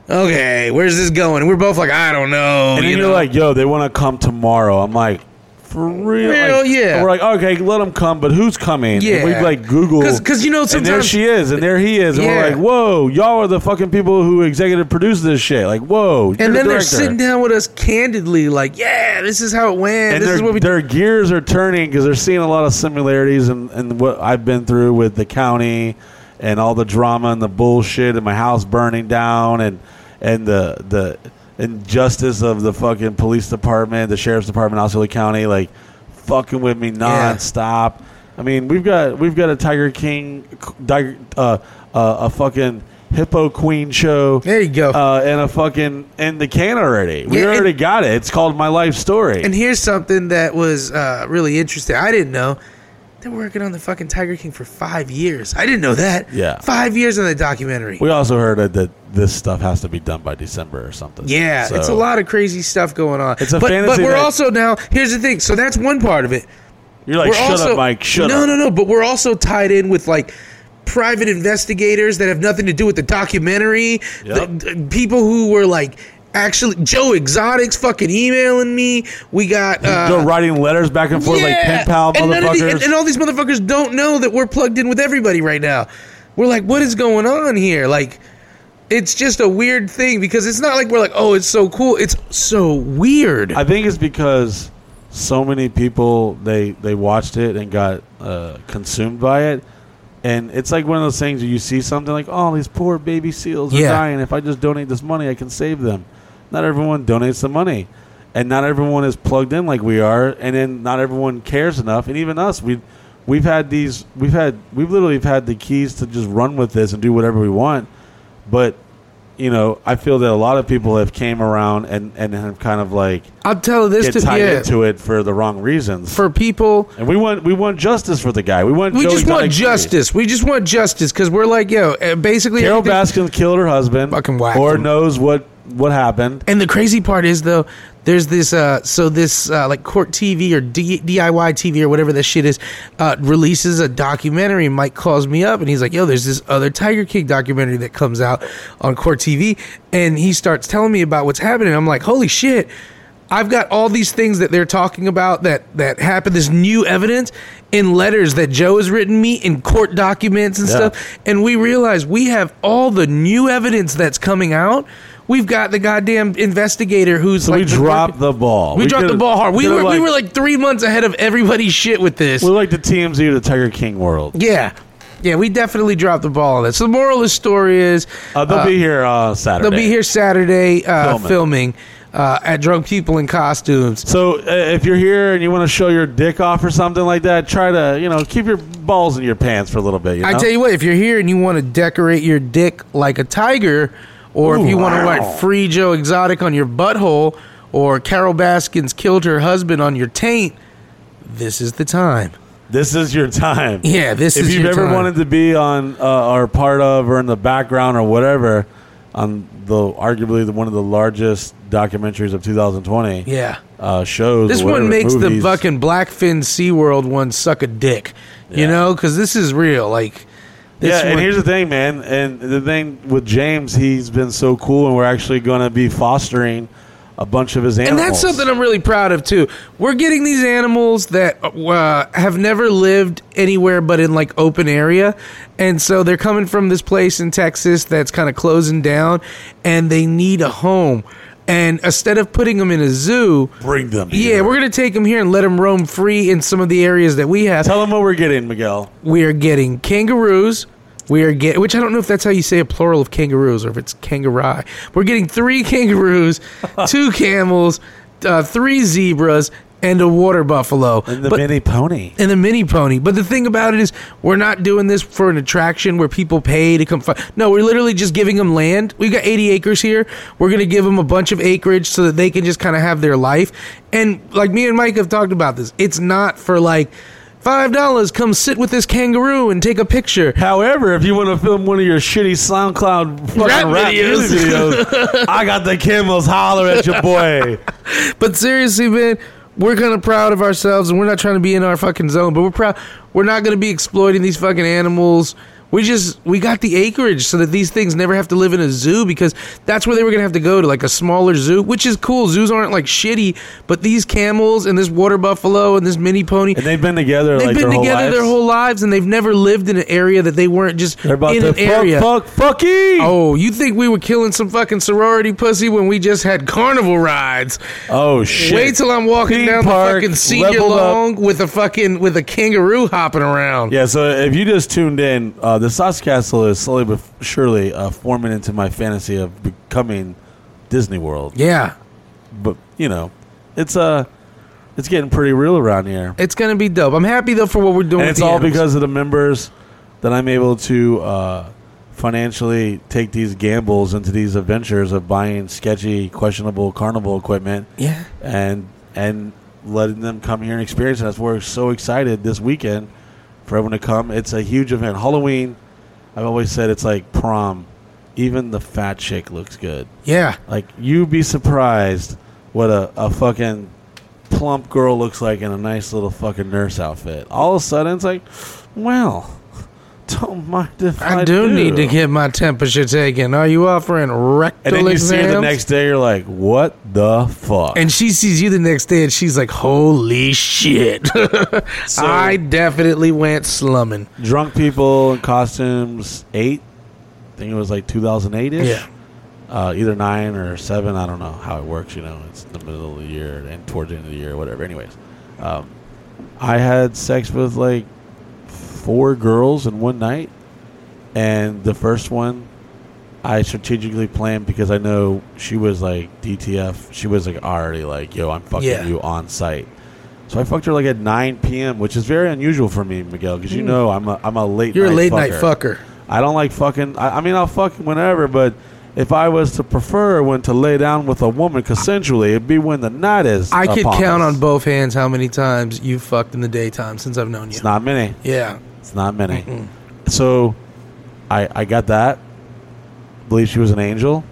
okay, where's this going? And we're both like, I don't know. And then you you are know? like, yo, they want to come tomorrow. I'm like, for real? Real, Like- yeah. we're like, okay, let them come, but who's coming? Yeah. And we like Google 'cause, you know, And there she is, and there he is. And Yeah. we're like, whoa, y'all are the fucking people who executive produce this shit. Like, whoa. you're and the then they're director. sitting down with us candidly, like, yeah, this is how it went. and this is their, what we their gears are turning because they're seeing a lot of similarities in, in what I've been through with the county and all the drama and the bullshit and my house burning down and and the the injustice of the fucking police department, the sheriff's department, Osceola County, like fucking with me nonstop. I mean, we've got we've got a Tiger King, uh, uh, a fucking hippo queen show. There you go. Uh, and a fucking in the can already. We Yeah, and- already got it. It's called My Life Story. And here's something that was uh, really interesting. I didn't know. They're working on the fucking Tiger King for five years. I didn't know that. Yeah. Five years on the documentary. We also heard that, that this stuff has to be done by December or something. yeah, So- it's a lot of crazy stuff going on. It's a but, fantasy but we're that- also now. Here's the thing. So that's one part of it. You're like, we're shut also, up, Mike. Shut no, up. No, no, But we're also tied in with like private investigators that have nothing to do with the documentary. Yep. The- the people who were like actually Joe Exotic's fucking emailing me. We got. Uh, They're writing letters back and forth like pen pal and, none of the- motherfuckers. and, and all these motherfuckers don't know that we're plugged in with everybody right now. We're like, what is going on here? Like, it's just a weird thing because it's not like we're like, oh, it's so cool. It's so weird. I think it's because so many people they they watched it and got uh, consumed by it, and it's like one of those things where you see something like, oh, these poor baby seals are Yeah. dying. If I just donate this money, I can save them. Not everyone donates the money, and not everyone is plugged in like we are, and then not everyone cares enough. And even us, we we've had these, we've had, we've literally had the keys to just run with this and do whatever we want, but you know, I feel that a lot of people have came around and and have kind of like I'll tell you this get to tied yeah, into it for the wrong reasons. for people. and we want we want justice for the guy. We want We Joe just want justice. We just want justice because we're like, yo, uh, basically. Carole Baskin killed her husband, Fucking whacked or him. knows what what happened. And the crazy part is though, there's this uh so this uh like court TV or D- DIY TV or whatever this shit is uh releases a documentary. Mike calls me up and he's like, "Yo, there's this other Tiger King documentary that comes out on court TV." And he starts telling me about what's happening. I'm like, "Holy shit." I've got all these things that they're talking about that that happened. This new evidence in letters that Joe has written me in court documents and Yeah. stuff. And we realize we have all the new evidence that's coming out. We've got the goddamn investigator who's So like we dropped the ball. We, dropped the ball hard. We were we were like three months ahead of everybody's shit with this. we're like the TMZ of the Tiger King world. yeah, yeah, we definitely dropped the ball on this. So the moral of the story is Uh, they'll uh, be here uh, Saturday. they'll be here Saturday uh, Filming. filming, uh, at Drunk People in Costumes. So uh, if you're here and you want to show your dick off or something like that, try to you know keep your balls in your pants for a little bit. You know? I tell you what, if you're here and you want to decorate your dick like a tiger, or if Ooh, you want to wow. write "Free Joe Exotic" on your butthole, or Carole Baskins killed her husband on your taint, this is the time. this is your time. Yeah, this if is If you've ever time. wanted to be on uh, or part of or in the background or whatever on the arguably the, one of the largest documentaries of 2020 Yeah. uh, shows. This one makes movies. the fucking Blackfish SeaWorld one suck a dick. You know, because this is real. Like, this yeah, and here's the thing, man. And the thing with James, he's been so cool, and we're actually going to be fostering a bunch of his animals. and that's something I'm really proud of too. We're getting these animals that uh, have never lived anywhere but in like open area, and so they're coming from this place in Texas that's kind of closing down, and they need a home. And instead of putting them in a zoo, Bring them. yeah, here. we're gonna take them here and let them roam free in some of the areas that we have. Tell them what we're getting, Miguel. We are getting kangaroos. We are get, which I don't know if that's how you say a plural of kangaroos or if it's kangaroo. We're getting three [LAUGHS] kangaroos, two camels, uh, three zebras, and a water buffalo. And the But- mini pony. and the mini pony. But the thing about it is, we're not doing this for an attraction where people pay to come. Fi- no, we're literally just giving them land. We've got 80 acres here. We're going to give them a bunch of acreage so that they can just kind of have their life. And like me and Mike have talked about this, it's not for like. Five dollars, come sit with this kangaroo and take a picture. However, if you want to film one of your shitty SoundCloud fucking Rap rap, videos. videos, [LAUGHS] I got the camels. Holler at your boy. [LAUGHS] But seriously, man, we're kind of proud of ourselves, and we're not trying to be in our fucking zone. But we're proud. We're not going to be exploiting these fucking animals. We just we got the acreage so that these things never have to live in a zoo because that's where they were gonna have to go to like a smaller zoo, which is cool. Zoos aren't like shitty, but these camels and this water buffalo and this mini pony, And they've been together they've like been their whole together lives. their whole lives and they've never lived in an area that they weren't just They're about in to an fuck, area. fuck, fucky. Oh, you think we were killing some fucking sorority pussy when we just had carnival rides? Oh shit! Wait till I'm walking Theme down park, the fucking senior leveled up. long with a fucking with a kangaroo hopping around. Yeah, so if you just tuned in, uh, the Sauce Castle is slowly but surely uh, forming into my fantasy of becoming Disney World. Yeah, But you know, it's uh, it's getting pretty real around here, it's gonna be dope. I'm happy though for what we're doing. and it's all animals. because of the members that I'm able to uh, financially take these gambles into these adventures of buying sketchy, questionable carnival equipment yeah, and and letting them come here and experience it. That's why we're so excited this weekend for everyone to come. It's a huge event. Halloween, I've always said it's like prom. Even the fat chick looks good. yeah. Like you'd be surprised what a, a fucking plump girl looks like in a nice little fucking nurse outfit. All of a sudden it's like, well, don't mind if I, I, do, need to get my temperature taken. Are you offering rectal And then you see her the next day, you're like, what the fuck? and she sees you the next day, and she's like, "Holy shit!" [LAUGHS] So- I definitely went slumming. drunk people in costumes eight i think it was like 2008 ish Yeah. uh, either nine or seven i don't know how it works you know it's the middle of the year and towards the end of the year whatever anyways um, i had sex with like four girls in one night and the first one i strategically planned because i know she was like dtf she was like already like yo i'm fucking Yeah. you on site so I fucked her like at 9 p.m., which is very unusual for me, Miguel, because you hmm. know I'm a I'm a late. You're a night late fucker. night fucker. I don't like fucking. I, I mean, I'll fuck whenever, but if I was to prefer when to lay down with a woman consensually, it'd be when the night is. I could count us. on both hands how many times you fucked in the daytime since I've known you. It's not many. yeah. It's not many. So, I I got that. Believe she was an angel.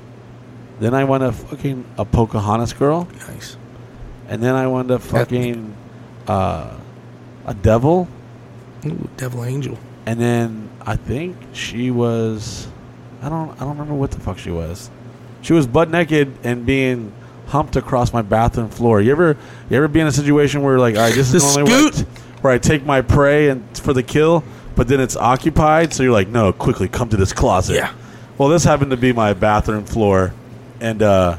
Then I went to fucking a Pocahontas girl, Nice. and then I went to fucking uh, a devil, Ooh, devil angel. and then I think she was. I don't. I don't remember what the fuck she was. She was butt naked and being humped across my bathroom floor. You ever? You ever be in a situation where like, all right, this is The the only way scoot? Where I take my prey and for the kill, but then it's occupied. So you're like, no, quickly come to this closet. Yeah. Well, this happened to be my bathroom floor, and uh,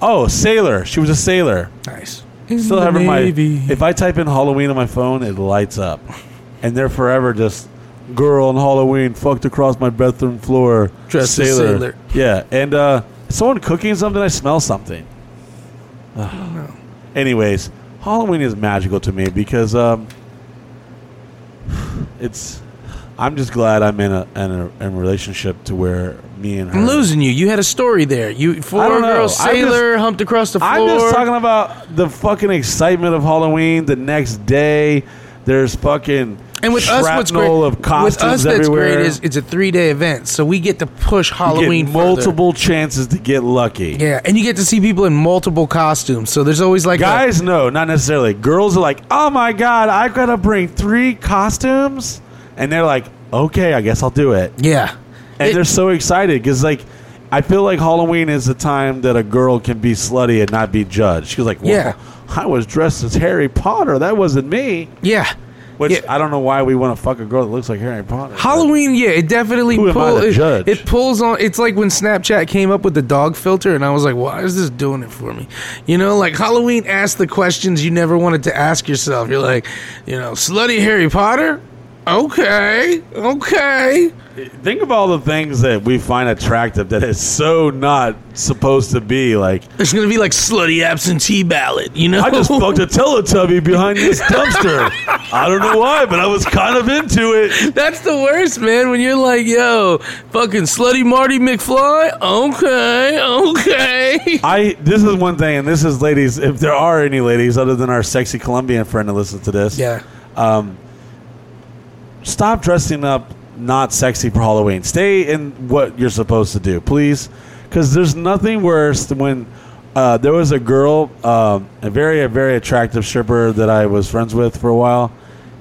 oh, sailor. She was a sailor. Nice. Still having my. If I type in Halloween on my phone, it lights up, and they're forever just girl on Halloween fucked across my bathroom floor. Dressed as sailor. Yeah, and uh, someone cooking something. I smell something. Ugh. Anyways, Halloween is magical to me because um, it's. I'm just glad I'm in a in a, in a relationship to where me and her. I'm losing you. You had a story there. You four I don't girl I'm sailor humped across the floor. I'm just talking about the fucking excitement of Halloween. The next day, there's fucking and with us, what's great shrapnel of costumes with us that's everywhere. great is it's a three day event, so we get to push You Halloween get further. multiple chances to get lucky. Yeah, and you get to see people in multiple costumes. So there's always like a- Guys, no, not necessarily. Girls are like, "Oh my god, I gotta bring three costumes," and they're like, "Okay, I guess I'll do it." yeah, And It- they're so excited because, like, I feel like Halloween is the time that a girl can be slutty and not be judged. She's like, well, Yeah. I was dressed as Harry Potter. That wasn't me." yeah. Which Yeah. I don't know why we want to fuck a girl that looks like Harry Potter. Halloween, yeah, it definitely Who am I pull- to it, judge? it pulls on. It's like when Snapchat came up with the dog filter, and I was like, "Why is this doing it for me?" You know, like Halloween asks the questions you never wanted to ask yourself. You're like, you know, slutty Harry Potter. Okay, okay. Think of all the things that we find attractive that is so not supposed to be. Like, It's gonna be like slutty absentee ballot. You know, I just fucked a Teletubby behind this [LAUGHS] dumpster. I don't know why, but I was kind of into it. That's the worst, man. When you're like, yo, fucking slutty Marty McFly. Okay, okay. I this is one thing, and this is ladies. If there are any ladies other than our sexy Colombian friend that listens to this, Yeah. Um, stop dressing up not sexy for Halloween. Stay in what you're supposed to do, please. Because there's nothing worse than when uh, there was a girl, um, a very, a very attractive stripper that I was friends with for a while,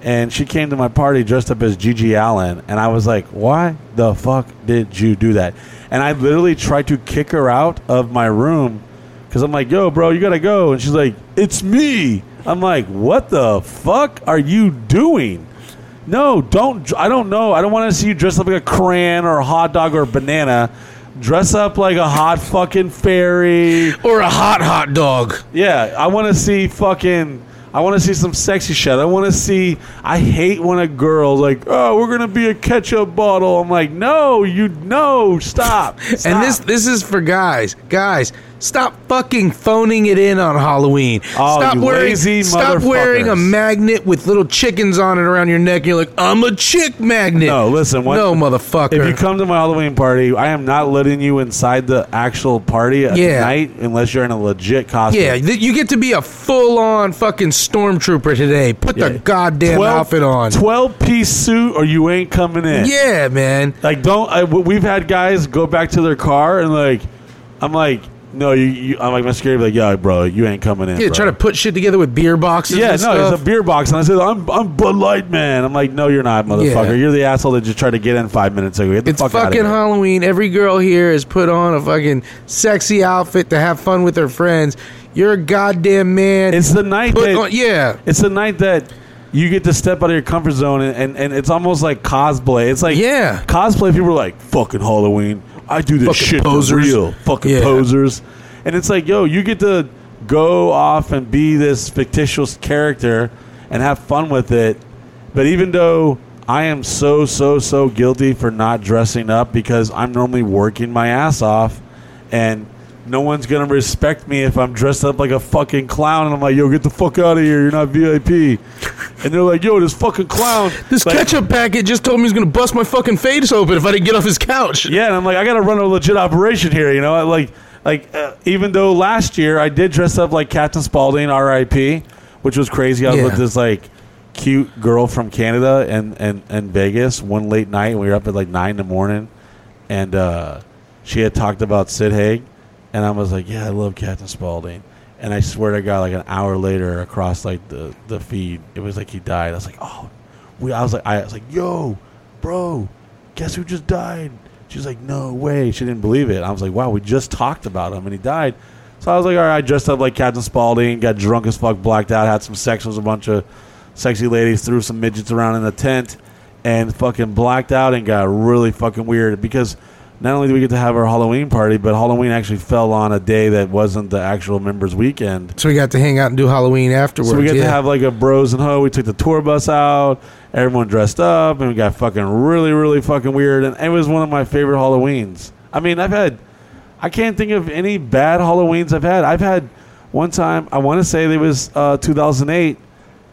and she came to my party dressed up as GG Allin, and I was like, "Why the fuck did you do that?" And I literally tried to kick her out of my room because I'm like, "Yo, bro, you gotta go," and she's like, "It's me." I'm like, "What the fuck are you doing?" No, don't. I don't know. I don't want to see you dress up like a crayon or a hot dog or a banana. Dress up like a hot fucking fairy. Or a hot hot dog. Yeah, I want to see fucking. I want to see some sexy shit. I want to see. I hate when a girl's like, "Oh, we're gonna be a ketchup bottle." I'm like, "No, you no, stop." And this this is for guys. Guys, stop fucking phoning it in on Halloween. Oh, stop you wearing lazy stop wearing a magnet with little chickens on it around your neck. And You're like, I'm a chick magnet. No, listen. What, no, motherfucker. If you come to my Halloween party, I am not letting you inside the actual party at Yeah. night unless you're in a legit costume. yeah, th- you get to be a full on fucking stormtrooper today. Put the Yeah. goddamn outfit on. 12 piece suit or you ain't coming in. yeah, man. Like, don't. I, we've had guys go back to their car and, like, I'm like, no, you. you I'm like, my security, like, yeah, bro, you ain't coming in. Yeah, bro. try to put shit together with beer boxes. Yeah, no, and stuff. it's a beer box. And I said, I'm, I'm Bud Light Man. I'm like, no, you're not, motherfucker. Yeah. You're the asshole that just tried to get in five minutes ago. Get the It's fuck fucking. Halloween. Every girl here has put on a fucking sexy outfit to have fun with her friends. You're a goddamn man. It's the night Put that. on- yeah. It's the night that you get to step out of your comfort zone and, and, and it's almost like cosplay. It's like Yeah. cosplay. People are like fucking Halloween. I do this Fucking shit posers. for real. Fucking Yeah. posers. And it's like, yo, you get to go off and be this fictitious character and have fun with it. But even though I am so so so guilty for not dressing up because I'm normally working my ass off and no one's gonna respect me if I'm dressed up like a fucking clown. And I'm like, yo, get the fuck out of here. You're not VIP. And they're like, yo, this fucking clown. This like, ketchup packet just told me he's gonna bust my fucking face open if I didn't get off his couch. Yeah, and I'm like, I got to run a legit operation here. You know, I, like, like uh, even though last year I did dress up like Captain Spaulding, R.I.P., which was crazy. I was Yeah. with this like cute girl from Canada and and and Vegas one late night. We were up at like nine in the morning, and uh, she had talked about Sid Haig, and I was like, yeah, I love Captain Spaulding. And I swear to God, like an hour later, across like the the feed, it was like he died. I was like, oh, we. I was like, I was like, yo, bro, guess who just died? She was like, no way. She didn't believe it. I was like, wow, we just talked about him and he died. So I was like, all right, I dressed up like Captain Spaulding, got drunk as fuck, blacked out, had some sex with a bunch of sexy ladies, threw some midgets around in the tent, and fucking blacked out and got really fucking weird because not only did we get to have our Halloween party, but Halloween actually fell on a day that wasn't the actual members' weekend. So we got to hang out and do Halloween afterwards. So we got yeah. to have like a bros and ho. We took the tour bus out. Everyone dressed up, and we got fucking really, really fucking weird. And it was one of my favorite Halloweens. I mean, I've had, I can't think of any bad Halloweens I've had. I've had one time. I want to say it was uh, 2008.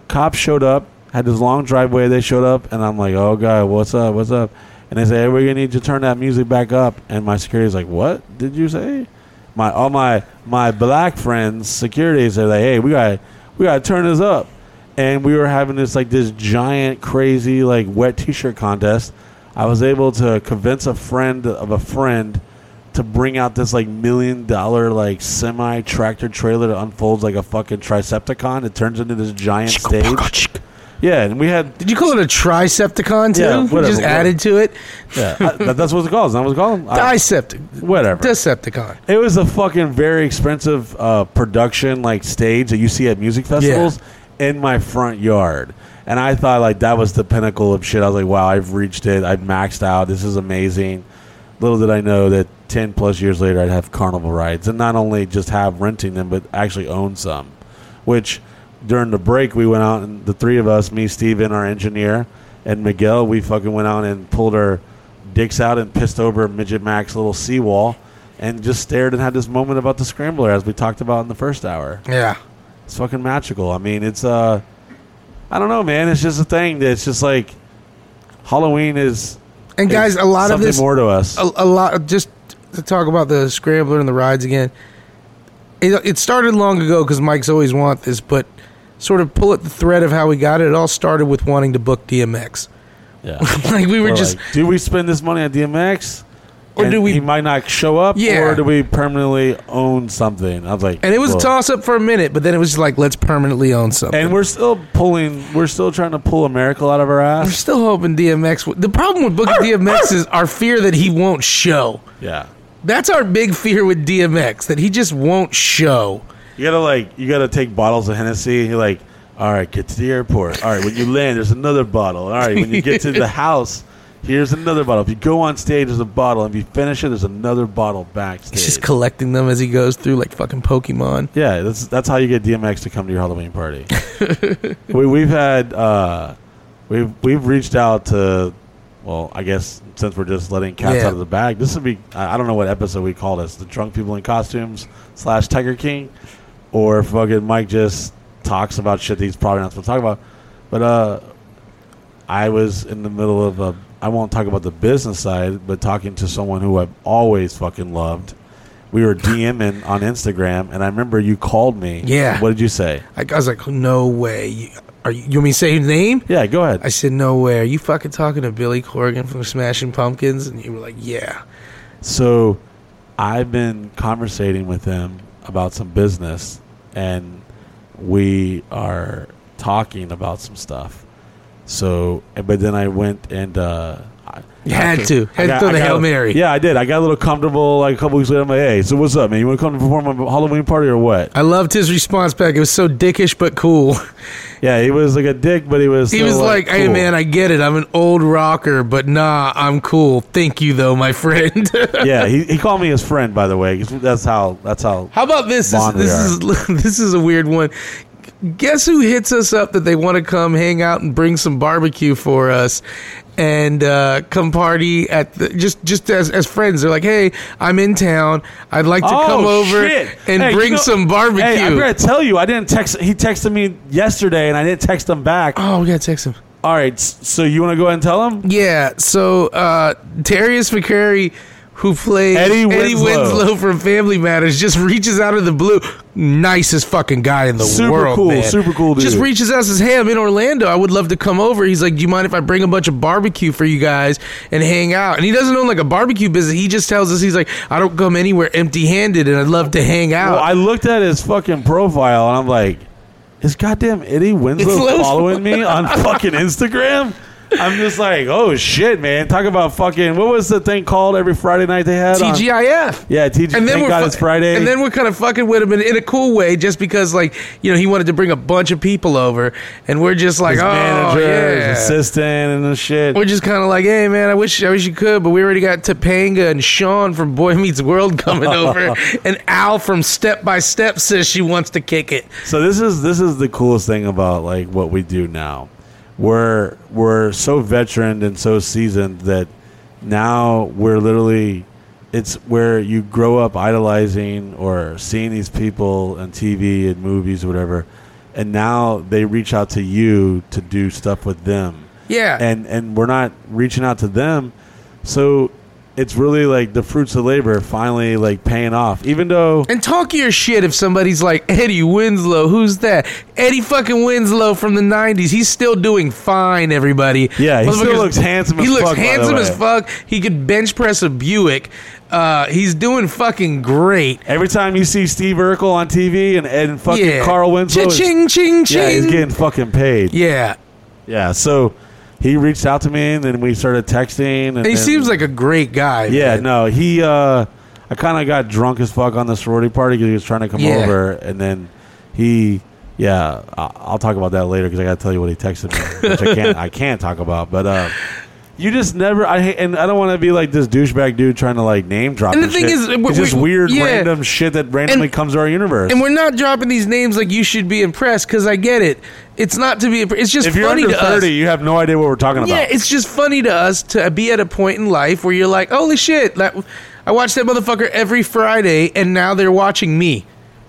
Cops showed up, had this long driveway. They showed up, and I'm like, "Oh god, what's up? What's up?" And they say, hey, "We're gonna need you to turn that music back up." And my security's like, "What did you say?" My all my my black friends, security said, like, "Hey, we got we got to turn this up." And we were having this like this giant, crazy like wet T-shirt contest. I was able to convince a friend of a friend to bring out this like million dollar like semi tractor trailer that unfolds like a fucking Tricepticon. It turns into this giant stage. Yeah, and we had Did you call it a Tricepticon too? Yeah, You whatever. just added to it. yeah, I, that- that's what it's called. Is that what it's called? I- Dicept- whatever. Decepticon. It was a fucking very expensive uh, production like stage that you see at music festivals in my front yard. And I thought like that was the pinnacle of shit. I was like, wow, I've reached it. I've maxed out. This is amazing. Little did I know that 10 plus years later I'd have carnival rides and not only just have renting them but actually own some. Which during the break we went out and the three of us, me, Steven, our engineer, and Miguel, we fucking went out and pulled our dicks out and pissed over Midget Mac's little seawall and just stared and had this moment about the scrambler as we talked about in the first hour. Yeah. It's fucking magical. I mean, it's uh I don't know, man. It's just a thing that's just like Halloween is And guys, a lot of this more to us. A, a lot. Just to talk about the scrambler and the rides again. It, it started long ago because Mike's always want this, but sort of pull at the thread of how we got it. It all started with wanting to book DMX. yeah. [LAUGHS] like we were We're just like, do we spend this money on DMX? Or And do we- he might not show up Yeah. or do we permanently own something? I was like And it was a toss up for a minute, but then it was just like, let's permanently own something. And we're still pulling we're still trying to pull a miracle out of our ass. we're ass. still hoping DMX. w- The problem with booking [LAUGHS] DMX is our fear that he won't show. Yeah. That's our big fear with DMX that he just won't show. You gotta like you gotta take bottles of Hennessy. And you're like, all right, get to the airport. All right, when you land, there's another bottle. All right, when you get to the [LAUGHS] house, here's another bottle. If you go on stage, there's a bottle. If you finish it, there's another bottle backstage. He's just collecting them as he goes through, like fucking Pokemon. yeah, that's that's how you get DMX to come to your Halloween party. [LAUGHS] we we've had uh, we've we've reached out to. Well, I guess since we're just letting cats Yeah. out of the bag, this would be, I I don't know what episode we call this, the drunk people in costumes slash Tiger King, or fucking Mike just talks about shit that he's probably not supposed to talk about. But uh, I was in the middle of a, I won't talk about the business side, but talking to someone who I've always fucking loved. We were DMing [LAUGHS] on Instagram, and I remember you called me. Yeah. What did you say? I, I was like, no way. Are you, you want me to say his name? Yeah, go ahead. I said, no way. Are you fucking talking to Billy Corgan from Smashing Pumpkins? And you were like, yeah. So I've been conversating with him about some business and we are talking about some stuff. So, but then I went and uh, You had to. Had to throw the Hail Mary. Yeah, I did. I got a little comfortable like a couple weeks later. I'm like, hey, so what's up, man? You want to come to perform a Halloween party or what? I loved his response back. It was so dickish but cool. [LAUGHS] Yeah, he was like a dick, but he was. He was like, "Hey cool. man, I get it. I'm an old rocker, but nah, I'm cool. Thank you though, my friend." [LAUGHS] yeah, he, he called me his friend, by the way. That's how. That's how. How about this? This, this is [LAUGHS] this is a weird one. Guess who hits us up that they want to come hang out and bring some barbecue for us and uh, come party at the, just just as, as friends. They're like, hey, I'm in town. I'd like to come over Oh, shit. and Hey, you bring know- some barbecue. Hey, I gotta tell you, I didn't text. He texted me yesterday, and I didn't text him back. oh, we gotta text him. All right, so you want to go ahead and tell him? Yeah, so uh Darius McCrary, who plays Eddie Winslow. Winslow from Family Matters, just reaches out of the blue. Nicest fucking guy in the world. Super world. cool, man. super cool dude. Just reaches out and says, Hey, I'm in Orlando. I would love to come over. He's like, Do you mind if I bring a bunch of barbecue for you guys and hang out? And he doesn't own like a barbecue business. He just tells us he's like, I don't come anywhere empty handed and I'd love to hang out. Well, I looked at his fucking profile, and I'm like, is goddamn Eddie Winslow. following [LAUGHS] me on fucking Instagram? I'm just like, oh shit, man! Talk about fucking what was the thing called every Friday night they had? on- TGIF. yeah, TG. and then thank we're God fu- it's Friday. and then we're kind of fucking with him in, in a cool way, just because like you know he wanted to bring a bunch of people over, and we're just like, his oh manager, yeah. his assistant, and the shit. We're just kind of like, hey man, I wish I wish you could, but we already got Topanga and Sean from Boy Meets World [LAUGHS] coming over, and Al from Step by Step says she wants to kick it. So this is this is the coolest thing about like what we do now. We're we're so veteran and so seasoned that now we're literally it's where you grow up idolizing or seeing these people on TV and movies or whatever, and now they reach out to you to do stuff with them. Yeah, And and we're not reaching out to them. So it's really like the fruits of labor finally like paying off. Even though And talk your shit if somebody's like Eddie Winslow. Who's that? Eddie fucking Winslow from the '90s. He's still doing fine. Everybody. Yeah, he still Motherfucker's- looks handsome He as looks fuck, by the handsome as way. fuck. He could bench press a Buick. Uh, he's doing fucking great. Every time you see Steve Urkel on TV and, and fucking yeah. Carl Winslow, is- Ching ching ching. yeah, he's getting fucking paid. Yeah. Yeah, so he reached out to me and then we started texting. And he then- seems like a great guy. yeah, man. no, he. uh I kind of got drunk as fuck on the sorority party because he was trying to come Yeah. over, and then he. Yeah, I- I'll talk about that later because I got to tell you what he texted me, which I can't. I can't talk about, but. uh you just never, I hate, and I don't want to be like this douchebag dude trying to like name drop. And the thing shit. is, we- it's just we- weird, yeah. random shit that randomly And- comes to our universe. And we're not dropping these names like you should be impressed because I get it. It's not to be. It's just if you're funny under to us. 30, you have no idea what we're talking about. Yeah, it's just funny to us to be at a point in life where you're like, holy shit, that, I watch that motherfucker every Friday, and now they're watching me.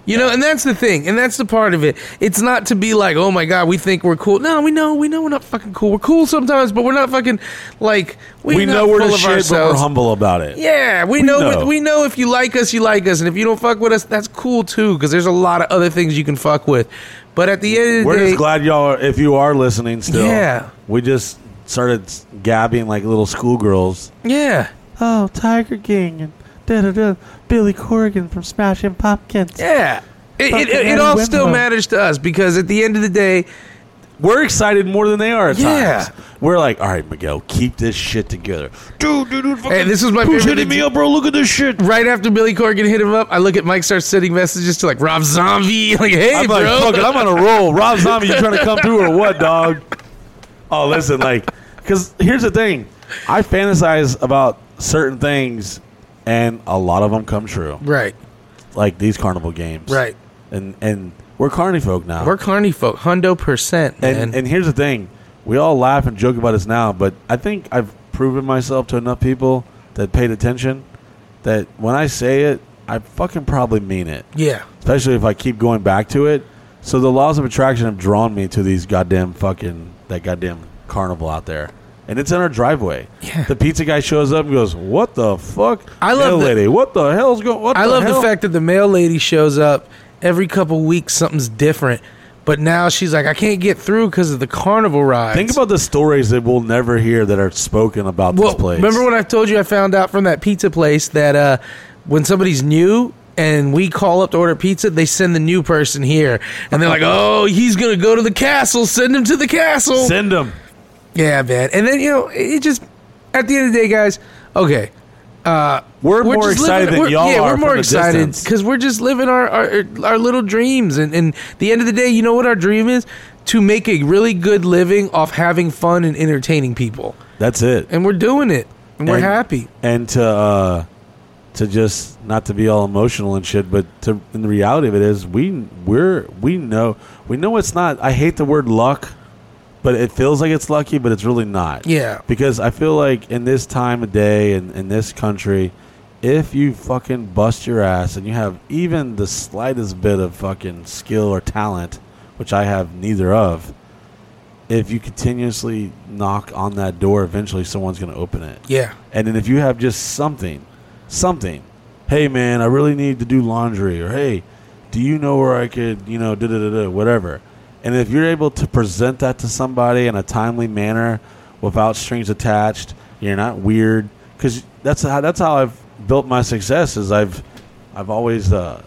You know, and that's the thing, and that's the part of it. It's not to be like, oh my god, we think we're cool. No, we know, we know we're not fucking cool. We're cool sometimes, but we're not fucking like we're we know we're full the of shit, but we're humble about it. Yeah, we, We know, know. We know if you like us, you like us, and if you don't fuck with us, that's cool too. Because there's a lot of other things you can fuck with. But at the end of the We're day, just glad y'all, are, if you are listening still. Yeah. We just started gabbing like little schoolgirls. yeah, Oh, Tiger King and da da da. Billy Corgan from Smashing Pumpkins. yeah. It, it, Fucking it, Eddie all still matters to us because at the end of the day, We're excited more than they are at Yeah. times. We're like, all right, Miguel, keep this shit together. Dude, dude, dude. Hey, this was my Who's favorite hitting me up, bro? Look at this shit. right after Billy Corgan hit him up, I look at Mike starts sending messages to like Rob Zombie, [LAUGHS] like, "Hey, I'm bro." like, it, I'm on a roll. Rob Zombie, you trying to come through or what, dog? Oh, listen, like, because here's the thing. I fantasize about certain things, and a lot of them come true. right, Like these carnival games. right. And and we're carny folk now. We're carny folk, hundo percent, man. and, and here's the thing. We all laugh and joke about this now, but I think I've proven myself to enough people that paid attention that when I say it, I fucking probably mean it. yeah, especially if I keep going back to it. So the laws of attraction have drawn me to these goddamn fucking that goddamn carnival out there, and it's in our driveway. Yeah. The pizza guy shows up and goes, "What the fuck?" I love Mail the- lady. What the hell's going? What I the love hell? the fact that the mail lady shows up every couple weeks. Something's different, but now she's like, I can't get through because of the carnival rides. Think about the stories that we'll never hear that are spoken about well, this place. remember when I told you I found out from that pizza place that uh, when somebody's new. And we call up to order pizza. They send the new person here, and they're like, "Oh, he's gonna go to the castle. Send him to the castle." Send them. Yeah, man. And then you know, it just at the end of the day, guys. Okay, uh, We're, more excited living- than we're- y'all yeah, are we're more excited because we're just living our, our our little dreams. And and the end of the day, you know what our dream is? To make a really good living off having fun and entertaining people. That's it. And we're doing it, and we're happy. and to uh, to just not to be all emotional and shit, but to in the reality of it is we we're we know we know it's not. I hate the word luck, but it feels like it's lucky, but it's really not. Yeah. Because I feel like in this time of day and in this country, if you fucking bust your ass and you have even the slightest bit of fucking skill or talent, which I have neither of, if you continuously knock on that door, eventually someone's going to open it. Yeah. And then if you have just something, something, hey man, I really need to do laundry, or hey, do you know where I could, you know, da da da da, whatever. And if you're able to present that to somebody in a timely manner, without strings attached, you're not weird, because that's how that's how I've built my success. Is I've I've always uh,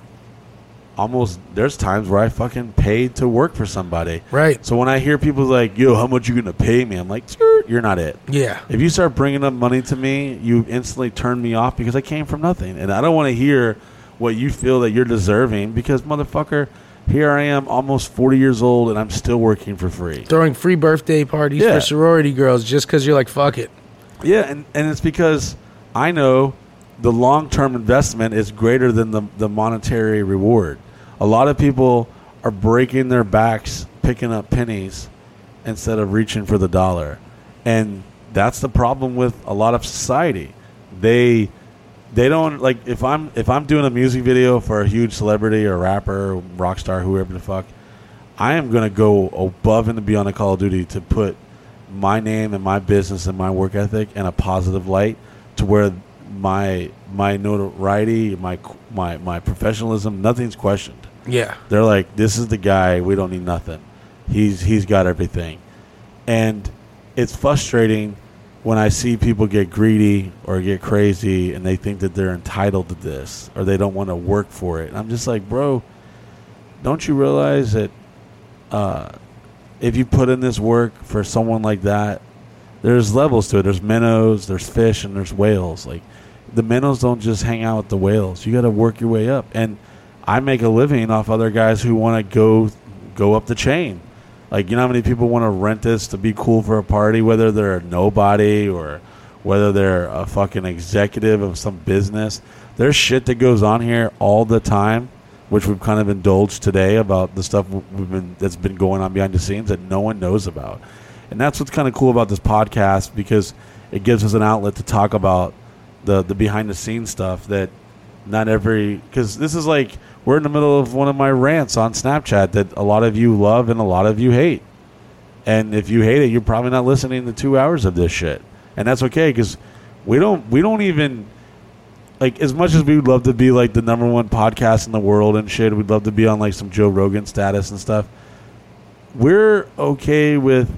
almost there's times where I fucking paid to work for somebody. Right. So when I hear people like, "Yo, how much you gonna pay me?" I'm like, "You're not it." Yeah. If you start bringing up money to me, you instantly turn me off because I came from nothing, and I don't want to hear what you feel that you're deserving because motherfucker, here I am, almost 40 years old, and I'm still working for free. Throwing free birthday parties Yeah. for sorority girls just because you're like, fuck it. Yeah, and, and it's because I know the long term investment is greater than the, the monetary reward. A lot of people are breaking their backs picking up pennies instead of reaching for the dollar. And that's the problem with a lot of society. They they don't like if I'm if I'm doing a music video for a huge celebrity or rapper, or rock star, whoever the fuck, I am gonna go above and beyond a Call of Duty to put my name and my business and my work ethic in a positive light to where my my notoriety, my my my professionalism, nothing's questioned. Yeah. They're like, this is the guy. We don't need nothing. He's he's got everything, and it's frustrating when I see people get greedy or get crazy and they think that they're entitled to this or they don't want to work for it. I'm just like, bro, don't you realize that uh, if you put in this work for someone like that, there's levels to it. There's minnows, there's fish, and there's whales. Like the minnows don't just hang out with the whales. You got to work your way up. And I make a living off other guys who want to go go up the chain. Like you know how many people want to rent this to be cool for a party, whether they're a nobody or whether they're a fucking executive of some business. There's shit that goes on here all the time, which we've kind of indulged today about the stuff we've been that's been going on behind the scenes that no one knows about. And that's what's kind of cool about this podcast because it gives us an outlet to talk about the the behind the scenes stuff that not every because this is like we're in the middle of one of my rants on Snapchat that a lot of you love and a lot of you hate. And if you hate it, you're probably not listening to two hours of this shit, and that's okay because we don't we don't even like as much as we would love to be like the number one podcast in the world and shit. We'd love to be on like some Joe Rogan status and stuff. We're okay with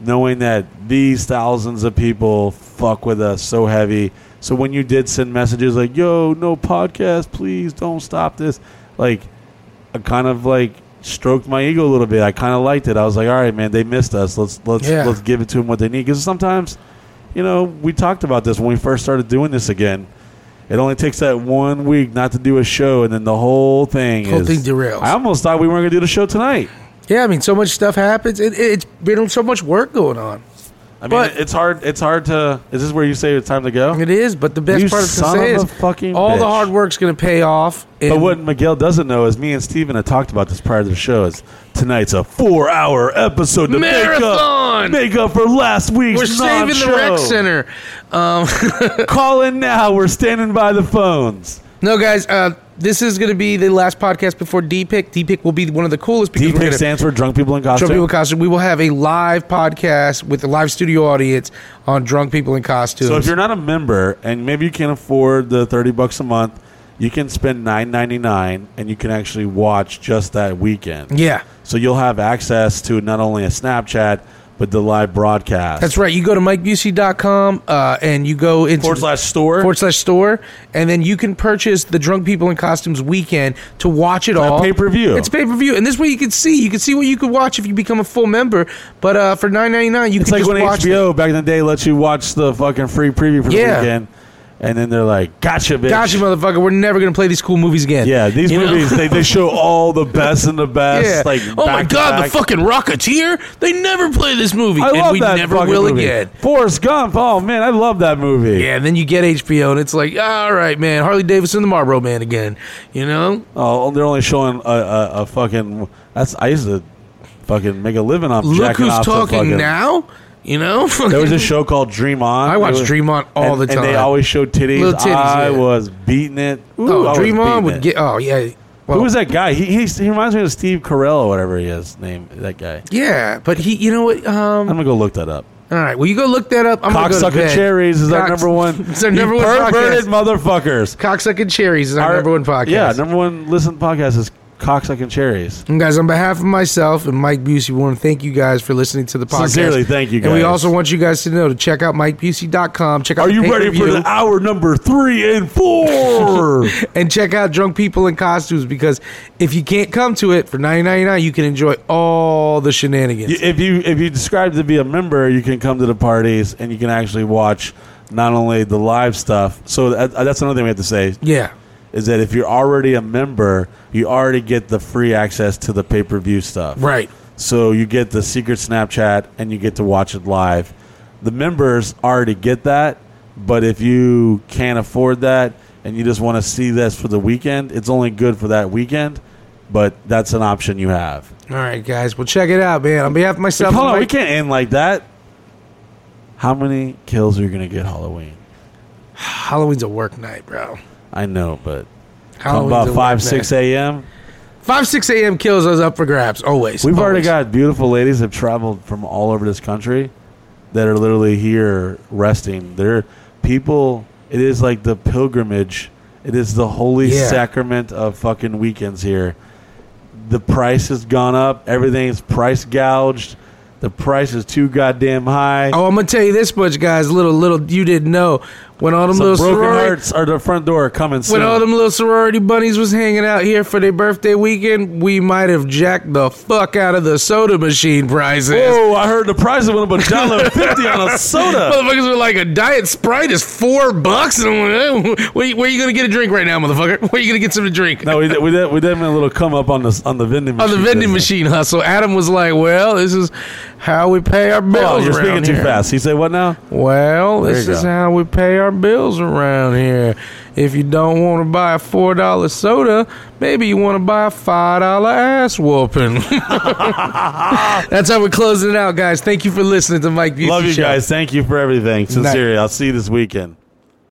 knowing that these thousands of people fuck with us so heavy. So when you did send messages like, "Yo, no podcast, please don't stop this," like I kind of like stroked my ego a little bit. I kind of liked it. I was like, "All right, man, they missed us. Let's let's Yeah. let's give it to them what they need." Because sometimes, you know, we talked about this when we first started doing this again. It only takes that one week not to do a show, and then the whole thing Whole is thing derails. I almost thought we weren't going to do the show tonight. Yeah, I mean, so much stuff happens. It, it's been so much work going on. I mean, But- it's hard. It's hard to. Is this where you say it's time to go? It is, but the best You part of son today of is a fucking all the hard work's going to pay off. But what Miguel doesn't know is me and Steven had talked about this prior to the show. Is tonight's a four-hour episode to Marathon! make up, make up for last week's we're saving the non-show. rec center. Um, [LAUGHS] Call in now. We're standing by the phones. No, guys, uh, this is going to be the last podcast before D-Pick. D-Pick will be one of the coolest because we're DPIC gonna- stands for Drunk People in Costume. Drunk People in Costume. We will have a live podcast with a live studio audience on Drunk People in Costumes. So if you're not a member and maybe you can't afford the thirty bucks a month, you can spend nine ninety nine and you can actually watch just that weekend. yeah. So you'll have access to not only a Snapchat but the live broadcast. That's right. You go to MikeBusey.com uh, and you go into Forward slash store. forward slash store, and then you can purchase the Drunk People in Costumes weekend to watch it all. pay-per-view. It's pay per view, and this way you can see. You can see what you could watch if you become a full member. But uh, for nine ninety nine, you It's can like just when watch. HBO back in the day let you watch the fucking free preview for the weekend. And then they're like, "Gotcha, bitch." Gotcha, motherfucker. We're never gonna play these cool movies again. Yeah, these You know? movies they, they show all the best and the best. Yeah. Like, oh my back to god, the back. fucking Rocketeer! They never play this movie, I and love we that never fucking will movie. again. Forrest Gump. Oh man, I love that movie. Yeah, and then you get HBO, and it's like, all right, man, Harley Davidson, the Marlboro Man again. You know? Oh, they're only showing a, a, a fucking. That's I used to fucking make a living off Look jacking who's off to talking fucking- now. You know? There was a [LAUGHS] show called Dream On. I watch It was- Dream On all and, the time. and they always showed titties. Little titties, I yeah. was beating it. Ooh, oh, Dream On would it. get. Oh yeah. Well, Who was that guy? He, he he reminds me of Steve Carell or whatever he is. Name that guy. Yeah, but he. You know what? Um, I'm gonna go look that up. All right. Well, you go look that up. I'm gonna go to Cocksucking bed. cherries is our number one. [LAUGHS] It's our number one perverted podcast. motherfuckers. Cocksucking cherries is our, Our- number one podcast. Yeah, number one listen podcast is cocksucking cherries. And guys, on behalf of myself and Mike Busey, we want to thank you guys for listening to the podcast. Sincerely, thank you guys. And we also want you guys to know to check out MikeBusey.com. Check out Are you ready for the hour number three and four? [LAUGHS] and check out Drunk People in Costumes because if you can't come to it for nine ninety nine, you can enjoy all the shenanigans. If you if you describe to be a member, you can come to the parties and you can actually watch not only the live stuff. So that, that's another thing we have to say yeah. Is that if you're already a member, you already get the free access to the pay per view stuff. Right. So you get the secret Snapchat and you get to watch it live. The members already get that, but if you can't afford that and you just want to see this for the weekend, it's only good for that weekend. But that's an option you have. All right, guys. Well, check it out, man. On behalf of myself, Hold on, we can't end like that. How many kills are you gonna get Halloween? [SIGHS] Halloween's a work night, bro. I know, but Halloween's about five, six a.m. Five, six a.m. kills us up for grabs. Always. We've already Always. got beautiful ladies that have traveled from all over this country that are literally here resting. They're people. It is like the pilgrimage. It is the holy Yeah. sacrament of fucking weekends here. The price has gone up. Everything's price gouged. The price is too goddamn high. Oh, I'm gonna tell you this much, guys. Little, little, you didn't know when all them Some little broken sorority, hearts are the front door coming soon. when all them little sorority bunnies was hanging out here for their birthday weekend, we might have jacked the fuck out of the soda machine prices. Whoa! I heard the price went up a dollar fifty on a soda. [LAUGHS] Motherfuckers were like a diet sprite is four bucks, and like, where, you- where you gonna get a drink right now, motherfucker? [LAUGHS] Where you gonna get something to drink? No, we did, we did we did a little come up on the on the vending machine, on the vending machine hustle. Adam was like, "Well, this is how we pay our oh, bills." Oh, you're speaking around too fast. He said what now? Well, There this is go. how we pay our bills around here. If you don't want to buy a four dollar soda, maybe you want to buy a five dollar ass whooping. [LAUGHS] That's how we're closing it out, guys. Thank you for listening to Mike Busey Love you Show. guys. Thank you for everything. Sincerely, I'll see you this weekend.